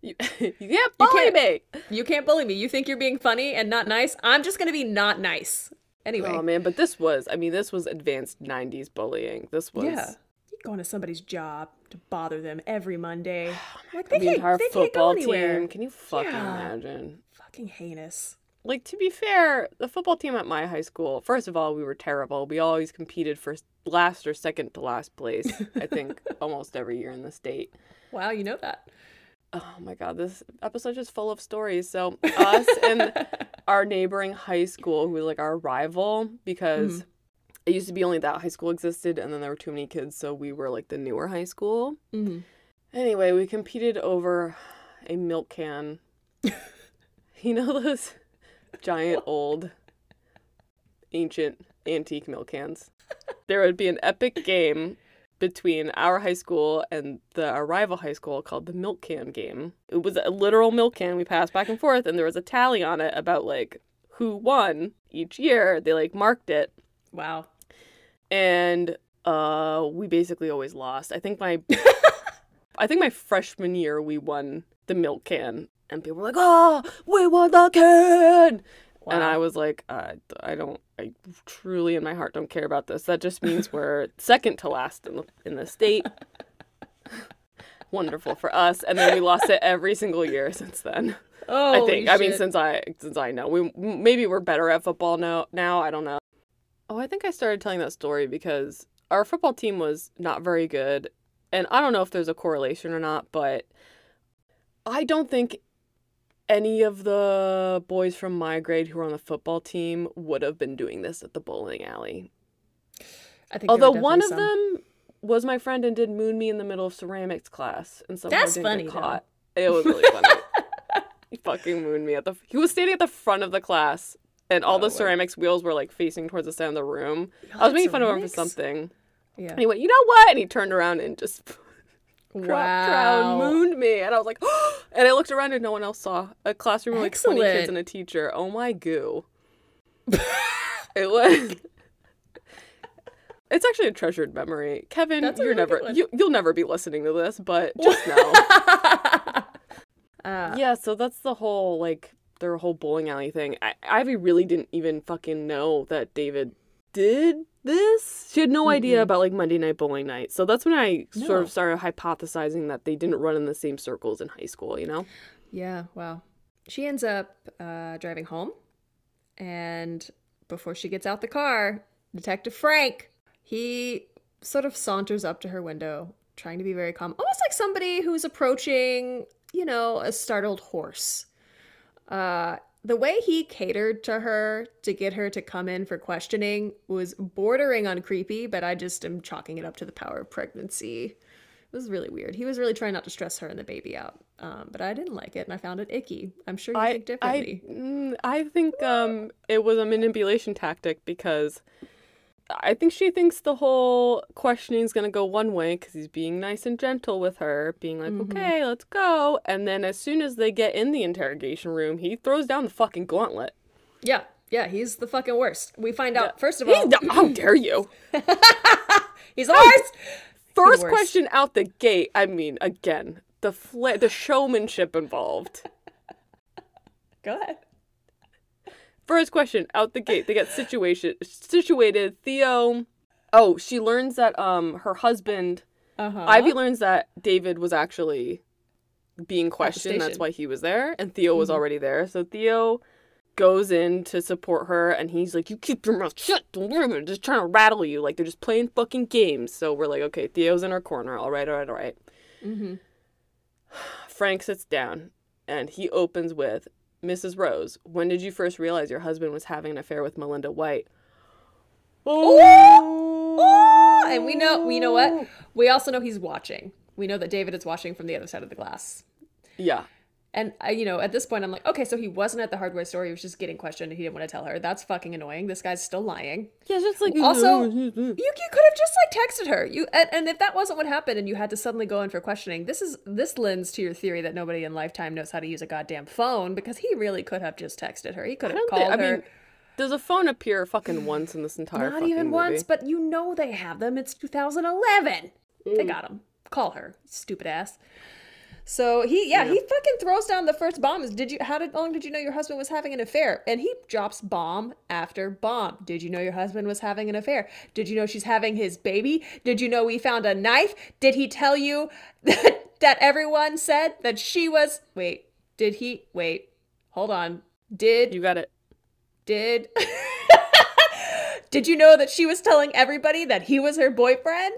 S2: you, you can't bully
S1: can't-
S2: me.
S1: You can't bully me. You think you're being funny and not nice. I'm just gonna be not nice. Anyway.
S2: Oh man, but this was. I mean, this was advanced '90s bullying. This was.
S1: yeah. You're going to somebody's job to bother them every Monday. [SIGHS] Like they
S2: The entire
S1: they
S2: football
S1: anywhere.
S2: team. Can you fucking
S1: Yeah.
S2: imagine?
S1: Fucking heinous.
S2: like to be fair, the football team at my high school, first of all, we were terrible. We always competed for last or second to last place, I think, [LAUGHS] almost every year in the state.
S1: Wow, you know that.
S2: oh my god, this episode's just full of stories. So us and [LAUGHS] our neighboring high school, who was like our rival, because
S1: Mhm.
S2: It used to be only that high school existed, and then there were too many kids, so we were like the newer high school.
S1: Mm-hmm.
S2: Anyway, we competed over a milk can. [LAUGHS] you know those giant old ancient antique milk cans? There would be an epic game between our high school and the our rival high school called the milk can game. It was a literal milk can we passed back and forth and there was a tally on it about like who won each year. They like marked it
S1: Wow.
S2: And uh we basically always lost. I think my [LAUGHS] I think my freshman year we won the milk can and people were like, "Oh, we won the can." And I was like, uh, I don't I truly in my heart don't care about this. That just means we're [LAUGHS] second to last in the, in the state. [LAUGHS] Wonderful for us. And then we lost it every single year since then.
S1: Oh,
S2: I think. I mean, since I since I know, we maybe we're better at football now. Now I don't know. Oh, I think I started telling that story because our football team was not very good, and I don't know if there's a correlation or not, but I don't think any of the boys from my grade who were on the football team would have been doing this at the bowling alley.
S1: I think
S2: Although one of
S1: definitely
S2: them was my friend and did moon me in the middle of ceramics class, and somehow
S1: That's funny,
S2: get
S1: though.
S2: caught. It was really funny. [LAUGHS] he fucking mooned me at the. He was standing at the front of the class, and all
S1: Oh,
S2: the ceramics wheels were like facing towards the side of the room. I was making fun of him for
S1: ceramics?
S2: something.
S1: Yeah.
S2: And he went, "You know what?" And he turned around and just [LAUGHS]
S1: Wow.
S2: mooned me, and I was like, [GASPS] and I looked around and no one else saw a classroom with like twenty kids and a teacher. Oh my goo! [LAUGHS] it was. [LAUGHS] It's actually a treasured memory, Kevin.
S1: That's
S2: you're
S1: really
S2: never you you'll never be listening to this, but just know.
S1: uh,
S2: yeah, so that's the whole like their whole bowling alley thing. I- Ivy really didn't even fucking know that David did this. She had no idea
S1: Mm-mm.
S2: about like Monday night bowling night. So that's when I sort of started hypothesizing that they didn't run in the same circles in high school, you know?
S1: Yeah, wow. She ends up uh, driving home, and before she gets out the car, Detective Frank, he sort of saunters up to her window, trying to be very calm, almost like somebody who's approaching, you know, a startled horse. Uh, the way he catered to her to get her to come in for questioning was bordering on creepy, but I just am chalking it up to the power of pregnancy. It was really weird. He was really trying not to stress her and the baby out. Um, but I didn't like it and I found it icky. I'm sure you
S2: I
S1: think
S2: I
S1: differently.
S2: mm, I think um it was a manipulation tactic because I think she thinks the whole questioning is gonna go one way because he's being nice and gentle with her, being like,
S1: Mhm.
S2: "Okay, let's go," and then as soon as they get in the interrogation room, he throws down the fucking gauntlet.
S1: yeah, yeah, he's the fucking worst. We find
S2: Yeah.
S1: out, first of all,
S2: the- how dare you? [LAUGHS]
S1: he's the worst.
S2: First
S1: worst.
S2: question out the gate. I mean, again, the fla- the showmanship involved. [LAUGHS]
S1: Go ahead.
S2: First question out the gate. They get situation situated. Theo. Oh, she learns that um her husband
S1: Uh-huh.
S2: Ivy learns that David was actually being questioned. That's why he was there, and Theo was
S1: Mhm.
S2: already there. So Theo goes in to support her, and he's like, "You keep your mouth shut. Don't worry about it. Just trying to rattle you. Like they're just playing fucking games." So we're like, "Okay, Theo's in our corner. All right, all right, all right."
S1: Mm-hmm. [SIGHS]
S2: Frank sits down, and he opens with, "Mrs. Rose, when did you first realize your husband was having an affair with Melinda White?"
S1: Oh. oh, and we know, we know what? We also know he's watching. We know that David is watching from the other side of the glass.
S2: Yeah.
S1: And I, you know, at this point, I'm like, okay, so he wasn't at the hardware store. He was just getting questioned, and he didn't want to tell her. That's fucking annoying. This guy's still lying.
S2: Yeah, just like
S1: Also, [LAUGHS] You, you could have just like texted her. You and, and if that wasn't what happened, and you had to suddenly go in for questioning, this is this lends to your theory that nobody in Lifetime knows how to use a goddamn phone because he really could have just texted her. He could
S2: I
S1: have called
S2: think, I
S1: her.
S2: mean, does a phone appear fucking once in this entire
S1: Not even
S2: movie?
S1: once, but you know they have them. It's 2011.
S2: Mm.
S1: They got them. Call her, stupid ass. So he, yeah, he fucking throws down the first bomb. Is did you? How did long did you know your husband was having an affair? And he drops bomb after bomb. Did you know your husband was having an affair? Did you know she's having his baby? Did you know we found a knife? Did he tell you that [LAUGHS] that everyone said that she was? Wait, did he? Wait, hold on. Did
S2: You got it.
S1: did [LAUGHS] Did you know that she was telling everybody that he was her boyfriend?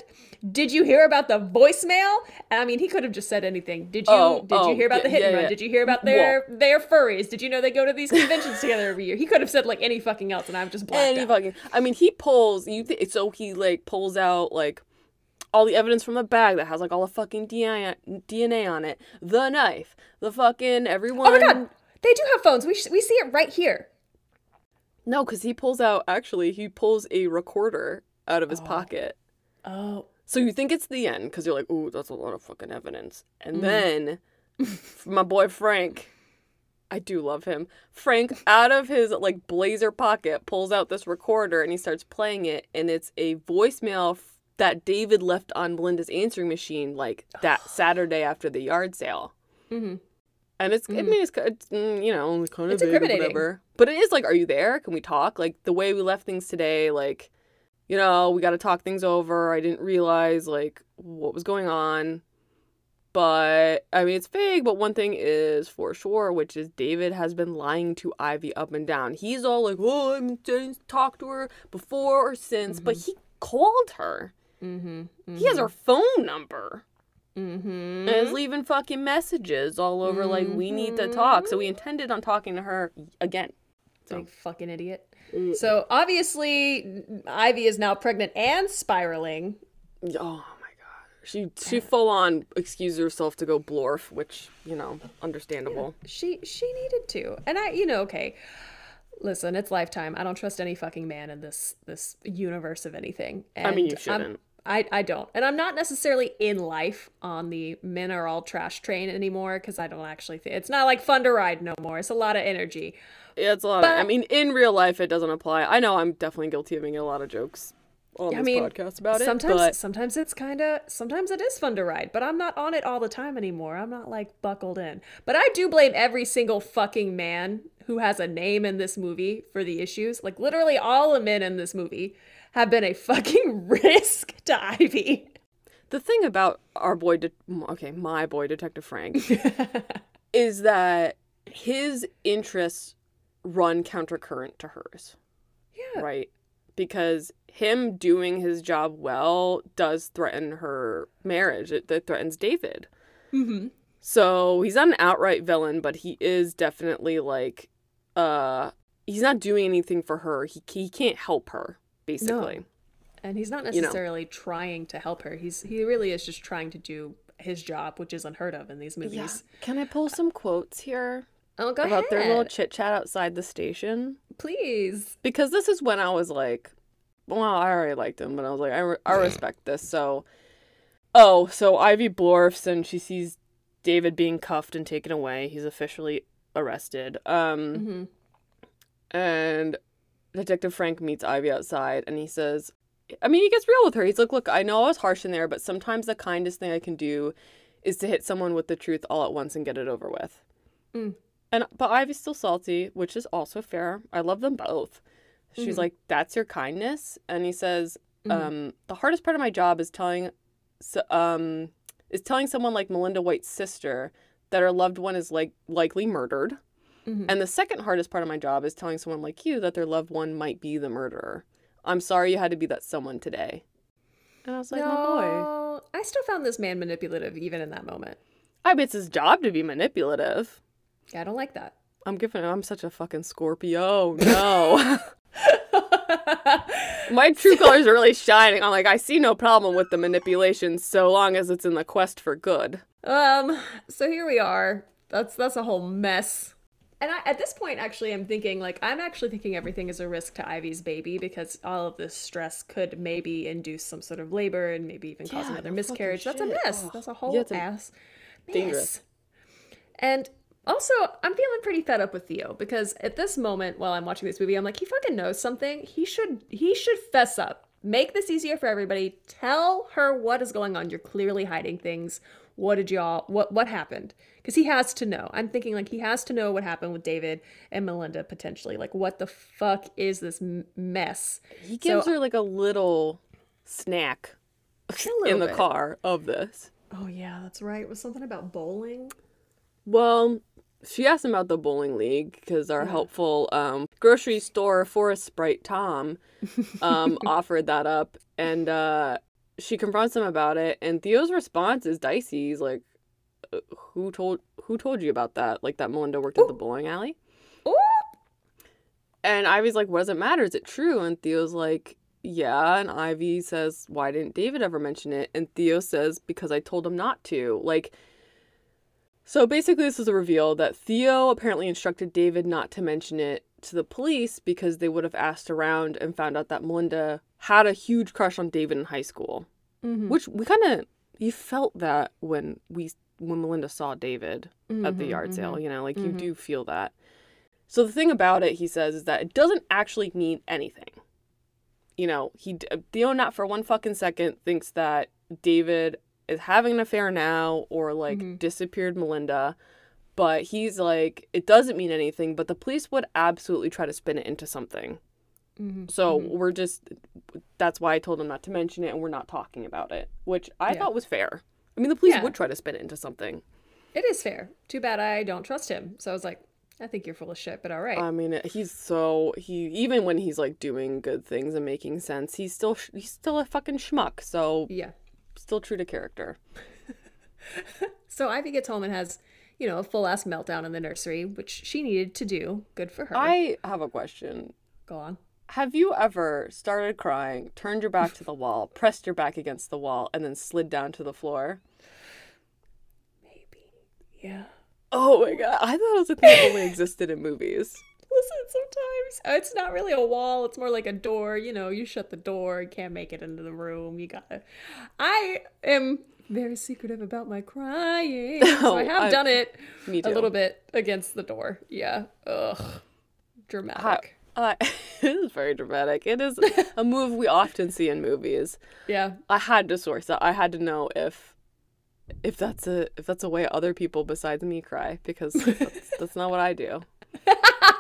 S1: Did you hear about the voicemail? I mean, he could have just said anything. Did you
S2: Oh,
S1: did
S2: oh,
S1: you hear about the
S2: yeah,
S1: hit and
S2: yeah,
S1: run?
S2: yeah.
S1: Did you hear about their their furries? Did you know they go to these conventions together every year? He could have said like any fucking else and I'm just blacked
S2: Any
S1: out.
S2: fucking. I mean, he pulls. You think so? He like pulls out like all the evidence from the bag that has like all the fucking DNA DNA on it. The knife. The fucking everyone.
S1: Oh my god. They do have phones. We sh- we see it right here.
S2: No, because he pulls out. Actually, he pulls a recorder out of his oh. pocket.
S1: Oh.
S2: So you think it's the end because you're like, ooh, that's a lot of fucking evidence.
S1: Mm.
S2: And then [LAUGHS] my boy Frank, I do love him. Frank, out of his like blazer pocket, pulls out this recorder and he starts playing it. And it's a voicemail f- that David left on Melinda's answering machine like that [SIGHS] Saturday after the yard sale.
S1: Mhm.
S2: And it's, I mean, it's, it's mm, you know, kind of
S1: It's
S2: vague or
S1: incriminating.
S2: whatever. But it is like, are you there? Can we talk? Like the way we left things today, like, you know, we got to talk things over. I didn't realize like what was going on. But I mean, it's vague. But one thing is for sure, which is David has been lying to Ivy up and down. He's all like, "Oh, I didn't talk to her before or since," but he called her.
S1: Mm-hmm.
S2: He has her phone number
S1: Mm-hmm.
S2: and is leaving fucking messages all over like we need to talk. So we intended on talking to her again.
S1: Big oh. fucking idiot. Mm. So obviously, Ivy is now pregnant and spiraling.
S2: Oh my god. She she full on excused herself to go blorf, which, you know, understandable.
S1: She she needed to, and I, you know, okay. Listen, it's lifetime. I don't trust any fucking man in this this universe of anything. And
S2: I mean, you
S1: I'm-
S2: shouldn't.
S1: I, I don't. And I'm not necessarily in life on the men are all trash train anymore because I don't actually think it's not like fun to ride no more. It's a lot of energy.
S2: Yeah, it's a lot of, I mean, in real life it doesn't apply. I know I'm definitely guilty of making a lot of jokes on
S1: I
S2: this
S1: mean,
S2: podcast about it.
S1: sometimes sometimes it's kind of sometimes it is fun to ride, but I'm not on it all the time anymore. I'm not like buckled in. But I do blame every single fucking man who has a name in this movie for the issues. Like literally all the men in this movie have been a fucking [LAUGHS] risk to Ivy.
S2: the thing about our boy de- okay, my boy Detective Frank is that his interests run countercurrent to hers.
S1: Yeah.
S2: right? Because him doing his job well does threaten her marriage. It, it threatens David.
S1: Mm-hmm.
S2: So he's not an outright villain, but he is definitely like, uh, he's not doing anything for her. He he can't help her basically.
S1: And he's not
S2: know.
S1: necessarily trying to help her. He's he really is just trying to do his job, which is unheard of in these movies.
S2: Can I pull some quotes here
S1: Oh, go
S2: about
S1: ahead.
S2: their little chit chat outside the station?
S1: Please.
S2: because this is when I was like, well, I already liked him, but I was like, I, re- I respect this. So, oh, so Ivy blorfs and she sees David being cuffed and taken away. He's officially arrested. Um,
S1: hmm
S2: and Detective Frank meets Ivy outside and he says, I mean, he gets real with her. He's like, look, I know I was harsh in there, but sometimes the kindest thing I can do is to hit someone with the truth all at once and get it over with.
S1: Mm.
S2: And but Ivy's still salty, which is also fair. I love them both. She's
S1: Mhm.
S2: like, "That's your kindness," and he says,
S1: Mhm.
S2: um, "The hardest part of my job is telling, um, is telling someone like Melinda White's sister that her loved one is like likely murdered,
S1: Mhm.
S2: and the second hardest part of my job is telling someone like you that their loved one might be the murderer. I'm sorry you had to be that someone today." And I was like, "My boy,
S1: no, I still found this man manipulative even in that moment.
S2: I bet it's his job to be manipulative."
S1: Yeah, I don't like that.
S2: I'm giving. I'm such a fucking Scorpio. No. [LAUGHS] My true colors are really shining. I'm like, I see no problem with the manipulation so long as it's in the quest for good.
S1: um, so here we are. That's that's a whole mess. And I, at this point, actually, I'm thinking like I'm actually thinking everything is a risk to Ivy's baby because all of this stress could maybe induce some sort of labor and maybe even cause another
S2: no
S1: miscarriage. That's a mess.
S2: Ugh.
S1: That's a whole
S2: Yeah, it's a-
S1: ass
S2: dangerous.
S1: mess. And also, I'm feeling pretty fed up with Theo because at this moment, while I'm watching this movie, I'm like, he fucking knows something. He should he should fess up. Make this easier for everybody. Tell her what is going on. You're clearly hiding things. What did y'all what what happened? Because he has to know. I'm thinking like he has to know what happened with David and Melinda potentially. Like what the fuck is this m- mess?
S2: He gives
S1: So-
S2: her like a little snack
S1: little [LAUGHS]
S2: in the
S1: bit.
S2: car of this.
S1: Oh yeah, that's right. It was something about bowling.
S2: Well, she asked him about the bowling league because our helpful um, grocery store forest sprite Tom [LAUGHS] um, offered that up, and uh, she confronts him about it. And Theo's response is dicey. He's like, "Uh, "Who told Who told you about that? Like that Melinda worked at the bowling alley?"
S1: Ooh.
S2: And Ivy's like, "What does it matter? Is it true?" And Theo's like, "Yeah." And Ivy says, "Why didn't David ever mention it?" And Theo says, "Because I told him not to." Like. So basically, this is a reveal that Theo apparently instructed David not to mention it to the police because they would have asked around and found out that Melinda had a huge crush on David in high school.
S1: Mhm.
S2: Which we kind of you felt that when we when Melinda saw David at the
S1: Mhm,
S2: yard
S1: mhm.
S2: sale, you know, like you
S1: Mhm.
S2: do feel that. So the thing about it, he says, is that it doesn't actually mean anything. You know, he Theo not for one fucking second thinks that David is having an affair now or like
S1: Mhm.
S2: disappeared Melinda, but he's like it doesn't mean anything, but the police would absolutely try to spin it into something.
S1: Mhm,
S2: So
S1: mhm.
S2: we're just that's why I told him not to mention it and we're not talking about it, which I
S1: Yeah.
S2: thought was fair. I mean, the police
S1: Yeah.
S2: would try to spin it into something.
S1: it is fair. Too bad I don't trust him. So I was like, I think you're full of shit, but all right.
S2: I mean, he's so he even when he's like doing good things and making sense, he's still he's still a fucking schmuck. So
S1: yeah.
S2: Still true to character. [LAUGHS]
S1: So Ivy gets home and has, you know, a full ass meltdown in the nursery, which she needed to do. Good for her.
S2: I have a question.
S1: Go on.
S2: Have you ever started crying, turned your back to the wall, pressed your back against the wall, and then slid down to the floor?
S1: Maybe. Yeah.
S2: Oh my god, I thought it was a thing that only existed in movies.
S1: Listen, sometimes uh, it's not really a wall, it's more like a door. You know, you shut the door, you can't make it into the room. You gotta. I am very secretive about my crying. So [LAUGHS] I
S2: Oh,
S1: have
S2: I-
S1: done it a little bit against the door. Yeah. Ugh. Dramatic.
S2: Uh, [LAUGHS] it is very dramatic. It is a [LAUGHS] move we often see in movies.
S1: Yeah.
S2: I had to source that. I had to know if if that's a if that's a way other people besides me cry because that's, that's not what I do.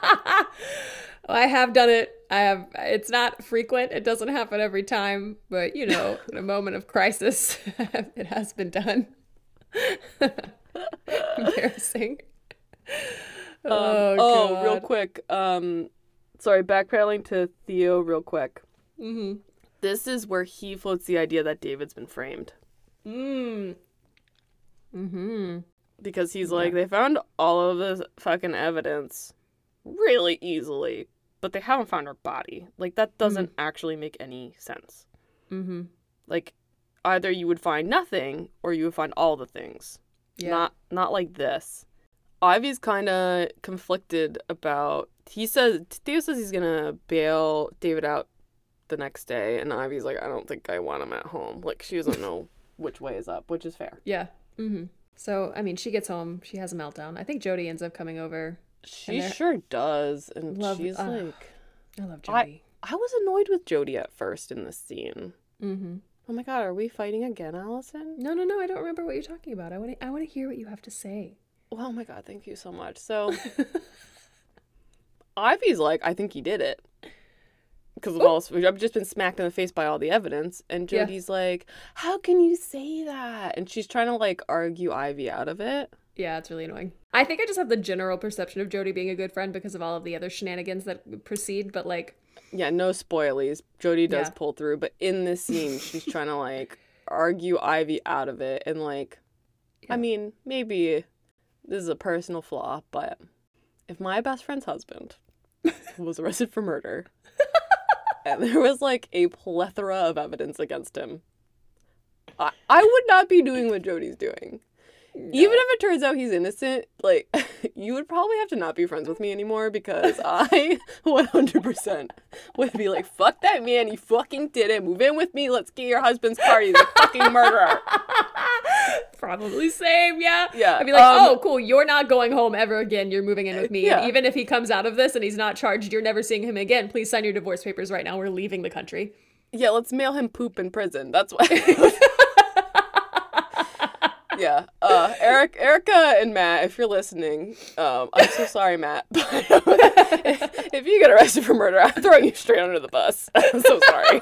S2: [LAUGHS]
S1: I have done it. I have. It's not frequent. It doesn't happen every time, but you know, [LAUGHS] in a moment of crisis, [LAUGHS] it has been done. Embarrassing.
S2: Um,
S1: oh,
S2: oh, real quick. Um, sorry, backpedaling to Theo real quick.
S1: Mm-hmm.
S2: This is where he floats the idea that David's been framed
S1: Mm. Mm-hmm.
S2: because he's like they found all of this fucking evidence really easily, but they haven't found her body. Like that doesn't actually make any sense.
S1: Mm-hmm.
S2: Like either you would find nothing or you would find all the things.
S1: Yeah.
S2: Not not like this. Ivy's kind of conflicted about. He says Theo says he's gonna bail David out the next day, and Ivy's like, I don't think I want him at home. Like she doesn't know [LAUGHS] which way is up, which is fair.
S1: Yeah. Mm-hmm. So, I mean, she gets home. She has a meltdown. I think Jody ends up coming over.
S2: She sure does, and
S1: Love-
S2: she's
S1: uh,
S2: like,
S1: I love
S2: I-
S1: Jody.
S2: I was annoyed with Jody at first in this scene.
S1: mm-hmm.
S2: Oh my god, are we fighting again, Alison?
S1: No, no, no. I don't remember what you're talking about. I want to. I want to hear what you have to say.
S2: Well, Oh my god, thank you so much. So [LAUGHS] Ivy's like, I think he did it. Because of all, I've just been smacked in the face by all the evidence. And
S1: Yeah.
S2: Jody's like, How can you say that? And she's trying to like argue Ivy out of it.
S1: Yeah, it's really annoying. I think I just have the general perception of Jody being a good friend because of all of the other shenanigans that precede. But like,
S2: Yeah, no spoilies. Jody does
S1: Yeah.
S2: pull through, but in this scene, she's [LAUGHS] trying to like argue Ivy out of it. And like,
S1: Yeah.
S2: I mean, maybe this is a personal flaw, but if my best friend's husband [LAUGHS] was arrested for murder and there was like a plethora of evidence against him, I, I would not be doing what Jody's doing. Even if it turns out he's innocent, like [LAUGHS] you would probably have to not be friends with me anymore because [LAUGHS] I [LAUGHS] 100% would be like, fuck that man, he fucking did it. Move in with me, let's get your husband's party. He's a fucking murderer.
S1: probably same. Yeah.
S2: Yeah,
S1: I'd be like,
S2: um,
S1: oh, cool. You're not going home ever again. You're moving in with me.
S2: Yeah.
S1: And even if he comes out of this and he's not charged, you're never seeing him again. Please sign your divorce papers right now. We're leaving the country.
S2: Yeah, let's mail him poop in prison. That's why. Yeah. Uh, Eric, Erica, and Matt, if you're listening, um, I'm so sorry, Matt. [LAUGHS] But if, if you get arrested for murder, I'm throwing you straight under the bus. [LAUGHS] I'm so sorry.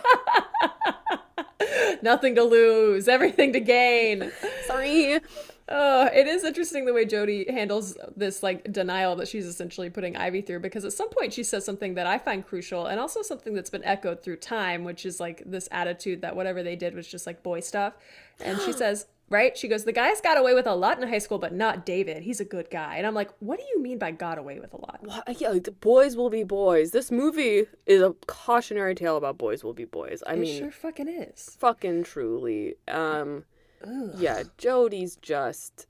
S2: [LAUGHS]
S1: Nothing to lose, everything to gain.
S2: sorry.
S1: Uh, it is interesting the way Jody handles this like denial that she's essentially putting Ivy through because at some point she says something that I find crucial and also something that's been echoed through time, which is like this attitude that whatever they did was just like boy stuff. And she [GASPS] says, right? She goes, The guys got away with a lot in high school, but not David. He's a good guy. And I'm like, What do you mean by got away with a lot?
S2: What? Yeah, the boys will be boys. This movie is a cautionary tale about boys will be boys. I
S1: It
S2: mean,
S1: sure fucking is.
S2: fucking truly. Um, yeah, Jody's just.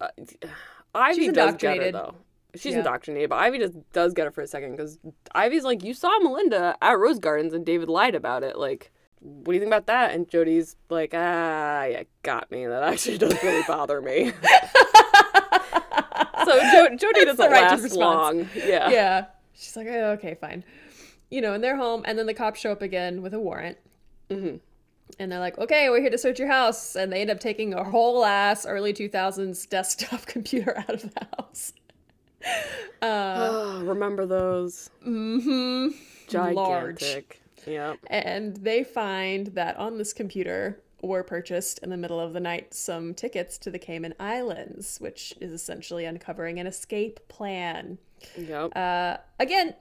S2: Uh, [SIGHS] Ivy
S1: She's
S2: does get her though. She's
S1: Yeah.
S2: indoctrinated, but Ivy just does get her for a second because Ivy's like, "You saw Melinda at Rose Gardens, and David lied about it. Like, what do you think about that?" And Jody's like, "Ah, yeah, got me. That actually doesn't really [LAUGHS] bother me." [LAUGHS] so jo- Jody
S1: That's
S2: doesn't
S1: righteous
S2: last
S1: response.
S2: long. Yeah.
S1: yeah. She's like, oh, okay, fine. You know, and they're home, and then the cops show up again with a warrant.
S2: Mhm.
S1: And they're like, okay, we're here to search your house. And they end up taking a whole ass early 2000s desktop [LAUGHS] computer out of the house.
S2: Oh, [GASPS] remember those?
S1: Mm-hmm. Large.
S2: Gigantic. Yep.
S1: And they find that on this computer were purchased in the middle of the night some tickets to the Cayman Islands, which is essentially uncovering an escape plan.
S2: Yep.
S1: Uh, again,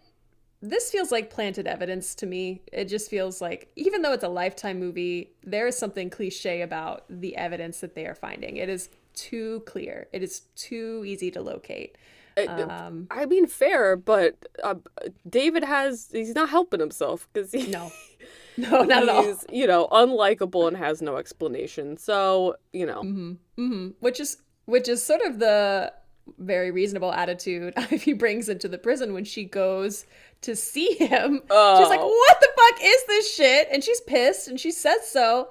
S1: this feels like planted evidence to me. It just feels like, even though it's a lifetime movie, there is something cliche about the evidence that they are finding. It is too clear, it is too easy to locate.
S2: Uh,
S1: Um,
S2: I mean, fair, but uh, David has, he's not helping himself because he,
S1: no, [LAUGHS] no, not at all.
S2: he's, you know, unlikable and has no explanation. So, you know,
S1: hmm Which is which is sort of the very reasonable attitude [LAUGHS] Ivy brings into the prison when she goes to see him. She's like,
S2: Oh.
S1: "What the fuck is this shit?" And she's pissed, and she says so.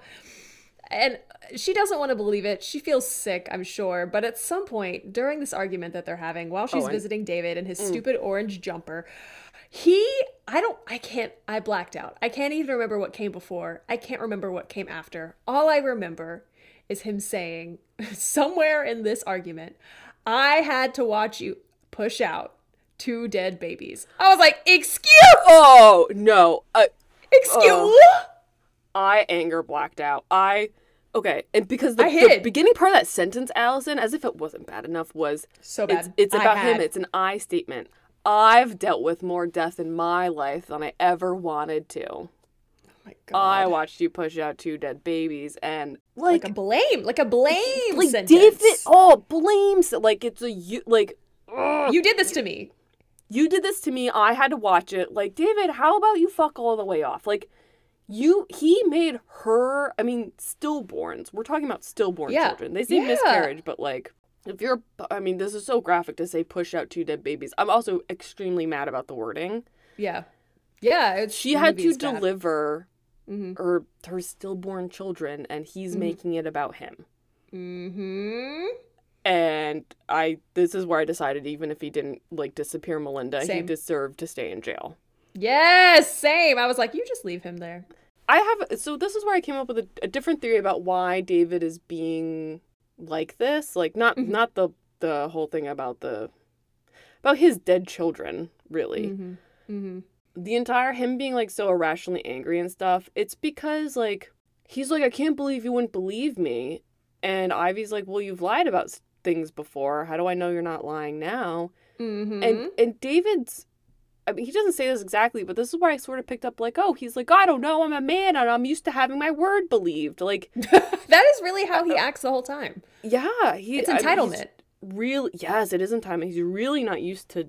S1: And she doesn't want to believe it. She feels sick, I'm sure. But at some point during this argument that they're having, while she's
S2: and-
S1: visiting David in his stupid orange jumper, he, I don't, I can't, I blacked out. I can't even remember what came before. I can't remember what came after. All I remember is him saying, [LAUGHS] somewhere in this argument, I had to watch you push out two dead babies. I was like, excuse,
S2: oh, no. Uh,
S1: excuse.
S2: I anger blacked out. I, okay. And because the, the beginning part of that sentence, Alison, as if it wasn't bad enough, was
S1: So
S2: it's,
S1: bad.
S2: it's
S1: I
S2: about him. It's an I statement. I've dealt with more death in my life than I ever wanted to.
S1: Oh my God.
S2: I watched you push out two dead babies, and
S1: like
S2: like,
S1: a blame, like a blame
S2: like
S1: sentence.
S2: David, oh, blames like it's a you, like ugh,
S1: You did this to me.
S2: you did this to me. I had to watch it. Like David, how about you fuck all the way off? Like you, he made her. I mean, stillborns. We're talking about stillborn
S1: Yeah.
S2: children. They say
S1: Yeah.
S2: miscarriage, but like. If you're, I mean, this is so graphic to say push out two dead babies. I'm also extremely mad about the wording.
S1: Yeah, yeah. It's,
S2: She had to
S1: bad.
S2: deliver
S1: Mhm.
S2: her her stillborn children, and he's making it about him.
S1: Mm-hmm.
S2: and I this is where I decided even if he didn't like disappear Melinda, he deserved to stay in jail.
S1: Yes, same. I was like, you just leave him there.
S2: I have so this is where I came up with a, a different theory about why David is being like this, like not
S1: Mm-hmm.
S2: not the the whole thing about the about his dead children, really.
S1: Mm-hmm. Mm-hmm.
S2: The entire him being like so irrationally angry and stuff, it's because like he's like I can't believe you wouldn't believe me. And Ivy's like, "Well, you've lied about things before. How do I know you're not lying now?"
S1: Mm-hmm.
S2: And and David's I mean he doesn't say this exactly, but this is where I sort of picked up like, oh, he's like, I don't know, I'm a man and I'm used to having my word believed. Like, [LAUGHS]
S1: that is really how he acts the whole time.
S2: yeah, he
S1: It's
S2: I mean,
S1: entitlement.
S2: really yes, it is entitlement. He's really not used to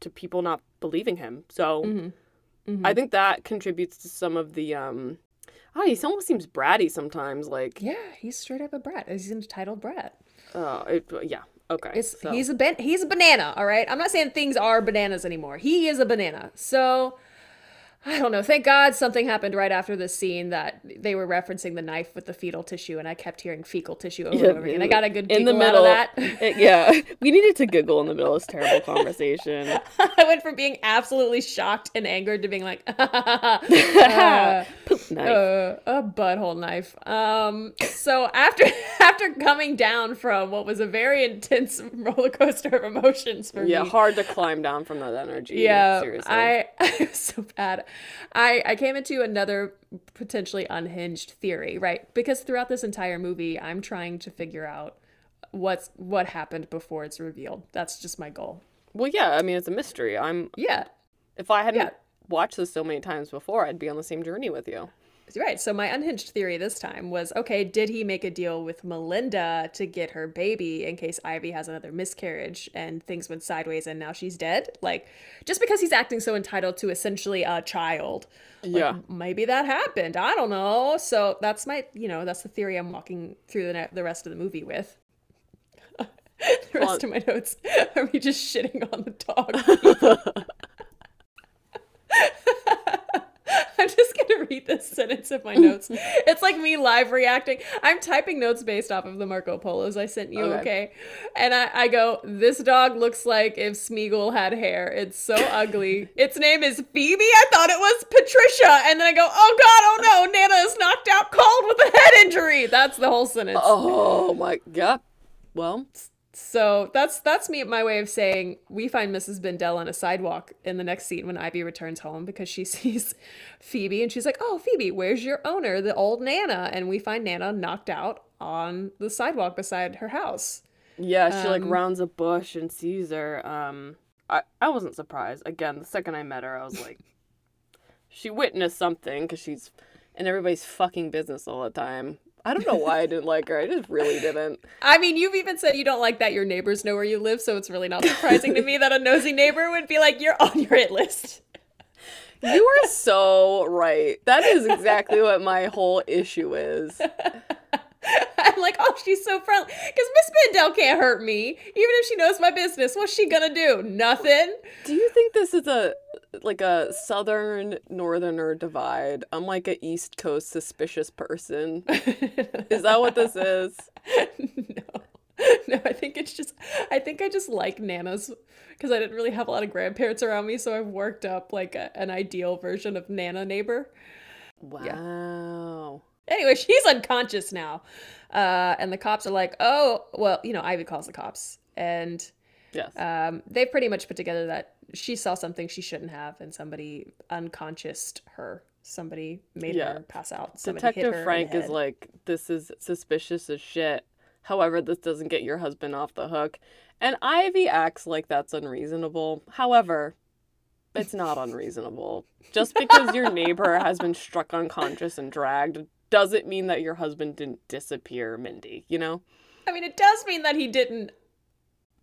S2: to people not believing him. So
S1: Mhm.
S2: I think that contributes to some of the um Oh, he almost seems bratty sometimes. Like,
S1: Yeah, he's straight up a brat. He's an entitled brat.
S2: uh, it, yeah, okay. So-
S1: he's a he's a banana, all right? I'm not saying things are bananas anymore. He is a banana. So I don't know. Thank God something happened right after this scene that they were referencing the knife with the fetal tissue, and I kept hearing fecal tissue over and over again. I got a good
S2: in the middle.
S1: out of that. [LAUGHS]
S2: it- yeah, we needed to giggle in the middle of this terrible conversation. [LAUGHS]
S1: I went from being absolutely shocked and angered to being like, [LAUGHS] uh,
S2: Poop knife.
S1: uh, a butthole knife. Um, so after after coming down from what was a very intense roller coaster of emotions for
S2: yeah,
S1: me, yeah,
S2: hard to climb down from that energy.
S1: yeah,
S2: seriously.
S1: I I was so bad. I I came into another potentially unhinged theory, right? Because throughout this entire movie, I'm trying to figure out what's what happened before it's revealed. That's just my goal.
S2: Well, yeah, I mean, it's a mystery. I'm
S1: Yeah,
S2: if I hadn't
S1: Yeah.
S2: watched this so many times before, I'd be on the same journey with you.
S1: Right. So my unhinged theory this time was okay, did he make a deal with Melinda to get her baby in case Ivy has another miscarriage and things went sideways and now she's dead? Like just because he's acting so entitled to essentially a child. like,
S2: Yeah.
S1: Maybe that happened. I don't know. So that's my, you know, that's the theory I'm walking through the ne- the rest of the movie with. [LAUGHS] the rest of my notes [LAUGHS] are me just shitting on the dog. [LAUGHS] [LAUGHS] I'm just gonna read this sentence of my notes. [LAUGHS] It's like me live reacting. I'm typing notes based off of the Marco Polos I sent you, okay?
S2: Okay.
S1: And I, I go, this dog looks like if Sméagol had hair. It's so [LAUGHS] ugly. Its name is Phoebe. I thought it was Patricia. And then I go, oh god, oh no, Nana is knocked out cold with a head injury. That's the whole sentence.
S2: Oh my god. Well,
S1: So that's that's me my way of saying we find Mrs. Bendel on a sidewalk in the next scene when Ivy returns home because she [LAUGHS] sees Phoebe and she's like, "Oh, Phoebe, where's your owner, the old Nana?" And we find Nana knocked out on the sidewalk beside her house.
S2: yeah, she like
S1: Um,
S2: rounds a bush and sees her. Um, I I wasn't surprised. Again, the second I met her, I was like, [LAUGHS] she witnessed something because she's in everybody's fucking business all the time. I don't know why I didn't like her. I just really didn't.
S1: I mean, you've even said you don't like that your neighbors know where you live, so it's really not surprising to me that a nosy neighbor would be like, "You're on your hit list."
S2: You are so right. That is exactly what my whole issue is.
S1: I'm like, oh, she's so friendly. Because Miss Bendel can't hurt me. Even if she knows my business, what's she gonna do? Nothing.
S2: Do you think this is a like a southern northerner divide? I'm like a East Coast suspicious person. Is that what this is? [LAUGHS]
S1: no. [LAUGHS] No, I think it's just I think I just like nanas because I didn't really have a lot of grandparents around me, so I've worked up like a, an ideal version of nana neighbor.
S2: Wow.
S1: Anyway, she's unconscious now. Uh, and the cops are like, oh, well, you know, Ivy calls the cops. And
S2: Yes.
S1: um, they've pretty much put together that she saw something she shouldn't have, and somebody unconscioused her. Somebody made
S2: Yeah.
S1: her pass out. Somebody hit her
S2: Detective Frank is like, this is suspicious as shit. However, this doesn't get your husband off the hook. And Ivy acts like that's unreasonable. However, it's not [LAUGHS] unreasonable. Just because your neighbor has been struck unconscious and dragged doesn't mean that your husband didn't disappear, Mindy, you know?
S1: I mean, it does mean that he didn't,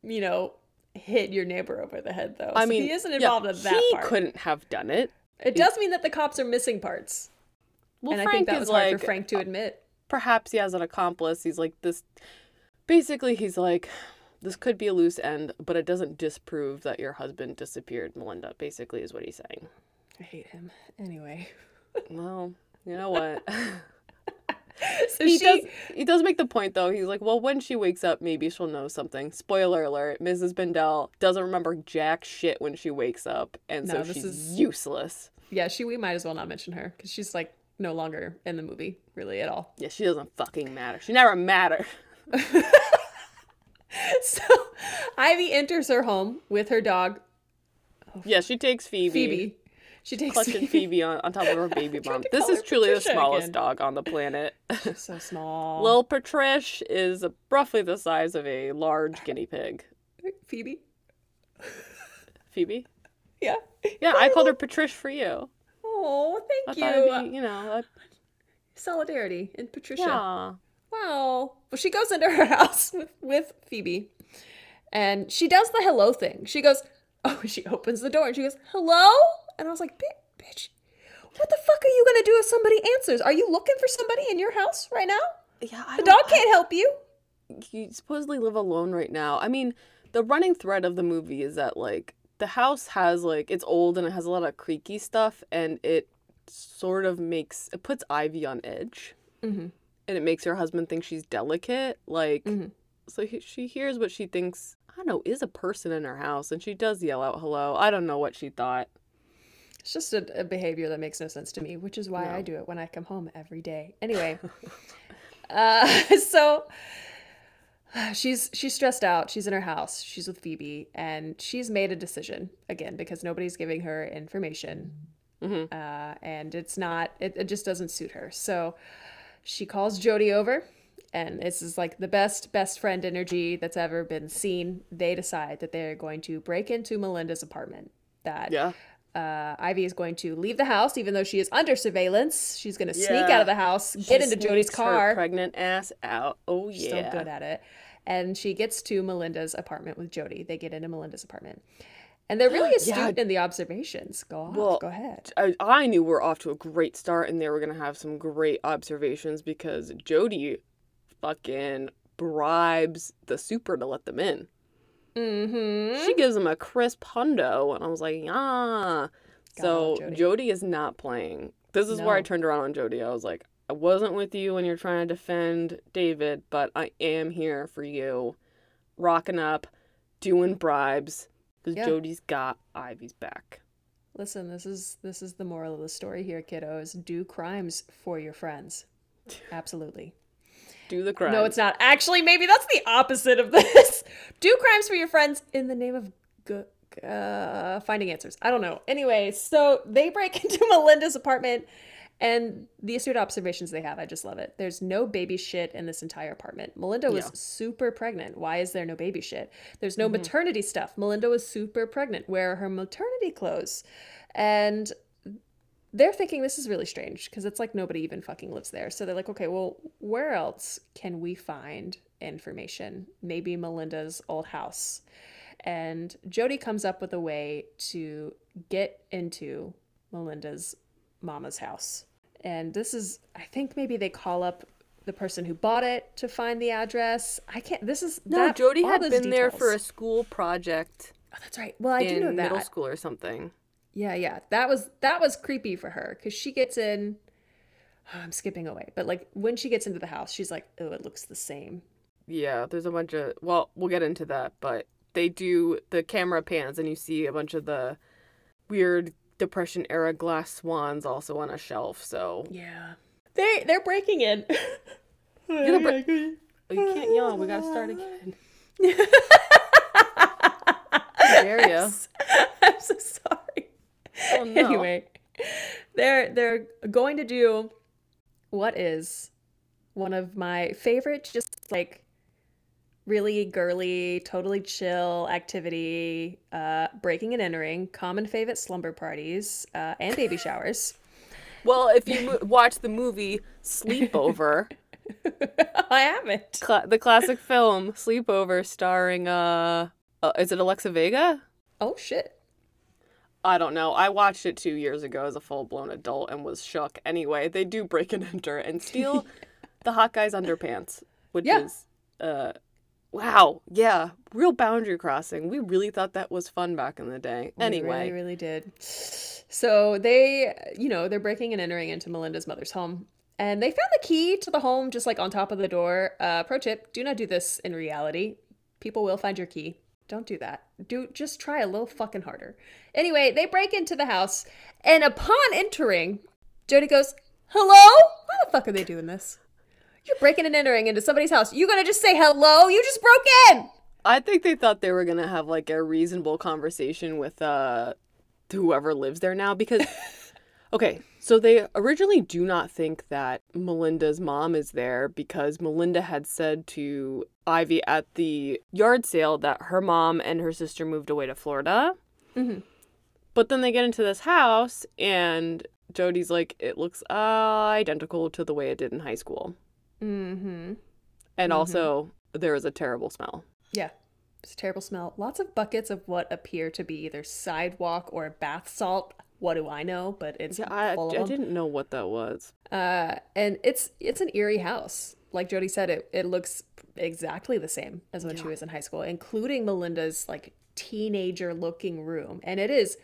S1: you know, hit your neighbor over the head, though.
S2: I
S1: So
S2: mean,
S1: he isn't
S2: yeah,
S1: involved in that part.
S2: he
S1: part.
S2: couldn't have done it.
S1: It does mean that the cops are missing parts,
S2: Well,
S1: and I
S2: Frank
S1: think that
S2: is
S1: was hard
S2: like,
S1: for Frank to admit.
S2: perhaps he has an accomplice. He's like this. Basically, he's like, this could be a loose end, but it doesn't disprove that your husband disappeared, Melinda. Basically, is what he's saying.
S1: I hate him. Anyway, [LAUGHS]
S2: Well, you know what? [LAUGHS] [LAUGHS]
S1: so
S2: he
S1: she
S2: does. He does make the point though. He's like, well, when she wakes up, maybe she'll know something. Spoiler alert: Mrs. Bendel doesn't remember jack shit when she wakes up, and
S1: No,
S2: so
S1: this
S2: she's
S1: is-
S2: useless.
S1: yeah, she we might as well not mention her because she's like no longer in the movie really at all.
S2: Yeah, she doesn't fucking matter. She never mattered. [LAUGHS] [LAUGHS]
S1: So Ivy enters her home with her dog
S2: Yeah, she takes Phoebe.
S1: Phoebe. She takes
S2: clutching Phoebe on, on top of her [LAUGHS] baby mom. This is truly the smallest
S1: again.
S2: dog on the planet.
S1: She's so small.
S2: Lil Patrish is roughly the size of a large guinea pig.
S1: Phoebe.
S2: Phoebe?
S1: Yeah.
S2: Yeah, I called her [LAUGHS] Patrish for you.
S1: Oh,
S2: I
S1: thank
S2: thought
S1: you.
S2: be, you know,
S1: Solidarity in Patricia.
S2: yeah.
S1: Wow. Well, she goes into her [LAUGHS] house with, with Phoebe and she does the hello thing. She goes, Oh, she opens the door and she goes, Hello? And I was like, Bitch, what the fuck are you going to do if somebody answers? Are you looking for somebody in your house right now?
S2: Yeah, I
S1: The dog can't help you.
S2: you supposedly live alone right now. I mean, the running thread of the movie is that like the house has like it's old and it has a lot of creaky stuff and it sort of makes it puts Ivy on edge
S1: Mhm.
S2: and it makes her husband think she's delicate. Like
S1: Mhm.
S2: so he, she hears what she thinks I don't know is a person in her house and she does yell out hello. I don't know what she thought.
S1: It's just a, a behavior that makes no sense to me, which is why I do it when I come home every day. Anyway, [LAUGHS] uh, [LAUGHS] so [SIGHS] she's she's stressed out. She's in her house. She's with Phoebe, and she's made a decision again because nobody's giving her information,
S2: Mhm.
S1: uh, and it's not. It, it just doesn't suit her. So she calls Jody over, and this is like the best best friend energy that's ever been seen. They decide that they're going to break into Melinda's apartment. That
S2: Yeah.
S1: Uh, Ivy is going to leave the house, even though she is under surveillance. She's going to sneak
S2: Yeah.
S1: out of the house, get into Jody's car.
S2: pregnant ass out. Oh
S1: She's
S2: yeah.
S1: so good at it. And she gets to Melinda's apartment with Jody. They get into Melinda's apartment. And they're really [GASPS] astute
S2: Yeah.
S1: in the observations. Go off.
S2: Well,
S1: go ahead.
S2: I, I knew we are off to a great start and they were gonna have some great observations because Jody fucking bribes the super to let them in.
S1: Mm-hmm.
S2: She gives him a crisp hundo, and I was like, ah. So
S1: Jody.
S2: Jody. is not playing. This is where I turned around on Jody. I was like, I wasn't with you when you're trying to defend David, but I am here for you, rocking up, doing bribes, because
S1: Yeah.
S2: Jody's got Ivy's back.
S1: Listen, this is this is the moral of the story here, kiddos. Do crimes for your friends. [LAUGHS] Absolutely.
S2: Do the crime.
S1: No, it's not. Actually, maybe that's the opposite of [LAUGHS] this. Do crimes for your friends in the name of good. Uh, finding answers. I don't know. Anyway, so they break [LAUGHS] into Melinda's apartment, and the astute observations they have, I just love it. There's no baby shit in this entire apartment. Melinda was
S2: Yeah.
S1: super pregnant. Why is there no baby shit? There's no maternity stuff. Melinda was super pregnant. Where are her maternity clothes? And they're thinking this is really strange because it's like nobody even fucking lives there. So they're like, okay, well, where else can we find information? Maybe Melinda's old house. And Jody comes up with a way to get into Melinda's mama's house. And this is, I think maybe they call up the person who bought it to find the address. I can't, this is,
S2: no,
S1: that,
S2: Jody had been there for a school project
S1: Oh, that's right. Well, I do know
S2: in
S1: that.
S2: middle school or something.
S1: Yeah, yeah. That was that was creepy for her because she gets in. [SIGHS] I'm skipping away, but like when she gets into the house, she's like, "Oh, it looks the same."
S2: Yeah, there's a bunch of well, we'll get into that, but they do the camera pans and you see a bunch of the weird depression era glass swans also on a shelf. So
S1: Yeah, they they're breaking in.
S2: they're bre- oh, you can't yawn. We gotta start again. [LAUGHS] How dare you? [LAUGHS]
S1: I'm so sorry.
S2: Oh [LAUGHS] no.
S1: Anyway, they're they're going to do what is one of my favorite, just like really girly, totally chill activity, uh, breaking and entering, common favorite slumber parties, uh, and baby showers. [LAUGHS]
S2: Well, if you [LAUGHS] mo- watch the movie Sleepover,
S1: I haven't.
S2: cla- the classic film Sleepover, starring uh, uh, is it Alexa Vega?
S1: Oh shit.
S2: I don't know. I watched it two years ago as a full blown adult and was shook. Anyway, they do break and [LAUGHS] enter and steal [LAUGHS] the hot guy's underpants, which
S1: Yeah.
S2: is uh wow, yeah, real boundary crossing. We really thought that was fun back in the day.
S1: We
S2: Anyway,
S1: really, really did. So they, you know, they're breaking and entering into Melinda's mother's home. And they found the key to the home just like on top of the door. Uh, pro tip do not do this in reality. People will find your key. Don't do that. Do just try a little fucking harder. Anyway, they break into the house, and upon entering, Jody goes, Hello? Why the fuck are they doing this? You're breaking and entering into somebody's house. You gonna just say hello? You just broke in!
S2: I think they thought they were gonna have like a reasonable conversation with uh whoever lives there now because [LAUGHS] okay, so they originally do not think that Melinda's mom is there because Melinda had said to Ivy at the yard sale that her mom and her sister moved away to Florida.
S1: Mhm.
S2: But then they get into this house and Jody's like, it looks uh, identical to the way it did in high school.
S1: Mm-hmm.
S2: And also, there is a terrible smell.
S1: Yeah. It's a terrible smell. Lots of buckets of what appear to be either sidewalk or bath salt. What do I know? But it's
S2: Yeah, I, I didn't know what that was.
S1: Uh, and it's it's an eerie house. Like Jody said, it it looks exactly the same as when she was in high school, including Melinda's like teenager looking room, and it is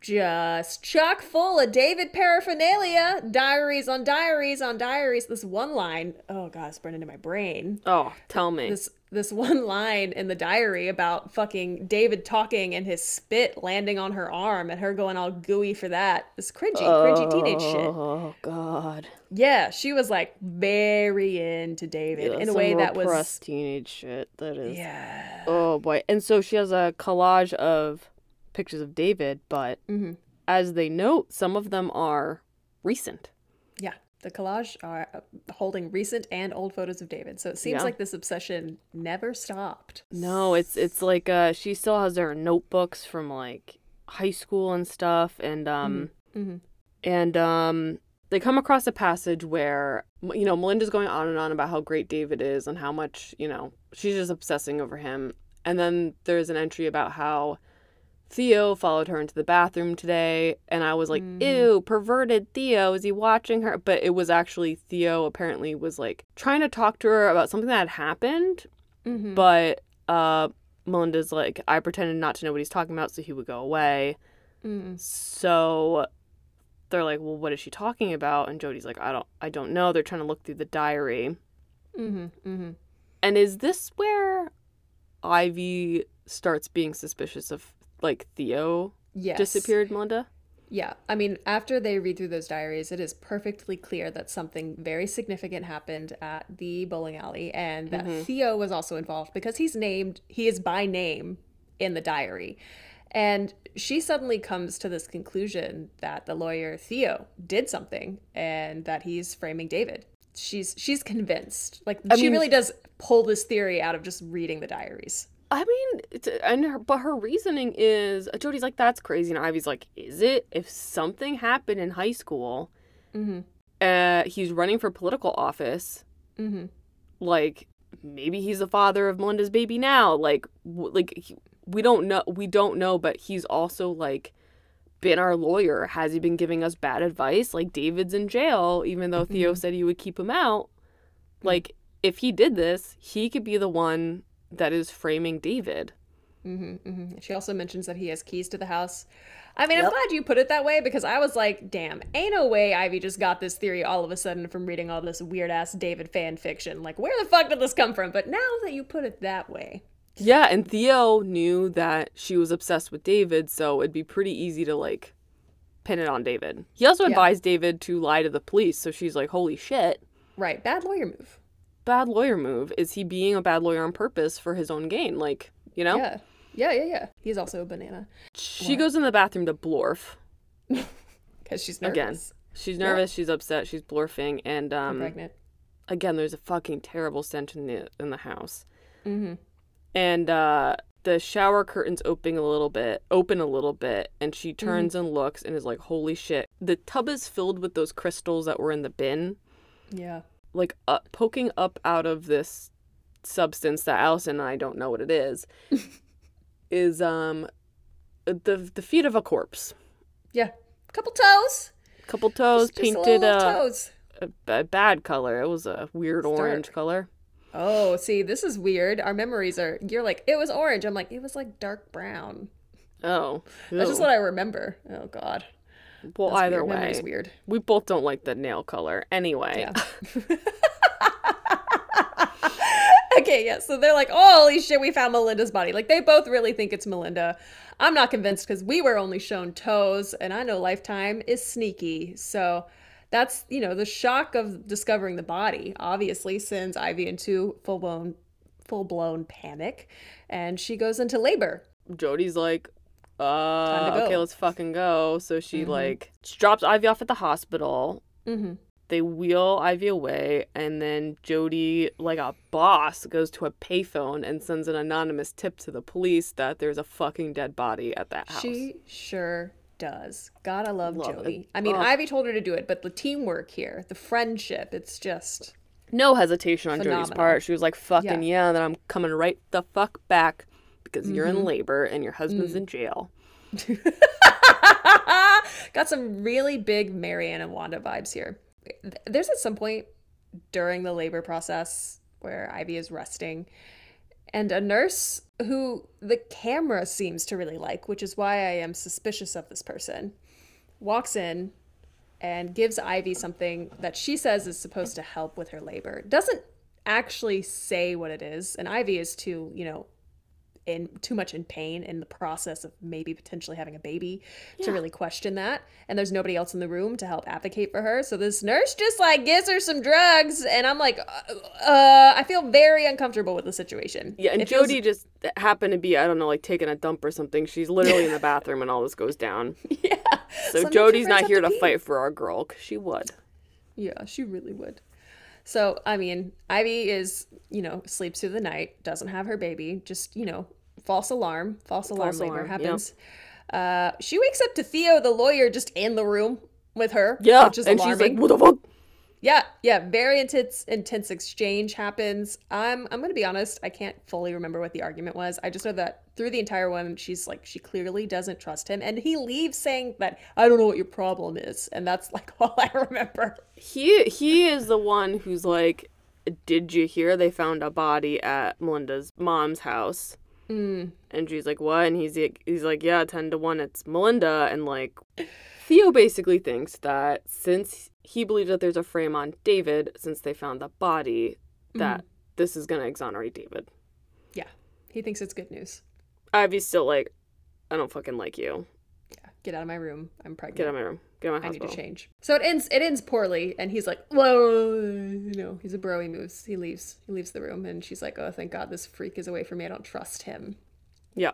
S1: just chock full of David paraphernalia, diaries on diaries on diaries. This one line, oh god, it's burned into my brain
S2: Oh, tell me.
S1: this this [LAUGHS] one line in the diary about fucking David talking and his spit landing on her arm and her going all gooey for that. This cringy, cringy teenage shit.
S2: Oh God.
S1: Yeah, she was like very into David in a way that was
S2: teenage shit. That is.
S1: yeah.
S2: Oh boy. And so she has a collage of pictures of David, but
S1: Mhm.
S2: as they note, some of them are recent.
S1: The collage are uh, holding recent and old photos of David. So it seems
S2: Yeah.
S1: like this obsession never stopped.
S2: No, it's it's like uh she still has her notebooks from like high school and stuff and um
S1: Mhm.
S2: and um they come across a passage where you know Melinda's going on and on about how great David is and how much, you know, she's just obsessing over him. And then there's an entry about how Theo followed her into the bathroom today and I was like,
S1: Mhm.
S2: "Ew, perverted Theo, is he watching her?" But it was actually Theo apparently was like trying to talk to her about something that had happened
S1: Mhm.
S2: but uh Melinda's like, I pretended not to know what he's talking about so he would go away.
S1: Mhm.
S2: So they're like, Well, what is she talking about? And Jody's like, I don't I don't know. They're trying to look through the diary.
S1: Mhm. Mhm.
S2: And is this where Ivy starts being suspicious of like Theo
S1: Yes.
S2: disappeared, Melinda?
S1: Yeah, I mean, after they read through those diaries, it is perfectly clear that something very significant happened at the bowling alley and that
S2: Mhm.
S1: Theo was also involved because he's named, he is by name in the diary. And she suddenly comes to this conclusion that the lawyer Theo did something and that he's framing David. She's she's convinced. Like
S2: I
S1: she
S2: mean-
S1: really does pull this theory out of just reading the diaries.
S2: I mean, it's, and her, but her reasoning is Jody's like, that's crazy. And Ivy's like, is it? If something happened in high school,
S1: Mhm.
S2: uh, he's running for political office,
S1: Mhm.
S2: like maybe he's the father of Melinda's baby now. Like, w- like he, we don't know. We don't know, but he's also like been our lawyer. Has he been giving us bad advice? Like David's in jail, even though Theo
S1: Mhm.
S2: said he would keep him out. Like, if he did this, he could be the one that is framing David.
S1: hmm hmm She also mentions that he has keys to the house. I mean, I'm glad you put it that way because I was like, damn, ain't no way Ivy just got this theory all of a sudden from reading all this weird ass David fan fiction. Like, where the fuck did this come from? But now that you put it that way,
S2: Yeah, and Theo knew that she was obsessed with David, so it'd be pretty easy to like pin it on David. He also
S1: Yeah.
S2: advised David to lie to the police, so she's like, "Holy shit."
S1: right, bad lawyer move.
S2: Bad lawyer move. Is he being a bad lawyer on purpose for his own gain? Like, you know?
S1: Yeah. Yeah, yeah, yeah. He's also a banana
S2: She
S1: What?
S2: goes in the bathroom to blorf. [LAUGHS]
S1: because she's nervous.
S2: Again. She's nervous, she's upset, she's blorfing, and
S1: I'm
S2: um
S1: pregnant.
S2: again there's a fucking terrible stench in the in the house.
S1: Mm-hmm.
S2: and uh the shower curtains open a little bit open a little bit and she turns and looks and is like holy shit the tub is filled with those crystals that were in the bin
S1: Yeah.
S2: Like uh, poking up out of this substance that Alison and I don't know what it is [LAUGHS] is um the the feet of a corpse
S1: Yeah. Couple toes.
S2: couple toes
S1: Just- just a
S2: painted uh,
S1: toes.
S2: a, a bad color it was a weird orange color
S1: Oh, see, this is weird. Our memories are. You're like, it was orange. I'm like, it was like dark brown.
S2: oh
S1: That's just what I remember. Oh God.
S2: Well
S1: That's
S2: either
S1: weird.
S2: way
S1: Memory's weird.
S2: we both don't like the nail color anyway
S1: Yeah. [LAUGHS] [LAUGHS] okay, yeah. So they're like, oh, holy shit, we found Melinda's body. Like, they both really think it's Melinda. I'm not convinced because we were only shown toes, and I know Lifetime is sneaky. So that's, you know, the shock of discovering the body obviously sends Ivy into full blown, full blown panic, and she goes into labor.
S2: Jody's like, uh, okay, let's fucking go. So she
S1: Mhm.
S2: like drops Ivy off at the hospital.
S1: Mm-hmm.
S2: They wheel Ivy away, and then Jody, like a boss, goes to a payphone and sends an anonymous tip to the police that there's a fucking dead body at that house.
S1: She sure does. Gotta love,
S2: Love
S1: Jody.
S2: it.
S1: I mean,
S2: Ugh.
S1: Ivy told her to do it, but the teamwork here, the friendship, it's just.
S2: no hesitation on Jody's
S1: Phenomenal.
S2: part. She was like, "Fucking yeah, then I'm coming right the fuck back because you're
S1: Mm-hmm.
S2: in labor and your husband's
S1: Mm.
S2: in jail." [LAUGHS]
S1: Got some really big Marianne and Wanda vibes here. There's at some point during the labor process where Ivy is resting, and a nurse who the camera seems to really like, which is why I am suspicious of this person, walks in and gives Ivy something that she says is supposed to help with her labor. Doesn't actually say what it is, and Ivy is too, you know, in too much in pain in the process of maybe potentially having a baby to really question that. And there's nobody else in the room to help advocate for her. So this nurse just like gives her some drugs, and I'm like, uh, uh I feel very uncomfortable with the situation.
S2: Yeah, and
S1: It feels-
S2: Jody just happened to be, I don't know, like taking a dump or something. She's literally in the [LAUGHS] bathroom and all this goes down. [LAUGHS]
S1: yeah.
S2: So Jody's not here
S1: to
S2: to fight for our girl, 'cause she would.
S1: Yeah, she really would. So, I mean, Ivy is, you know, sleeps through the night, doesn't have her baby, just, you know, false alarm, false alarm
S2: False
S1: labor
S2: alarm, yep.
S1: happens. Uh, she wakes up to Theo, the lawyer, just in the room with her.
S2: Yeah,
S1: which is
S2: and
S1: alarming.
S2: she's like, "What the fuck?"
S1: Yeah, yeah, very intense intense exchange happens. I'm I'm gonna be honest, I can't fully remember what the argument was. I just know that through the entire one, she's like she clearly doesn't trust him, and he leaves saying that I don't know what your problem is, and that's like [LAUGHS] all I remember.
S2: He he is the one who's like, "Did you hear they found a body at Melinda's mom's house?"
S1: Mm.
S2: And she's like, "What?" And he's like, he's like, "Yeah, ten to one, it's Melinda." And like, Theo basically thinks that since he believes that there's a frame on David, since they found the body, mm-hmm. that this is gonna exonerate David.
S1: Yeah, he thinks it's good news.
S2: Ivy's still like, "I don't fucking like you.
S1: Yeah, get out of my room. I'm pregnant.
S2: Get out of my room. Get out of my
S1: I need to change. So it ends. It ends poorly, and he's like, "Whoa!" You know, he's a bro. He moves. He leaves. He leaves the room, and she's like, "Oh, thank God, this freak is away from me. I don't trust him."
S2: Yeah.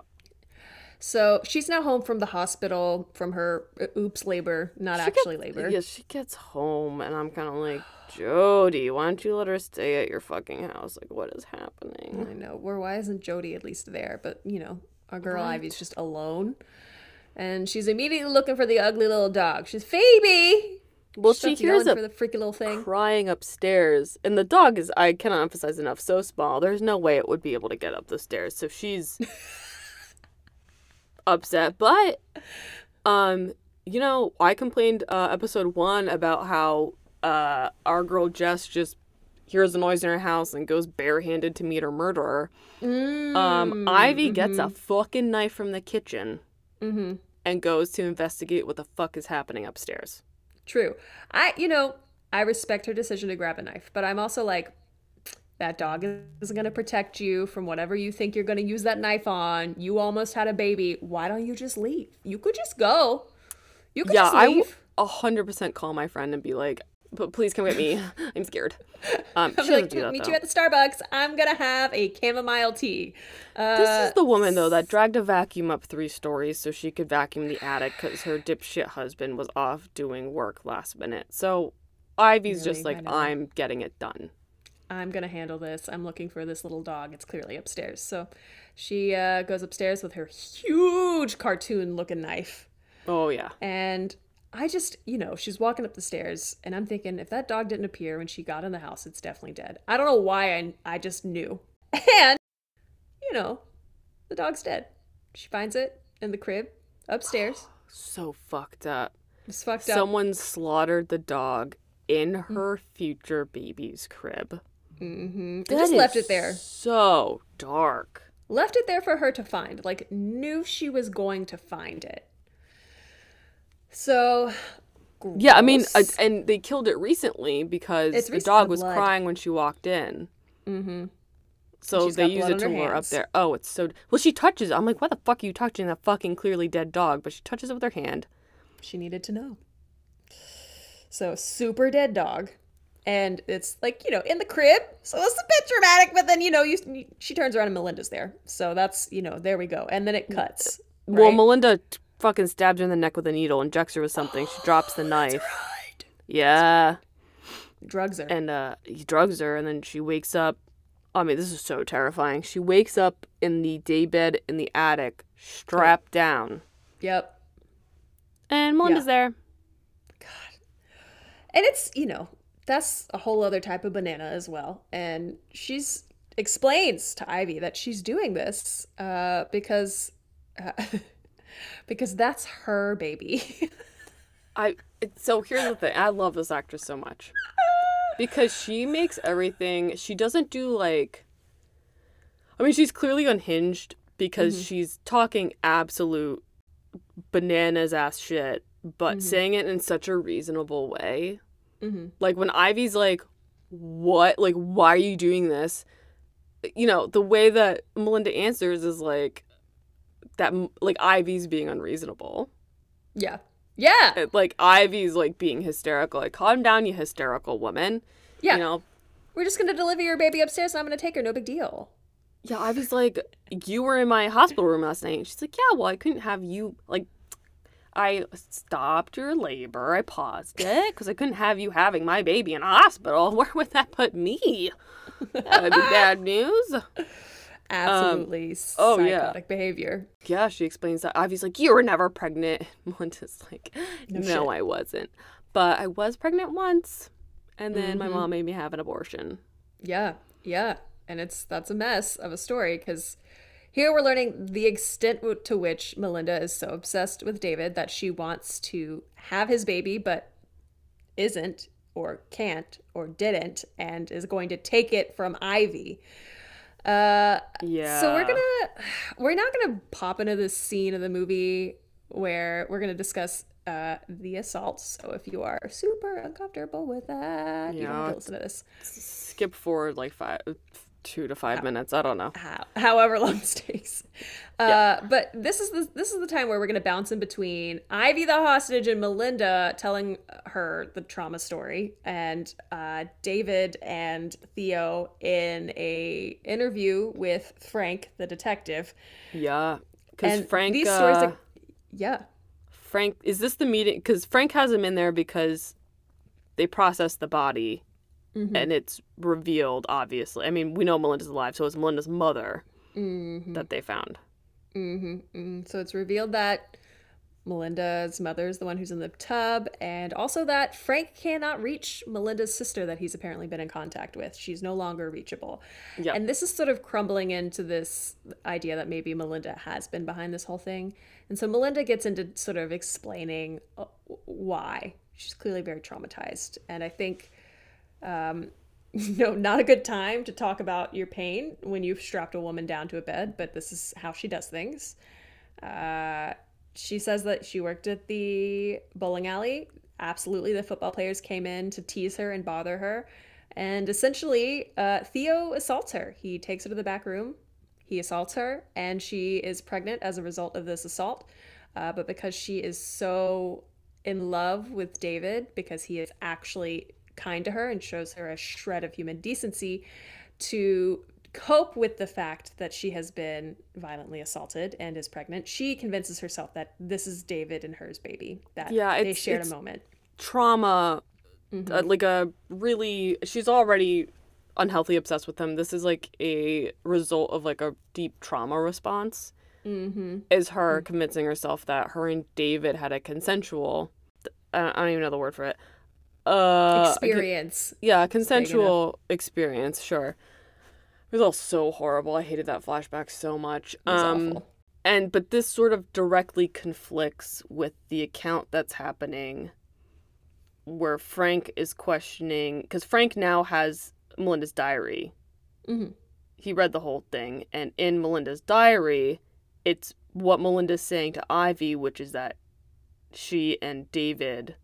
S1: So she's now home from the hospital from her uh, oops labor, not actually labor.
S2: Yeah, she gets home, and I'm kind of like, Jody, why don't you let her stay at your fucking house? Like, what is happening?
S1: I know. Where why isn't Jody at least there? But you know, our girl
S2: Right.
S1: Ivy's just alone, and she's immediately looking for the ugly little dog. She's Phoebe.
S2: Well, she
S1: starts
S2: hears a
S1: for the freaky little thing.
S2: crying upstairs, and the dog is, I cannot emphasize enough, so small. There's no way it would be able to get up the stairs. So she's [LAUGHS] upset. But, um, you know, I complained uh, episode one about how uh, our girl Jess just hears a noise in her house and goes barehanded to meet her murderer. Um, Ivy gets a fucking knife from the kitchen
S1: Mm-hmm.
S2: and goes to investigate what the fuck is happening upstairs.
S1: True. I, you know, I respect her decision to grab a knife, but I'm also like, that dog isn't going to protect you from whatever you think you're going to use that knife on. You almost had a baby. Why don't you just leave? You could just go. You could
S2: yeah,
S1: just
S2: I
S1: leave.
S2: w- a hundred percent call my friend and be like, "But please come get me. [LAUGHS] I'm scared." Um, [LAUGHS]
S1: I'm like,
S2: do that
S1: meet
S2: though.
S1: you at the Starbucks. I'm gonna have a chamomile tea. Uh,
S2: This is the woman though that dragged a vacuum up three stories so she could vacuum the attic because her dipshit husband was off doing work last minute. So Ivy's just
S1: Really? I
S2: like, "I'm getting it done."
S1: I'm gonna handle this. I'm looking for this little dog. It's clearly upstairs. So she uh, goes upstairs with her huge cartoon-looking knife.
S2: Oh yeah,
S1: And I just, you know, she's walking up the stairs, and I'm thinking, if that dog didn't appear when she got in the house, it's definitely dead. I don't know why I, I just knew. [LAUGHS] And, you know, the dog's dead. She finds it in the crib upstairs. [GASPS]
S2: so fucked up.
S1: It's fucked up.
S2: Someone slaughtered the dog in her future baby's crib.
S1: Hmm
S2: That
S1: just
S2: is
S1: left it there.
S2: So dark.
S1: Left it there for her to find. Like, knew she was going to find it. So,
S2: Yeah, I mean, uh, and they killed it recently because the dog was
S1: blood.
S2: crying when she walked in.
S1: Mm-hmm.
S2: So they
S1: use
S2: it to lure up there. Oh, it's so. Well, she touches it. I'm like, why the fuck are you touching that fucking clearly dead dog? But she touches it with her hand.
S1: she needed to know. So super dead dog, and it's like you know in the crib, so it's a bit dramatic. But then you know you she turns around and Melinda's there, so that's you know there we go, and then it cuts.
S2: Well. Melinda t- fucking stabs her in the neck with a needle, injects her with something. She drops the [GASPS] knife.
S1: Right.
S2: Yeah,
S1: drugs her.
S2: and uh, he drugs her, and then she wakes up. I mean, this is so terrifying. She wakes up in the daybed in the attic, strapped down,
S1: yep.
S2: and Melinda's there. God.
S1: And it's, you know, that's a whole other type of banana as well. And she's explains to Ivy that she's doing this uh, because uh, [LAUGHS] because that's her baby.
S2: I it- so here's the thing. I love this actress so much because she makes everything. She doesn't do like. I mean, she's clearly unhinged because she's talking absolute bananas ass shit, but saying it in such a reasonable way.
S1: Hmm
S2: Like when Ivy's like, "What? Like, why are you doing this?" You know, the way that Melinda answers is like that. Like Ivy's being unreasonable.
S1: Yeah. Yeah.
S2: it- like Ivy's like being hysterical. Like, calm down, you hysterical woman.
S1: Yeah.
S2: You know,
S1: We're just gonna deliver your baby upstairs and I'm gonna take her, no big deal.
S2: yeah, Ivy's like, you were in my hospital room last night. And she's like, yeah, well, I couldn't have you. Like, I stopped your labor. I paused it because I couldn't have you having my baby in a hospital. [LAUGHS] Where would that put me? That would be bad [LAUGHS] news.
S1: Absolutely
S2: oh,
S1: psychotic
S2: yeah.
S1: behavior.
S2: Yeah, she explains that. Ivy's like, You were never pregnant. [LAUGHS] Melinda's like,
S1: No
S2: No. I wasn't. But I was pregnant once. And then my
S1: Mhm.
S2: mom made me have an abortion.
S1: Yeah, yeah, and it's that's a mess of a story because here we're learning the extent to which Melinda is so obsessed with David that she wants to have his baby, but isn't or can't or didn't, and is going to take it from Ivy. Uh,
S2: Yeah.
S1: so we're gonna we're not gonna pop into this scene of the movie where we're gonna discuss uh the assault. So if you are super uncomfortable with that, you don't have to listen to this.
S2: skip forward like five, two to five minutes. I don't know.
S1: how, however long this takes. Uh,
S2: Yeah.
S1: But this is the this is the time where we're gonna bounce in between Ivy the hostage and Melinda telling her the trauma story, and uh, David and Theo in a interview with Frank the detective.
S2: Yeah. Because Frank.
S1: these stories,
S2: uh,
S1: are, yeah,
S2: Frank, is this the meeting? Because Frank has him in there because they process the body
S1: Mhm.
S2: and it's revealed, obviously. I mean, we know Melinda's alive, so it's Melinda's mother
S1: hmm
S2: that they found.
S1: hmm hmm So it's revealed that Melinda's mother is the one who's in the tub, and also that Frank cannot reach Melinda's sister that he's apparently been in contact with. She's no longer reachable.
S2: Yeah.
S1: And this is sort of crumbling into this idea that maybe Melinda has been behind this whole thing. And so Melinda gets into sort of explaining uh, why. She's clearly very traumatized. And I think, um, [LAUGHS] no, not a good time to talk about your pain when you've strapped a woman down to a bed, but this is how she does things. Uh, she says that she worked at the bowling alley. Absolutely, the football players came in to tease her and bother her. And essentially, uh, Theo assaults her. He takes her to the back room. He assaults her, and she is pregnant as a result of this assault. Uh, but because she is so in love with David, because he is actually kind to her and shows her a shred of human decency, to cope with the fact that she has been violently assaulted and is pregnant, she convinces herself that this is David and hers baby. That
S2: Yeah,
S1: they shared a moment.
S2: Trauma,
S1: Mm-hmm.
S2: uh, like a really, she's already unhealthy obsessed with him. This is like a result of like a deep trauma response.
S1: Mm-hmm.
S2: Is her convincing herself that her and David had a consensual, I don't even know the word for it. Uh,
S1: Experience.
S2: yeah, consensual experience, sure. It was all so horrible. I hated that flashback so much. Um,
S1: awful.
S2: and but this sort of directly conflicts with the account that's happening where Frank is questioning because Frank now has Melinda's diary.
S1: Mhm.
S2: He read the whole thing, and in Melinda's diary, it's what Melinda's saying to Ivy, which is that she and David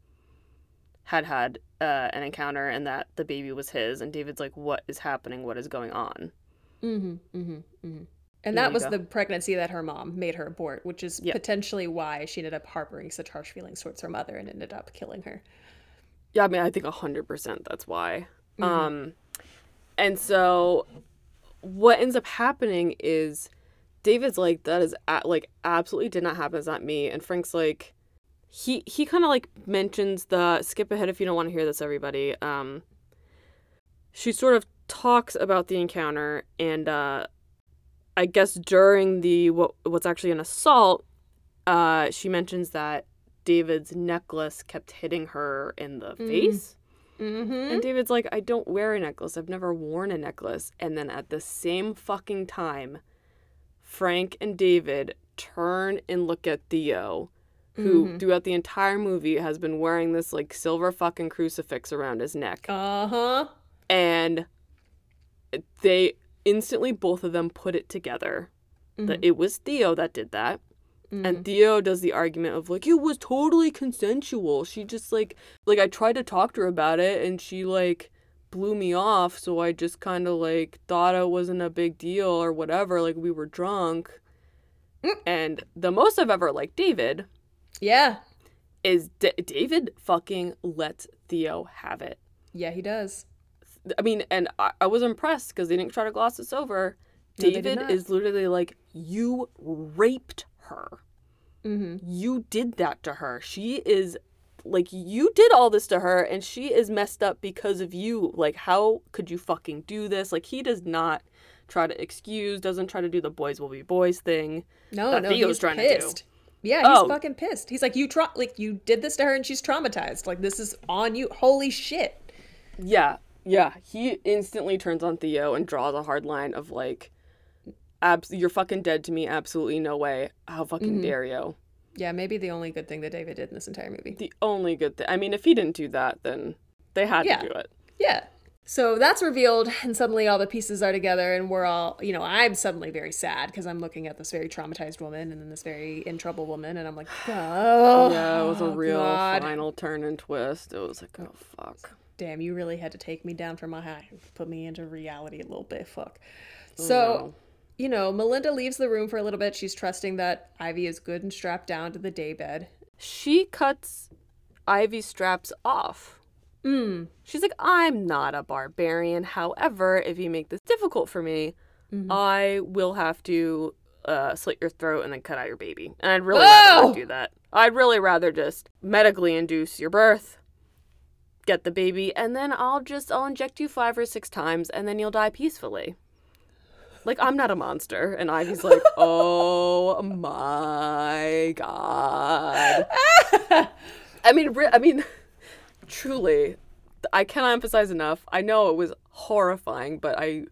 S2: had had uh, an encounter and that the baby was his. And David's like, "What is happening? What is going on?"
S1: Mm-hmm. Mm-hmm. Mm-hmm. And
S2: There
S1: that was
S2: go.
S1: the pregnancy that her mom made her abort, which is
S2: Yeah.
S1: potentially why she ended up harboring such harsh feelings towards her mother and ended up killing her.
S2: Yeah, I mean, I think hundred percent that's why.
S1: Mhm.
S2: Um, and so what ends up happening is David's like, that is a- like absolutely did not happen. It's not me. And Frank's like, he he kind of like mentions the skip ahead if you don't want to hear this, everybody. Um, she sort of talks about the encounter, and uh, I guess during the what what's actually an assault, uh, she mentions that David's necklace kept hitting her in the face.
S1: Mm-hmm.
S2: And David's like, I don't wear a necklace. I've never worn a necklace. And then at the same fucking time, Frank and David turn and look at Theo, who
S1: Mhm.
S2: throughout the entire movie has been wearing this like silver fucking crucifix around his neck.
S1: Uh huh.
S2: And they instantly, both of them put it together that it was Theo that did that. And Theo does the argument of like it was totally consensual. She just like like I tried to talk to her about it and she like blew me off, so I just kind of like thought it wasn't a big deal or whatever, like we were drunk. And the most I've ever liked David
S1: Yeah.
S2: is D- David fucking lets Theo have it.
S1: Yeah, he does.
S2: I mean, and I, I was impressed because they didn't try to gloss this over.
S1: No,
S2: David is literally like, You raped her.
S1: Mm-hmm.
S2: You did that to her. She is like you did all this to her and she is messed up because of you. Like how could you fucking do this? Like he does not try to excuse, doesn't try to do the boys will be boys thing.
S1: No,
S2: that
S1: no,
S2: Theo's
S1: he's
S2: trying to do.
S1: Yeah, he's
S2: Oh.
S1: fucking pissed. He's like, you tra- like you did this to her and she's traumatized. Like this is on you. Holy shit.
S2: Yeah, yeah. He instantly turns on Theo and draws a hard line of like, abs- you're fucking dead to me. Absolutely no way. How fucking mm-hmm. dare you?
S1: Yeah, maybe the only good thing that David did in this entire movie.
S2: The only good thing. I mean, if he didn't do that, then they had
S1: Yeah.
S2: to do it.
S1: Yeah. So that's revealed, and suddenly all the pieces are together, and we're all, you know, I'm suddenly very sad because I'm looking at this very traumatized woman and then this very in trouble woman, and I'm like, [SIGHS] oh,
S2: Yeah, it was a oh real
S1: God.
S2: final turn and twist. It was like, oh fuck.
S1: Damn, you really had to take me down from my high, put me into reality a little bit. Fuck.
S2: Oh,
S1: So,
S2: no.
S1: you know, Melinda leaves the room for a little bit. She's trusting that Ivy is good and strapped down to the daybed.
S2: she cuts Ivy's straps off.
S1: Mm.
S2: She's like, I'm not a barbarian. However, if you make this difficult for me, I will have to uh, slit your throat and then cut out your baby. And I'd really rather
S1: Oh!
S2: not do that. I'd really rather just medically induce your birth, get the baby, and then I'll just I'll inject you five or six times, and then you'll die peacefully. Like I'm not a monster, and Ivy's like, [LAUGHS] oh my god. [LAUGHS] I mean, I mean, truly, I cannot emphasize enough. I know it was horrifying, but I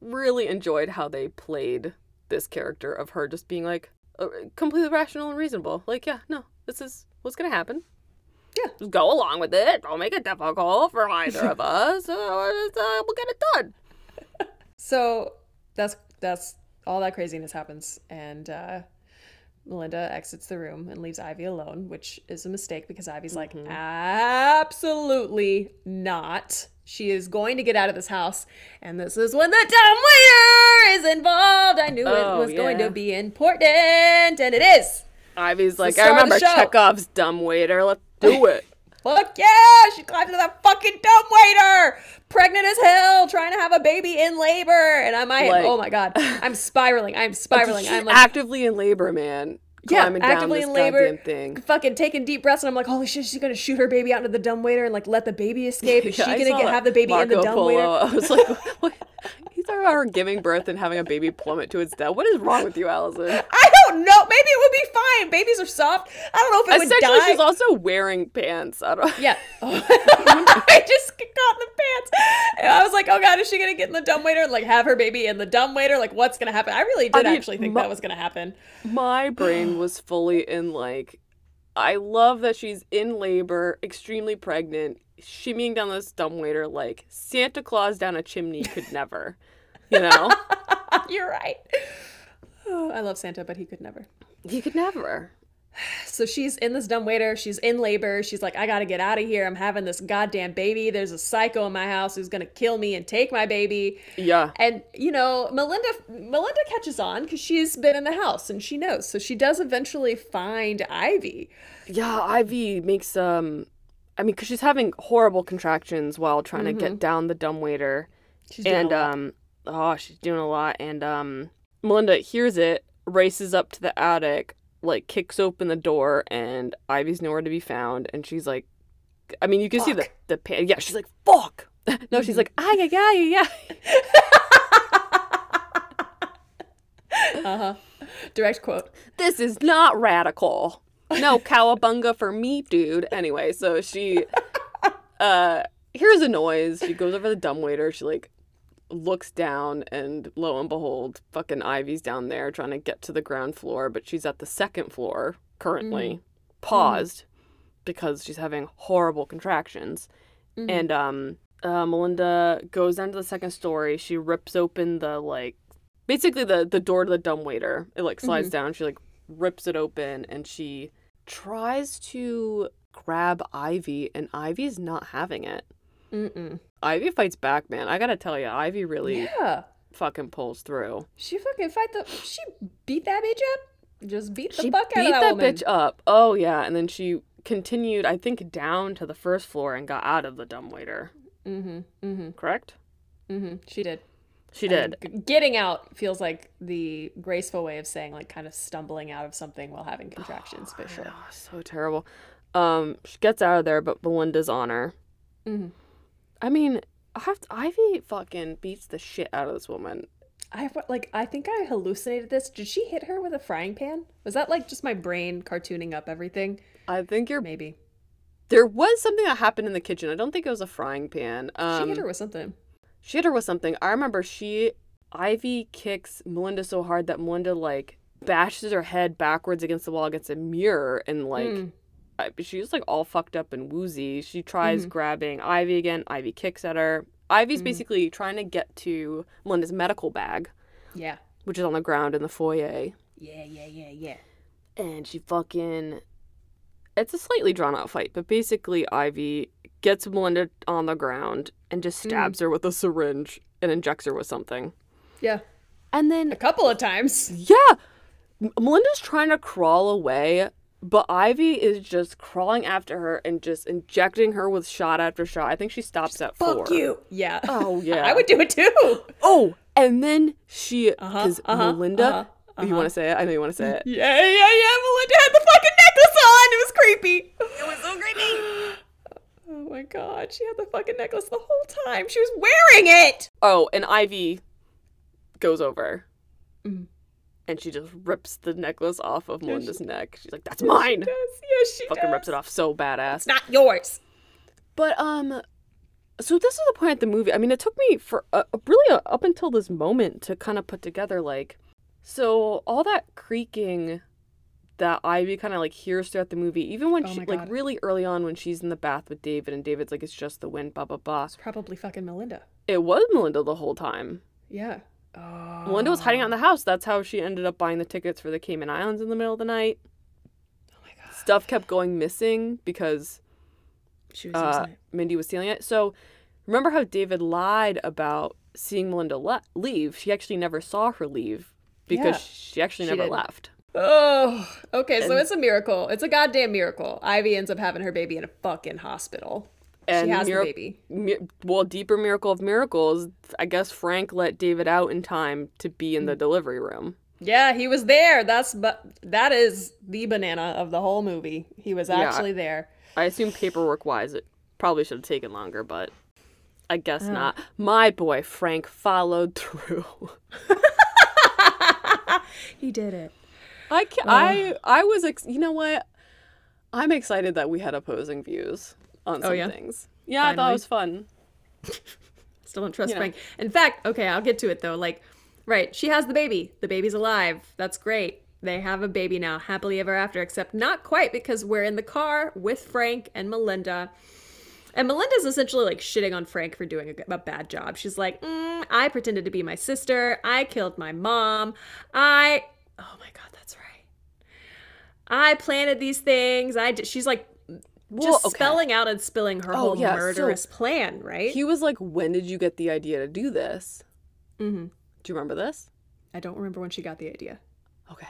S2: really enjoyed how they played this character of her just being like uh, completely rational and reasonable. Like, yeah, no, this is what's gonna happen.
S1: Yeah.
S2: just go along with it. Don't make it difficult for either of [LAUGHS] us. Uh, uh, we'll get it done. [LAUGHS]
S1: So that's that's all that craziness happens, and uh, Melinda exits the room and leaves Ivy alone, which is a mistake because Ivy's like, mm-hmm. absolutely not. She is going to get out of this house, and this is when the dumbwaiter is involved. I knew
S2: Oh,
S1: it was going to be important, and it is.
S2: Ivy's like, I remember. Chekhov's dumb waiter. Let's do it.
S1: Fuck yeah! She climbs into that fucking dumbwaiter, pregnant as hell, trying to have a baby in labor, and I'm,
S2: Like-
S1: oh my god, [LAUGHS] I'm spiraling. I'm spiraling.
S2: She's
S1: I'm like,
S2: actively in labor, man.
S1: Yeah, actively in labor.
S2: thing.
S1: fucking taking deep breaths, and I'm like, holy shit, she's gonna shoot her baby out into the dumbwaiter and like let the baby escape. [LAUGHS] Is
S2: Yeah,
S1: she gonna get, have the baby in the
S2: Marco
S1: dumbwaiter?
S2: Polo. I was like, [LAUGHS] what? Talking about her giving birth and having a baby plummet to its death. What is wrong with you, Alison? [LAUGHS]
S1: I don't know. Maybe it would be fine. Babies are soft. I don't know if it would
S2: Essentially,
S1: die.
S2: she's also wearing pants. I don't.
S1: Yeah. [LAUGHS] [LAUGHS] I just got in the pants. And I was like, oh god, is she gonna get in the dumbwaiter and like have her baby in the dumbwaiter? Like, what's gonna happen? I really did
S2: mean,
S1: actually think
S2: mo-
S1: that was gonna happen.
S2: My brain [SIGHS] was fully in like, I love that she's in labor, extremely pregnant, shimmying down this dumbwaiter like Santa Claus down a chimney could never. You know, [LAUGHS]
S1: You're right. Oh, I love Santa, but he could never.
S2: he could never.
S1: So she's in this dumb waiter. She's in labor. She's like, I gotta get out of here. I'm having this goddamn baby. There's a psycho in my house who's gonna kill me and take my baby.
S2: Yeah.
S1: And you know, Melinda Melinda catches on because she's been in the house and she knows. So she does eventually find Ivy.
S2: Yeah, Ivy makes um I mean cuz she's having horrible contractions while trying to get down the dumbwaiter
S1: She's doing
S2: and um oh, she's doing a lot and um Melinda hears it, races up to the attic, like kicks open the door and Ivy's nowhere to be found and she's like I mean, you can see the the pan. Yeah, she's like, "Fuck." [LAUGHS] no, she's like, "Ah, yeah, yeah, yeah."
S1: uh-huh. Direct quote.
S2: this is not radical. No cowabunga for me, dude. Anyway, so she uh hears a noise. She goes over the dumbwaiter. She like looks down and lo and behold, fucking Ivy's down there trying to get to the ground floor, but she's at the second floor currently, paused because she's having horrible contractions. And um uh, Melinda goes down to the second story. She rips open the like basically the the door to the dumbwaiter. It like slides down. She like rips it open and she tries to grab Ivy and Ivy's not having it.
S1: Mm-mm.
S2: Ivy fights back, man. I gotta tell you, Ivy really
S1: Yeah.
S2: fucking pulls through.
S1: She fucking fight the she beat that bitch up. Just beat the
S2: she
S1: fuck out
S2: beat
S1: of that, bitch?
S2: She beat that
S1: woman.
S2: bitch up. Oh yeah, and then she continued, I think, down to the first floor and got out of the dumbwaiter.
S1: Mm-hmm. Mm-hmm.
S2: Correct?
S1: Mm-hmm. She did.
S2: She did.
S1: getting out feels like the graceful way of saying like kind of stumbling out of something while having contractions, but [SIGHS] sure.
S2: Oh, so terrible. Um, she gets out of there, but Melinda's on her.
S1: Mhm.
S2: I mean, I have to, Ivy fucking beats the shit out of this woman.
S1: I like I think I hallucinated this. Did she hit her with a frying pan? Was that like just my brain cartooning up everything?
S2: I think you're.
S1: Maybe.
S2: There was something that happened in the kitchen. I don't think it was a frying pan. Um,
S1: she hit her with something.
S2: She hit her with something. I remember she Ivy kicks Melinda so hard that Melinda like bashes her head backwards against the wall against a mirror and like
S1: Mm.
S2: She's like all fucked up and woozy. She tries mm-hmm. grabbing Ivy again. Ivy kicks at her. Ivy's mm-hmm. basically trying to get to Melinda's medical bag,
S1: Yeah.
S2: which is on the ground in the foyer.
S1: Yeah, yeah, yeah, yeah.
S2: And she fucking it's a slightly drawn out fight, but basically Ivy gets Melinda on the ground and just mm. stabs her with a syringe and injects her with something.
S1: Yeah.
S2: And then
S1: A couple of times.
S2: Yeah. Melinda's trying to crawl away, but Ivy is just crawling after her and just injecting her with shot after shot. I think she stops at Fuck four. you.
S1: Yeah.
S2: Oh, [LAUGHS] yeah.
S1: I would do it too.
S2: Oh, and then she,
S1: Uh-huh,
S2: because
S1: uh-huh,
S2: Melinda,
S1: uh-huh,
S2: you want to say it? I know you want to say it. [LAUGHS]
S1: Yeah, yeah, yeah. Melinda had the fucking necklace on. It was creepy. It was so creepy. [GASPS] Oh my god, she had the fucking necklace the whole time. She was wearing it.
S2: Oh, and Ivy goes over.
S1: Mhm.
S2: And she just rips the necklace off of Melinda's neck. She's like, "That's mine."
S1: Yes, yes, she
S2: Fucking
S1: does.
S2: rips it off so badass.
S1: It's not yours.
S2: But um, so this is the point of the movie. I mean, it took me for uh, really uh, up until this moment to kind of put together like, so all that creaking that Ivy kind of like hears throughout the movie, even when
S1: Oh
S2: she like really early on when she's in the bath with David and David's like it's just the wind, blah blah blah.
S1: It's probably fucking Melinda.
S2: It was Melinda the whole time.
S1: Yeah. Oh.
S2: Melinda was hiding out in the house. That's how she ended up buying the tickets for the Cayman Islands in the middle of the night.
S1: Oh my god.
S2: Stuff kept going missing because
S1: She was
S2: uh. Mindy was stealing it. So remember how David lied about seeing Melinda le- leave? She actually never saw her leave because
S1: Yeah.
S2: she actually
S1: She
S2: never
S1: didn't.
S2: left.
S1: Oh, okay. So it's a miracle. It's a goddamn miracle. Ivy ends up having her baby in a fucking hospital.
S2: And
S1: she has
S2: mir-
S1: the baby.
S2: mi- well, deeper miracle of miracles. I guess Frank let David out in time to be in
S1: Mm.
S2: the delivery room.
S1: Yeah, he was there. That's but that is the banana of the whole movie. He was
S2: Yeah.
S1: actually there.
S2: I assume paperwork wise, it probably should have taken longer, but I guess
S1: Oh.
S2: not. My boy Frank followed through. [LAUGHS]
S1: he did it.
S2: I ca- I I was ex- you know what? I'm excited that we had opposing views on some
S1: Oh, yeah?
S2: things. Yeah, I thought
S1: Finally.
S2: it was fun. [LAUGHS]
S1: Still don't trust
S2: You know.
S1: Frank. In fact, okay, I'll get to it though. Like, right, she has the baby. The baby's alive. That's great. They have a baby now, happily ever after, except not quite because we're in the car with Frank and Melinda. And Melinda's essentially like shitting on Frank for doing a, a bad job. She's like, mm, I pretended to be my sister. I killed my mom. I. Oh my God, that's right. I planted these things. I did. She's like just
S2: Well, okay.
S1: spelling out and spilling her
S2: Oh,
S1: whole
S2: yeah, so-
S1: murderous plan, right?
S2: He was like, "When did you get the idea to do this?"
S1: mm-hmm.
S2: Do you remember this?
S1: I don't remember when she got the idea.
S2: Okay,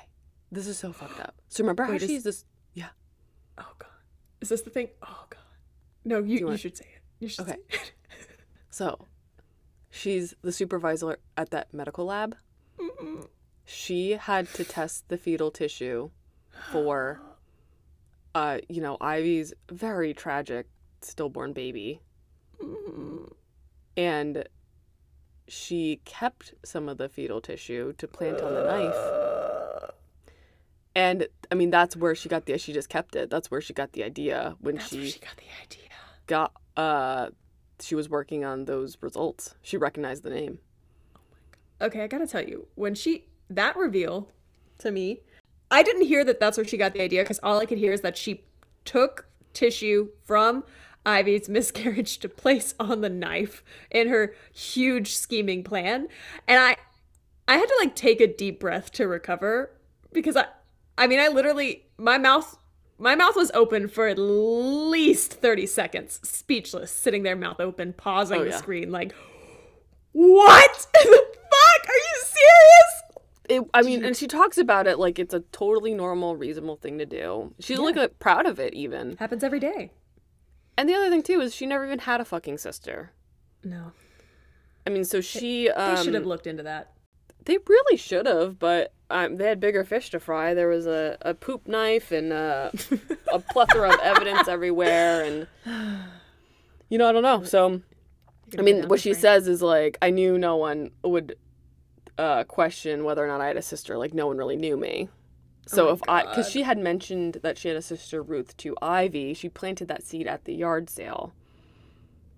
S2: this is so fucked up. So remember how
S1: Wait, is-
S2: she's this? Yeah.
S1: Oh god. Is this the thing? Oh god. No, you, you,
S2: want-
S1: should say it. You should
S2: Okay.
S1: say it. [LAUGHS]
S2: So, she's the supervisor at that medical lab. She had to test the fetal tissue for, [GASPS] [GASPS] uh, you know, Ivy's very tragic stillborn baby. and she kept some of the fetal tissue to plant on the knife. And I mean, that's where she got the. She just kept it. That's where she got the idea when
S1: That's
S2: she,
S1: she got the idea.
S2: got. Uh, she was working on those results. She recognized the name.
S1: Okay, I gotta tell you, when she that reveal to me, I didn't hear that that's where she got the idea because all I could hear is that she took tissue from Ivy's [LAUGHS] miscarriage to place on the knife in her huge scheming plan, and I, I had to like take a deep breath to recover because I, I mean, I literally my mouth. My mouth was open for at least 30 seconds, speechless, sitting there, mouth open, pausing
S2: Oh,
S1: the screen, like, what the fuck? Are you serious?
S2: It, I mean, and she talks about it like it's a totally normal, reasonable thing to do. She's like uh, proud of it, even.
S1: Happens every day.
S2: And the other thing too is she never even had a fucking sister.
S1: No.
S2: I mean, so she. Um,
S1: They should have looked into that.
S2: They really should have, but um, they had bigger fish to fry. There was a, a poop knife and uh, a [LAUGHS] plethora of evidence everywhere, and [SIGHS] you know, I don't know. So, I mean, what she says is like, I knew no one would uh, question whether or not I had a sister. Like, no one really knew me. So
S1: my
S2: if I, because she had mentioned that she had a sister Ruth to Ivy, she planted that seed at the yard sale.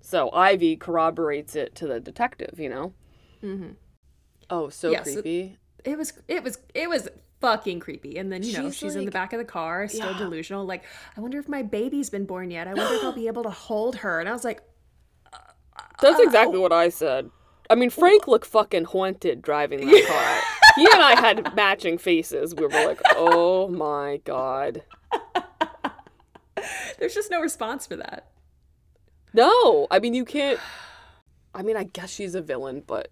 S2: So Ivy corroborates it to the detective. You know.
S1: Mm-hmm.
S2: Oh, so
S1: it-
S2: creepy.
S1: It was it was it was fucking creepy. And then you know
S2: She's
S1: she's in the back of the car, still
S2: Yeah.
S1: delusional. Like I wonder if my baby's been born yet. I wonder if I'll be able to hold her. And I was like,
S2: That's exactly what I said. I mean, Frank looked fucking haunted driving that car. he and I had [LAUGHS] matching faces. We were like, "Oh my god."
S1: there's just no response for that.
S2: No, I mean you can't. [SIGHS] I mean, I guess she's a villain, but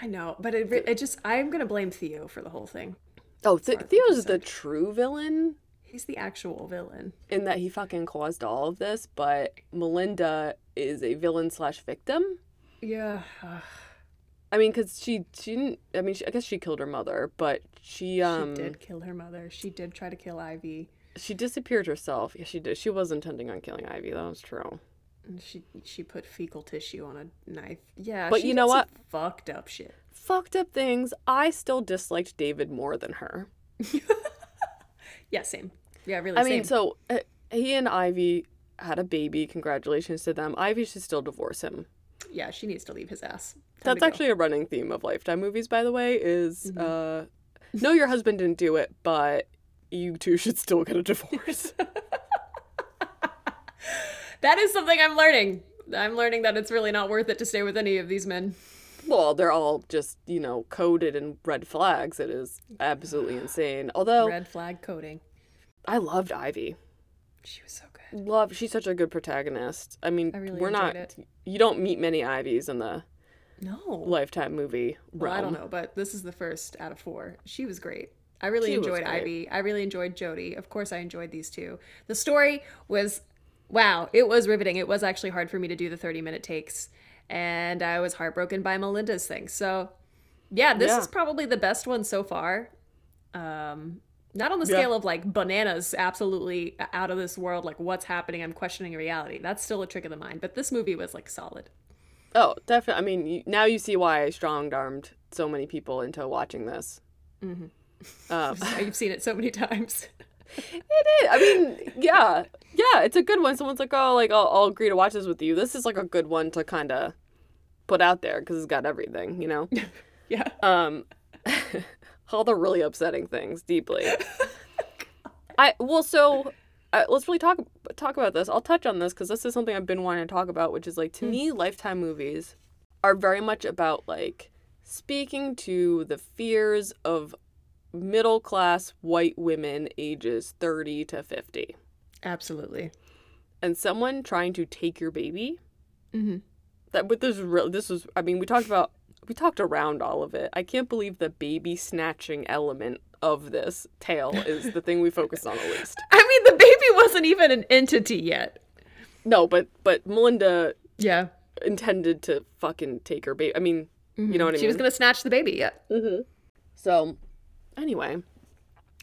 S1: I know, but it, it just I'm gonna blame Theo for the whole thing.
S2: oh, Th- Theo's the true villain
S1: He's the actual villain.
S2: in that he fucking caused all of this, but Melinda is a villain slash victim.
S1: Yeah.
S2: I mean, because she she didn't. I mean, she, I guess she killed her mother, but she um
S1: she did kill her mother. She did try to kill Ivy.
S2: she disappeared herself. Yeah, she did. She was intending on killing Ivy. That was true.
S1: And she she put fecal tissue on a knife. Yeah,
S2: But
S1: she
S2: you know what?
S1: Fucked up shit.
S2: fucked up things, I still disliked David more than her. [LAUGHS]
S1: Yeah, same. Yeah, really.
S2: I
S1: same.
S2: mean, so uh, he and Ivy had a baby. Congratulations to them. Ivy should still divorce him.
S1: Yeah, she needs to leave his ass. Time
S2: That's actually a running theme of Lifetime movies, by the way. Is
S1: Mm-hmm.
S2: uh, no, your husband didn't do it, but you two should still get a divorce. [LAUGHS]
S1: that is something I'm learning. I'm learning that it's really not worth it to stay with any of these men.
S2: well, they're all just you know coded in red flags. It is absolutely [SIGHS] insane. Although
S1: Red flag coding.
S2: I loved Ivy.
S1: She was so good.
S2: Love. She's such a good protagonist. I mean,
S1: I really
S2: we're not.
S1: It.
S2: You don't meet many Ivies in the
S1: No.
S2: Lifetime movie
S1: Well. I don't know, but this is the first out of four. She was great. I really
S2: She
S1: enjoyed. Ivy. I really enjoyed Jody. Of course, I enjoyed these two. The story was, wow, it was riveting. It was actually hard for me to do the 30 minute takes. And I was heartbroken by Melinda's thing. So, yeah, this
S2: Yeah.
S1: is probably the best one so far. Um, not on the
S2: Yeah.
S1: scale of like bananas, absolutely out of this world, like what's happening, I'm questioning reality. That's still a trick of the mind. But this movie was like solid.
S2: Oh, definitely. I mean, you, now you see why I strong armed so many people into watching this. Um, [LAUGHS]
S1: You've seen it so many times. [LAUGHS]
S2: it is. I mean, yeah, yeah, it's a good one. Someone's like, oh, like I'll, I'll agree to watch this with you. This is like a good one to kind of put out there because it's got everything, you know. [LAUGHS]
S1: yeah.
S2: um, all the really upsetting things deeply. [LAUGHS] I well, so uh, let's really talk talk about this. I'll touch on this because this is something I've been wanting to talk about, which is like to me, Lifetime movies are very much about like speaking to the fears of middle class white women ages 30 to 50
S1: Absolutely.
S2: and someone trying to take your baby
S1: Mhm.
S2: that with this is real this was i mean we talked about we talked around all of it i can't believe the baby snatching element of this tale is the thing we focused on the [LAUGHS] least
S1: I mean, the baby wasn't even an entity yet.
S2: no but but melinda
S1: Yeah.
S2: intended to fucking take her baby i mean you know mm-hmm. what i mean.
S1: She was gonna snatch the baby. Yeah. Mm-hmm.
S2: so anyway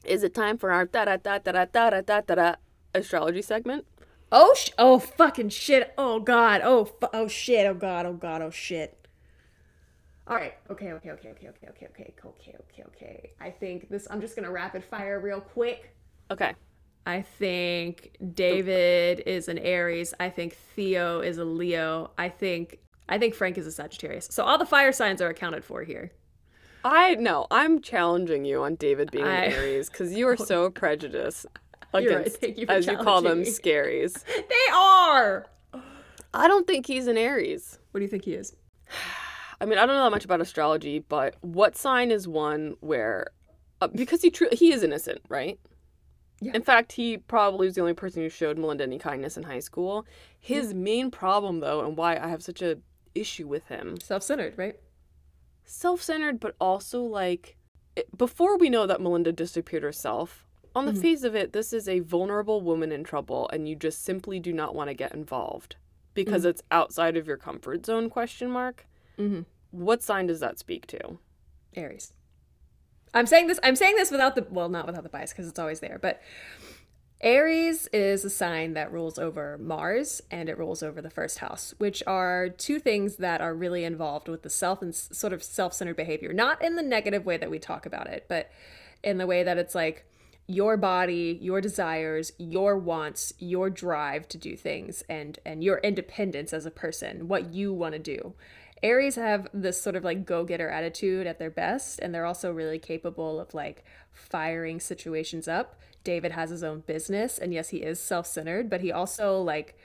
S2: is it time for our da da da da da da da da da astrology segment
S1: Oh sh- oh fucking shit. Oh god. Oh fu- oh shit. Oh god. Oh god. Oh shit. All right. Okay. Okay. Okay. Okay. Okay. Okay. Okay. Okay. Okay. Okay. I think this. I'm just gonna rapid fire real quick.
S2: okay
S1: I think David is an Aries. I think Theo is a Leo. I think I think Frank is a Sagittarius. So all the fire signs are accounted for here.
S2: I no, I'm challenging you on David being
S1: I-
S2: an Aries because you are so [LAUGHS] prejudiced
S1: right.
S2: against,
S1: Thank you
S2: as you call them,
S1: me.
S2: scaries. [LAUGHS]
S1: They are.
S2: I don't think he's an Aries.
S1: What do you think he is? [SIGHS] [SIGHS] [SIGHS]
S2: I mean, I don't know that much about astrology, but what sign is one where, uh, because he tru- he is innocent, right?
S1: Yeah.
S2: In fact, he probably was the only person who showed Melinda any kindness in high school. His main problem, though, and why I have such a issue with him,
S1: Self-centered, right?
S2: self-centered, but also like it, before we know that Melinda disappeared herself. On the face of it, this is a vulnerable woman in trouble, and you just simply do not want to get involved because it's outside of your comfort zone? Question mark.
S1: Mm-hmm.
S2: What sign does that speak to?
S1: Aries. I'm saying this. I'm saying this without the well, not without the bias because it's always there. But Aries is a sign that rules over Mars and it rules over the first house, which are two things that are really involved with the self and sort of self-centered behavior. Not in the negative way that we talk about it, but in the way that it's like your body, your desires, your wants, your drive to do things and and your independence as a person, what you want to do. Aries have this sort of like go getter attitude at their best, and they're also really capable of like firing situations up. David has his own business, and yes, he is self centered, but he also like,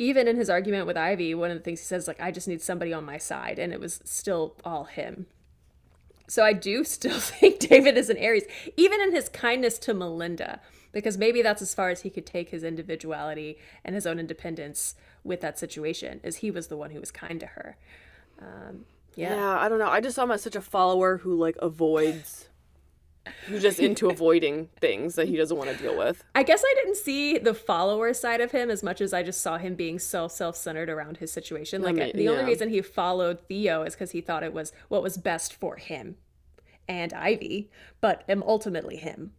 S1: even in his argument with Ivy, one of the things he says, like, I just need somebody on my side, and it was still all him. So I do [LAUGHS] still think David is an Aries, even in his kindness to Melinda, because maybe that's as far as he could take his individuality and his own independence with that situation, as he was the one who was kind to her. Um, yeah.
S2: Yeah, I don't know. I just saw him as such a follower who like avoids [LAUGHS] who's just into avoiding things that he doesn't want to deal with.
S1: I guess I didn't see the follower side of him as much as I just saw him being so self-centered around his situation. Like
S2: mean,
S1: the only reason he followed Theo is because he thought it was what was best for him and Ivy, but um, ultimately him.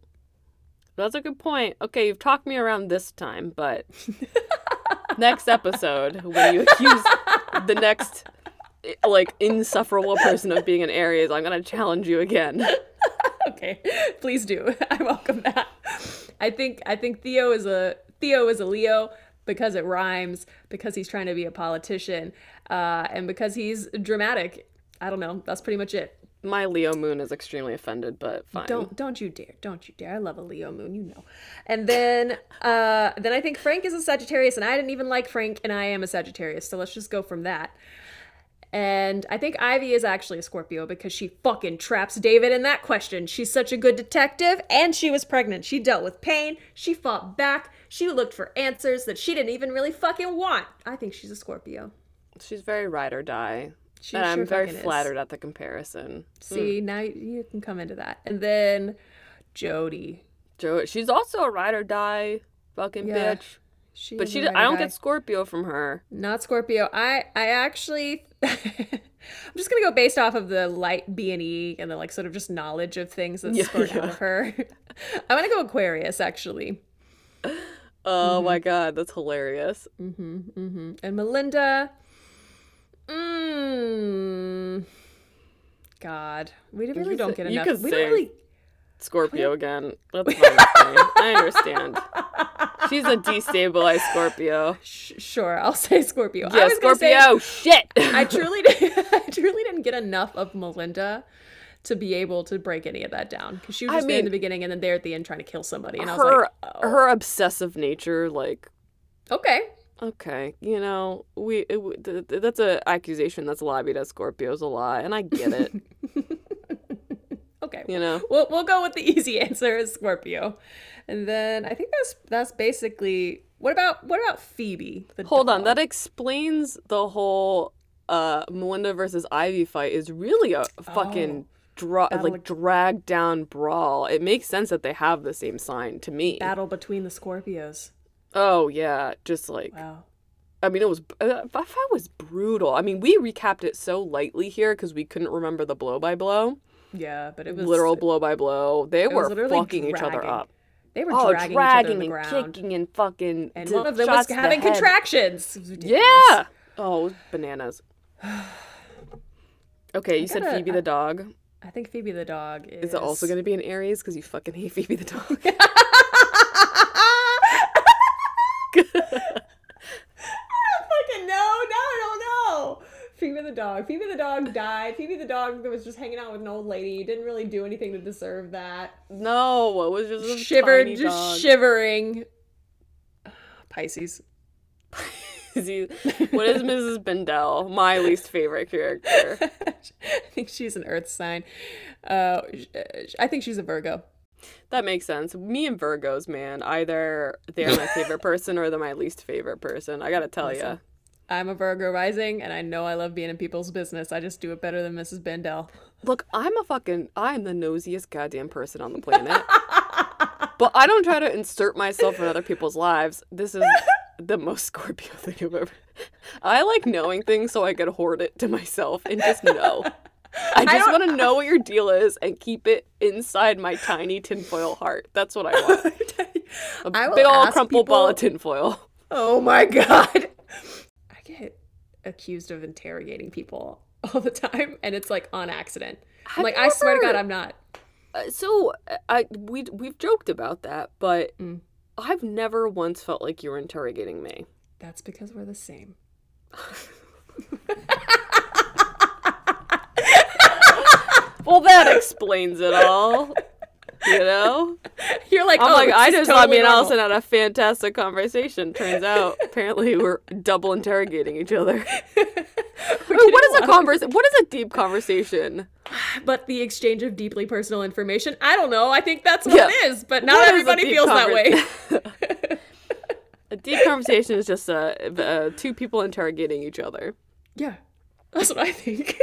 S2: That's a good point. Okay, you've talked me around this time, but [LAUGHS] next episode when you accuse the next like insufferable person of being an Aries, I'm gonna challenge you again. [LAUGHS]
S1: okay, please do. [LAUGHS] I welcome that. I think I think Theo is a Theo is a Leo because it rhymes, because he's trying to be a politician, uh, and because he's dramatic. I don't know. That's pretty much it.
S2: My Leo moon is extremely offended, but fine.
S1: Don't don't you dare. Don't you dare. I love a Leo moon, you know. And then [LAUGHS] uh then I think Frank is a Sagittarius and I didn't even like Frank and I am a Sagittarius. So let's just go from that. And I think Ivy is actually a Scorpio because she fucking traps David in that question. She's such a good detective and she was pregnant. She dealt with pain. She fought back. She looked for answers that she didn't even really fucking want. I think she's a Scorpio.
S2: She's very ride or die.
S1: She
S2: and I'm very
S1: fucking is.
S2: flattered at the comparison. Hmm.
S1: See, now you, you can come into that. And then Jody.
S2: Joe, she's also a ride or die fucking
S1: Yeah,
S2: bitch.
S1: She
S2: But she, I don't get Scorpio from her.
S1: Not Scorpio. I I actually [LAUGHS] I'm just gonna go based off of the light B and E and the like sort of just knowledge of things that [LAUGHS]
S2: Yeah,
S1: spurt out
S2: yeah.
S1: of her. [LAUGHS] I'm gonna go Aquarius actually.
S2: Oh
S1: Mm-hmm.
S2: my god, that's hilarious. Mm-hmm, mm-hmm.
S1: And Melinda. Mm, God, we really don't
S2: say-
S1: get
S2: you
S1: enough.
S2: could
S1: We
S2: say-
S1: don't really.
S2: Scorpio again. That's [LAUGHS] fine. I understand. She's a destabilized Scorpio.
S1: Sh- sure, I'll say Scorpio.
S2: Yeah,
S1: gonna say-
S2: Scorpio. Shit.
S1: I [LAUGHS] truly, did, [LAUGHS] I truly didn't get enough of Melinda to be able to break any of that down because she was
S2: I
S1: just there in the beginning and then there at the end trying to kill somebody, and I was like, oh,
S2: her obsessive nature, like
S1: okay,
S2: okay, you know, we it, th- th- that's an accusation that's lobbied at Scorpios a lot, and I get it. [LAUGHS]
S1: okay.
S2: you know,
S1: We'll we'll go with the [LAUGHS] easy answer is Scorpio, and then I think that's that's basically. What about what about Phoebe?
S2: hold on, that explains the whole uh Melinda versus Ivy fight is really a fucking. Dra- like
S1: of-
S2: drag down brawl. It makes sense that they have the same sign to me.
S1: battle between the Scorpios.
S2: Oh yeah, just like
S1: Wow.
S2: I mean, it was uh, that fight was brutal. I mean, we recapped it so lightly here because we couldn't remember the blow by blow,
S1: Yeah, but it was
S2: literal blow by blow. They were fucking each other up.
S1: They were
S2: Oh,
S1: dragging,
S2: dragging,
S1: each other to the
S2: and
S1: ground,
S2: kicking and fucking.
S1: and one of them was
S2: to the
S1: having contractions. It.
S2: Yeah. Oh, bananas. Okay, you said
S1: gotta-
S2: Phoebe the dog.
S1: I think Phoebe the dog is.
S2: Is it also going to be an Aries because you fucking hate Phoebe the dog? [LAUGHS] [LAUGHS]
S1: fucking no, no, no, no. Phoebe the dog. Phoebe the dog died. Phoebe the dog that was just hanging out with an old lady. Didn't really do anything to deserve that.
S2: no, it was just a
S1: Shivered, just
S2: dog.
S1: shivering. Pisces.
S2: Pisces. what is Mrs. Bendel? My least favorite character. [LAUGHS]
S1: I think she's an Earth sign. Uh, I think she's a Virgo.
S2: That makes sense. Me and Virgos, man, either they're my favorite [LAUGHS] person or they're my least favorite person. I gotta tell you.
S1: I'm a Virgo rising, and I know I love being in people's business. I just do it better than Mrs. Bendel. [LAUGHS]
S2: Look, I'm a fucking, I'm the nosiest goddamn person on the planet. but I don't try to insert myself in other people's lives. This is, [LAUGHS] the most Scorpio thing I've ever. I like knowing things so I could hoard it to myself and just know. [LAUGHS] I just want to know what your deal is and keep it inside my tiny tinfoil heart. That's what I want. A
S1: I
S2: big old crumpled ball of
S1: people-
S2: tinfoil.
S1: Oh my god. Accused of interrogating people [LAUGHS] all the time and it's like on accident. I'm like I swear to god I'm not.
S2: Uh, so uh, I we we've joked about that, but
S1: Mm.
S2: I've never once felt like you were interrogating me.
S1: That's because we're the same. [LAUGHS] [LAUGHS]
S2: Well, that explains it all. You know, [LAUGHS]
S1: You're like,
S2: I'm
S1: oh,
S2: like, I just
S1: totally
S2: thought me and
S1: normal."
S2: Alison had a fantastic conversation. Turns out, [LAUGHS] apparently, we're double interrogating each other. [LAUGHS] Wait, what is a
S1: a
S2: conversation? What is a deep conversation?
S1: But the exchange of deeply personal information, I don't know. I think that's what
S2: Yeah.
S1: it is, but not
S2: What is a
S1: everybody
S2: deep
S1: feels that way.
S2: A deep conversation is just uh, uh, two people interrogating each other.
S1: yeah, that's what I think.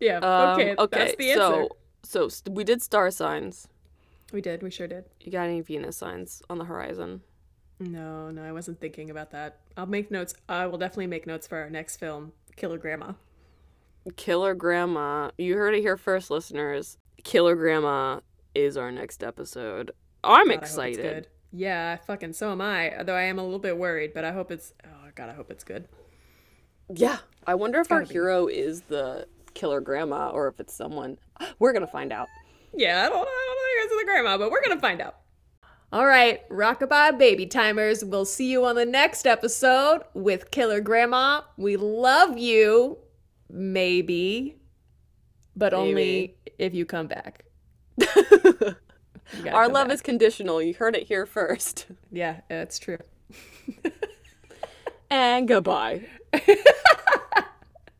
S1: yeah.
S2: Um,
S1: okay. That's the answer.
S2: so so st- we did star signs.
S1: we did. We sure did.
S2: You got any Venus signs on the horizon?
S1: No, no, I wasn't thinking about that. I'll make notes. I will definitely make notes for our next film, Killer Grandma.
S2: Killer Grandma. You heard it here first, listeners. Killer Grandma is our next episode. I'm
S1: God, I hope it's
S2: excited.
S1: Yeah, fucking so am I. Though I am a little bit worried, but I hope it's. Oh God, I hope it's good.
S2: Yeah. I wonder if our
S1: be.
S2: hero is the killer grandma or if it's someone. [GASPS] We're gonna find out.
S1: Yeah, I don't, I don't think it's the grandma, but we're gonna find out. All right, rockabye baby timers. We'll see you on the next episode with Killer Grandma. We love you, maybe, but only if you come back.
S2: Our
S1: come
S2: love
S1: back.
S2: is conditional. You heard it here first.
S1: yeah, it's true. [LAUGHS]
S2: And goodbye. [LAUGHS]